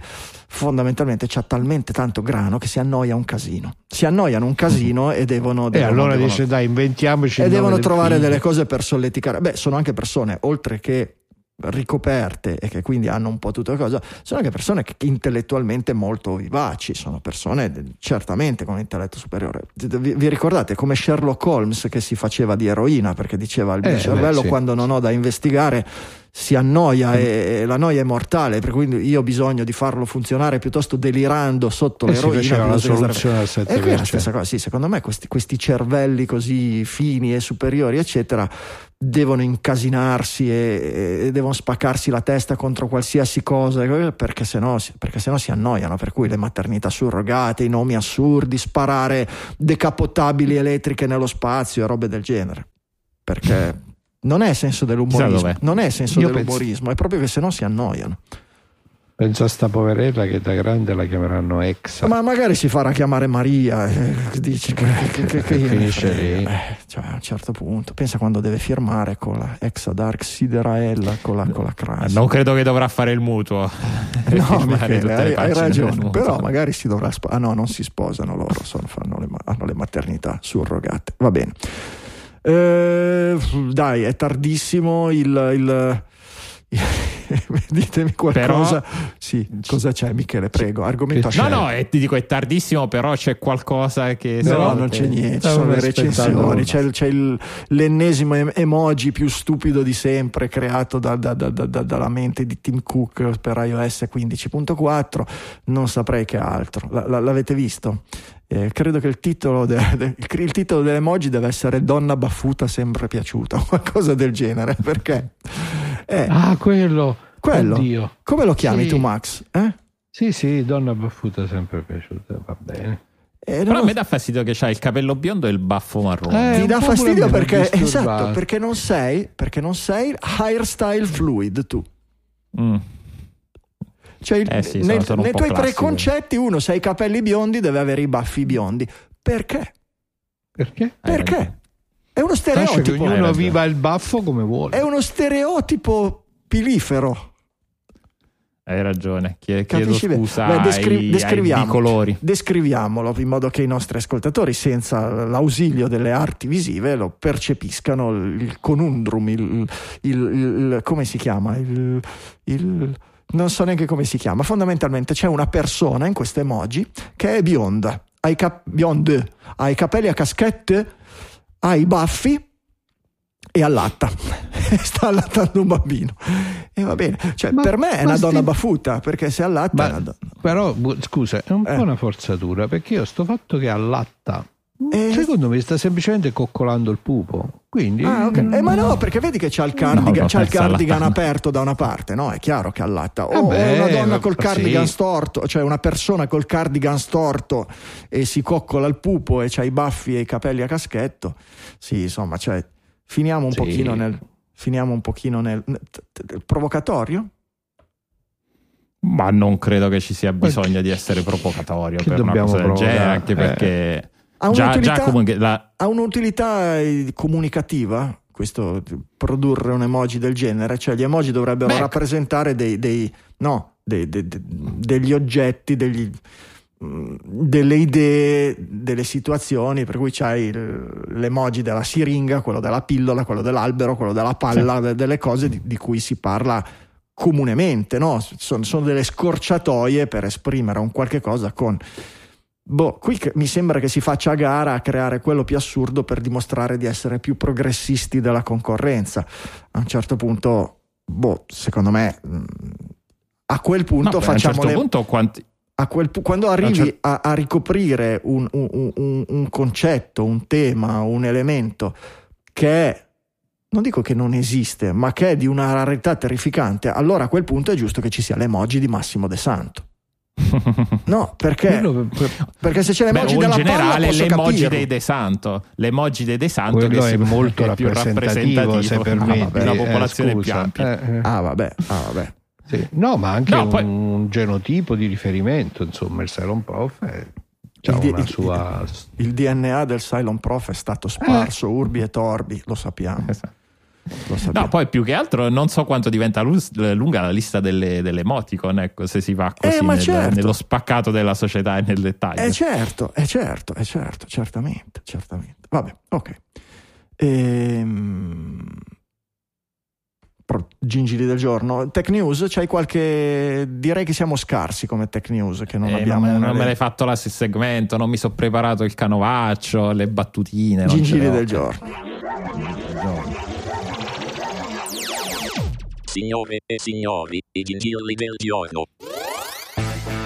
fondamentalmente c'ha talmente tanto grano che si annoia un casino. Si annoiano un casino e devono... E devono- allora devono- dice dai, inventiamoci e devono trovare figlio. delle cose per solleticare. Beh, sono anche persone, oltre che ricoperte e che quindi hanno un po' tutte le cose, sono anche persone che intellettualmente molto vivaci, sono persone certamente con intelletto superiore. Vi, vi ricordate come Sherlock Holmes che si faceva di eroina perché diceva il mio Eh, cervello beh, sì. quando non ho da investigare si annoia e, e la noia è mortale, per cui io ho bisogno di farlo funzionare piuttosto delirando sotto E si l'eroina. la soluzione al e qui è la 7%. stessa cosa, sì, secondo me questi, questi cervelli così fini e superiori, eccetera, devono incasinarsi e, e devono spaccarsi la testa contro qualsiasi cosa, perché sennò, si- perché sennò si annoiano, per cui le maternità surrogate, i nomi assurdi, sparare decapotabili elettriche nello spazio e robe del genere. Perché non è senso dell'umorismo, non è senso Io dell'umorismo, è proprio che sennò si annoiano. Penso a sta poverella che da grande la chiameranno ex. Ma magari si farà chiamare Maria, eh, dici che, che- che- che- *laughs* Finisce lì. Eh, cioè, a un certo punto, pensa quando deve firmare con la Exa Dark Sideraella, con la, con la crasi. Non credo che dovrà fare il mutuo. *laughs* *laughs* No, Michele, hai, hai ragione, però magari si dovrà sposare. Ah no, non si sposano loro, sono- fanno le, hanno le maternità surrogate. Va bene. Eh, dai, è tardissimo il... il- *laughs* Ditemi qualcosa. sì, cosa c'è Michele? Prego, argomento No, no, e ti dico è tardissimo, però c'è qualcosa che. No, secondo non c'è niente, ci sono le recensioni, c'è, c'è il- l'ennesimo em- emoji più stupido di sempre creato da- da- da- da- da- dalla mente di Tim Cook per iOS 15.4, non saprei che altro. La- la- l'avete visto? Eh, credo che il titolo, de- de- il titolo dell'emoji deve essere Donna baffuta sempre piaciuta, o *laughs* qualcosa del genere, perché... eh, Ah, quello. quello, Oddio. come lo chiami Sì. tu Max? Eh? Sì, sì, donna baffuta sempre piaciuta, va bene. Eh, Però a me dà fastidio che c'hai il capello biondo e il baffo marrone. Eh, ti dà fastidio perché esatto perché non sei perché non sei hairstyle fluid tu Mm. cioè Eh sì, nei, sono- sono un nei po' tuoi classico. preconcetti uno se hai i capelli biondi deve avere i baffi biondi perché? Perché? Hai perché? È uno Lascia che stereotipo Hai ognuno viva il baffo come vuole. è uno stereotipo pilifero Hai ragione, chiedo Capisci scusa Beh, descri- ai, ai descriviamo- bicolori. Descriviamolo in modo che i nostri ascoltatori, senza l'ausilio delle arti visive, lo percepiscano il, il conundrum, il, il- il- come si chiama? Il, il- non so neanche come si chiama. Fondamentalmente c'è una persona in questo emoji che è bionda, ha i, cap- bionde, ha i capelli a caschette, ha i baffi e allatta. *laughs* Sta allattando un bambino. E va bene. Cioè, Ma- per me è una sti- donna baffuta perché se allatta è Ma- una donna. Però, scusa, è un Eh. po' una forzatura perché io sto fatto che allatta. Eh. Secondo me sta semplicemente coccolando il pupo. Quindi Ah, ok. Eh, ma no, perché vedi che c'ha il cardigan, No, c'ha il cardigan aperto da una parte, no? È chiaro che allatta. O Vabbè, o una donna col cardigan sì. storto, cioè una persona col cardigan storto e si coccola il pupo e c'ha i baffi e i capelli a caschetto. Sì, insomma, cioè, finiamo un Sì. pochino nel. Finiamo un pochino nel. nel- nel provocatorio? Ma non credo che ci sia bisogno di essere provocatorio Che per una cosa del genere, anche Eh. perché Ha già, un'utilità- già comunque la- Ha un'utilità eh, comunicativa questo produrre un emoji del genere? Cioè gli emoji dovrebbero Beh, rappresentare dei, dei- no, dei- dei- de- degli oggetti, degli, mm, delle idee, delle situazioni, per cui c'hai l'emoji della siringa, quello della pillola, quello dell'albero, quello della palla, de- delle cose di, di cui si parla comunemente, no? Sono, sono delle scorciatoie per esprimere un qualche cosa con Boh, qui mi sembra che si faccia a gara a creare quello più assurdo per dimostrare di essere più progressisti della concorrenza. A un certo punto, boh, secondo me, mh, a quel no, punto beh, a un facciamo certo le- punto quanti, a quel quando arrivi a, a ricoprire un, un- un- un concetto, un tema, un elemento che è, non dico che non esiste, ma che è di una rarità terrificante, allora a quel punto è giusto che ci sia l'emoji di Massimo De Santo. *laughs* No, perché, perché se c'è Beh, l'emoji in della palla generale posso l'emoji dei De Santo, l'emoji dei De Santo quello che è molto è più rappresentativo, se di una eh, popolazione più scusa. ampia. Eh, eh. Ah, vabbè, ah, vabbè. Sì. No, ma anche No, un, poi- un genotipo di riferimento, insomma, il Cylon Prof è, c'ha Il di- una il- sua... Il DNA del Cylon Prof è stato sparso, urbi e torbi, lo sappiamo. Esatto. No, poi più che altro non so quanto diventa lunga la lista delle, delle emoticon, ecco, se si va così Eh, nel- certo. nello spaccato della società e nel dettaglio. Eh certo, è certo, è certo, certamente, certamente. Vabbè, ok. Ehm... Gingili del giorno. Tech News, c'hai qualche... Direi che siamo scarsi come Tech News, che non Eh, abbiamo... non, non me l'hai fatto la segmento, non mi sono preparato il canovaccio, le battutine. Gingili le ho. del giorno. Signore e signori, i gingilli del giorno.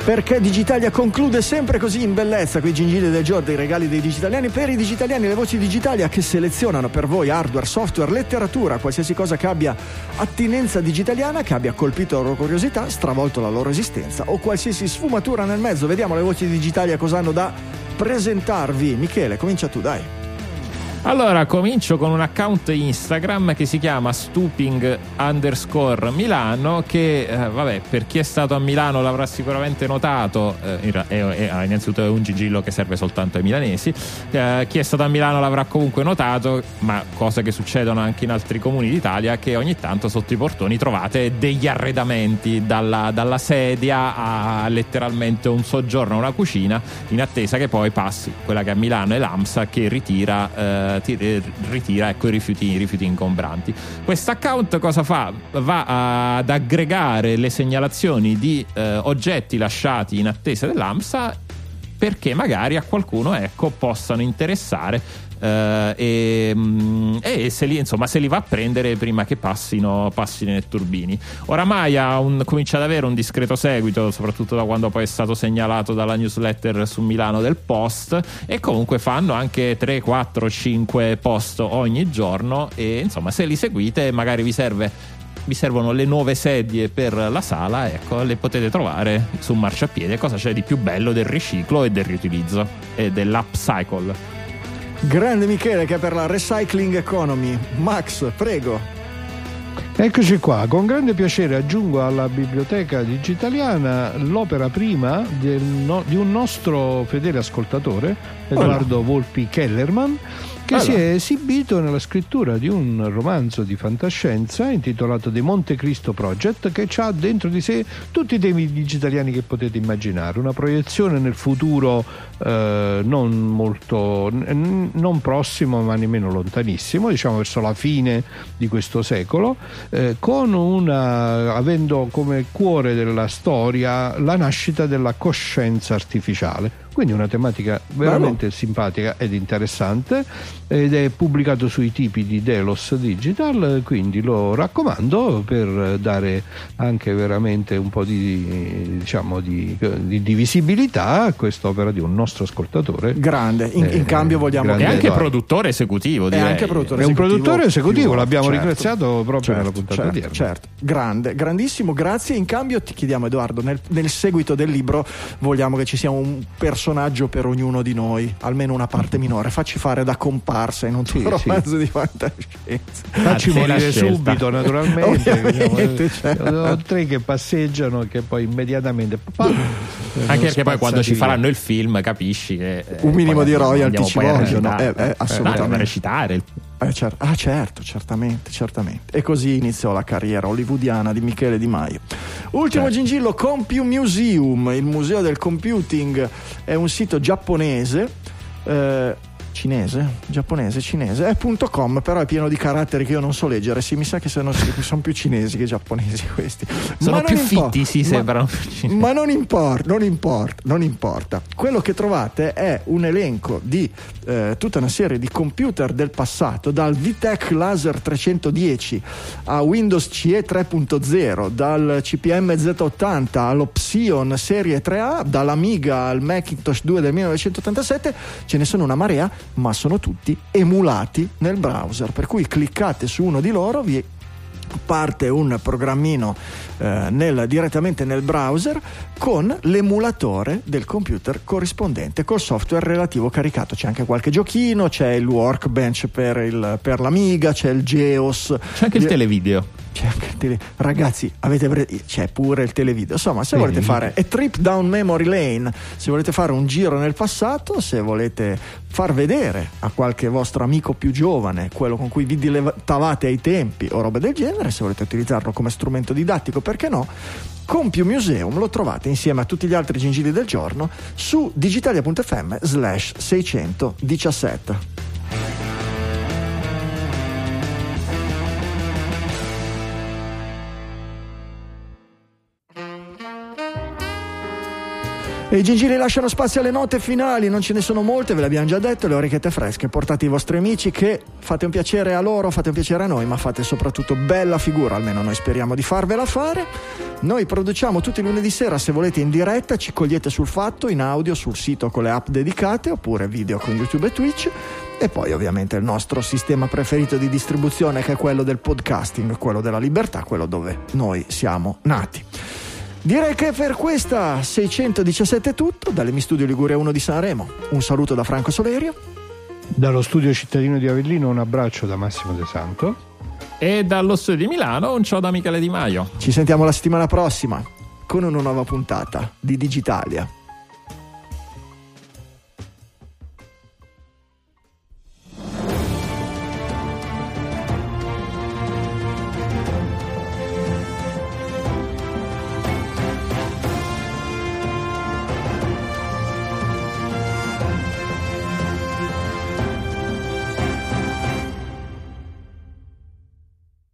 Perché Digitalia conclude sempre così in bellezza quei gingilli del giorno, i regali dei digitaliani per i digitaliani, le voci digitalia che selezionano per voi hardware, software, letteratura, qualsiasi cosa che abbia attinenza digitaliana, che abbia colpito la loro curiosità, stravolto la loro esistenza o qualsiasi sfumatura nel mezzo. Vediamo le voci digitalia cosa hanno da presentarvi. Michele, comincia tu, dai. Allora, comincio con un account Instagram che si chiama Stooping underscore Milano che, eh, vabbè, per chi è stato a Milano l'avrà sicuramente notato, eh, è- è- innanzitutto è un gigillo che serve soltanto ai milanesi, eh, chi è stato a Milano l'avrà comunque notato, ma cose che succedono anche in altri comuni d'Italia, che ogni tanto sotto i portoni trovate degli arredamenti, dalla, dalla sedia a letteralmente un soggiorno una cucina, in attesa che poi passi quella che a Milano è l'AMSA che ritira, ti- ritira ecco, i, rifiuti, i rifiuti ingombranti. Questo account cosa fa? Va ad aggregare le segnalazioni di eh, oggetti lasciati in attesa dell'AMSA perché magari a qualcuno ecco, possano interessare eh, e, mm, e se, li, insomma, se li va a prendere prima che passino, passino nei turbini. Oramai un- comincia ad avere un discreto seguito, soprattutto da quando poi è stato segnalato dalla newsletter su Milano del Post e comunque fanno anche 3, 4, 5 post ogni giorno e insomma se li seguite magari vi serve vi servono le nuove sedie per la sala, ecco, le potete trovare su marciapiede. Cosa c'è di più bello del riciclo e del riutilizzo e dell'upcycle? Grande Michele che è per la recycling economy. Max, prego. Eccoci qua, con grande piacere aggiungo alla biblioteca digitaliana l'opera prima di un nostro fedele ascoltatore, Edoardo Volpi Kellerman, che allora. si è esibito nella scrittura di un romanzo di fantascienza intitolato The Monte Cristo Project che ha dentro di sé tutti i temi digitaliani che potete immaginare, una proiezione nel futuro eh, non molto non prossimo ma nemmeno lontanissimo, diciamo verso la fine di questo secolo, eh, con una avendo come cuore della storia la nascita della coscienza artificiale quindi una tematica veramente Bravo. simpatica ed interessante ed è pubblicato sui tipi di Delos Digital, quindi lo raccomando per dare anche veramente un po' di, diciamo, di, di, di visibilità a quest'opera di un nostro ascoltatore. Grande, in, in eh, cambio vogliamo... È anche produttore esecutivo, direi. È anche produttore è un produttore esecutivo, l'abbiamo certo, ringraziato proprio certo, nella puntata certo, odierna. Certo, grande, grandissimo, grazie. In cambio ti chiediamo Edoardo, nel, nel seguito del libro vogliamo che ci sia un personaggio personaggio per ognuno di noi, almeno una parte minore. Facci fare da comparsa in un tuo sì, romanzo sì. di fantascienza. Facci morire subito, naturalmente. *laughs* diciamo, certo. Tre che passeggiano che poi immediatamente. *laughs* Anche perché poi quando ci faranno il film capisci che. Eh, un minimo di royalty ci vogliono. Eh, eh, assolutamente. Eh, recitare il eh, cer- ah certo, certamente, certamente. E così iniziò la carriera hollywoodiana di Michele Di Maio. Ultimo certo. gingillo, Compu Museum, il museo del computing, è un sito giapponese. Eh, cinese, giapponese, cinese, è .com, però è pieno di caratteri che io non so leggere, sì, mi sa che sono, sono *laughs* più cinesi che giapponesi questi. Sono ma più fitti, sì, sembrano ma, ma non importa, non importa, non importa. Quello che trovate è un elenco di eh, tutta una serie di computer del passato, dal VTech Laser 310 a Windows CE 3.0, dal CPM Z80 all'Opsion Serie 3A, dall'Amiga al Macintosh 2 del 1987, ce ne sono una marea ma sono tutti emulati nel browser, per cui cliccate su uno di loro, vi parte un programmino eh, nel, direttamente nel browser con l'emulatore del computer corrispondente col software relativo caricato. C'è anche qualche giochino, c'è il workbench per, il, per l'Amiga, c'è il Geos. C'è anche il televideo. Tele... Ragazzi, avete... c'è pure il televideo. Insomma, se volete fare a trip down memory lane, se volete fare un giro nel passato, se volete far vedere a qualche vostro amico più giovane quello con cui vi dilettavate ai tempi o roba del genere, se volete utilizzarlo come strumento didattico, perché no? Compiu Museum lo trovate insieme a tutti gli altri gingilli del giorno su digitalia.fm slash 617. I gingilli lasciano spazio alle note finali, non ce ne sono molte, ve l'abbiamo già detto, le orecchiette fresche, portate i vostri amici che fate un piacere a loro, fate un piacere a noi, ma fate soprattutto bella figura, almeno noi speriamo di farvela fare. Noi produciamo tutti i lunedì sera, se volete in diretta, ci cogliete sul fatto, in audio, sul sito con le app dedicate, oppure video con YouTube e Twitch. E poi ovviamente il nostro sistema preferito di distribuzione che è quello del podcasting, quello della libertà, quello dove noi siamo nati. Direi che per questa 617 è tutto, dalle Mi Studio Liguria 1 di Sanremo. Un saluto da Franco Solerio. Dallo studio cittadino di Avellino un abbraccio da Massimo De Santo. E dallo studio di Milano un ciao da Michele Di Maio. Ci sentiamo la settimana prossima con una nuova puntata di Digitalia.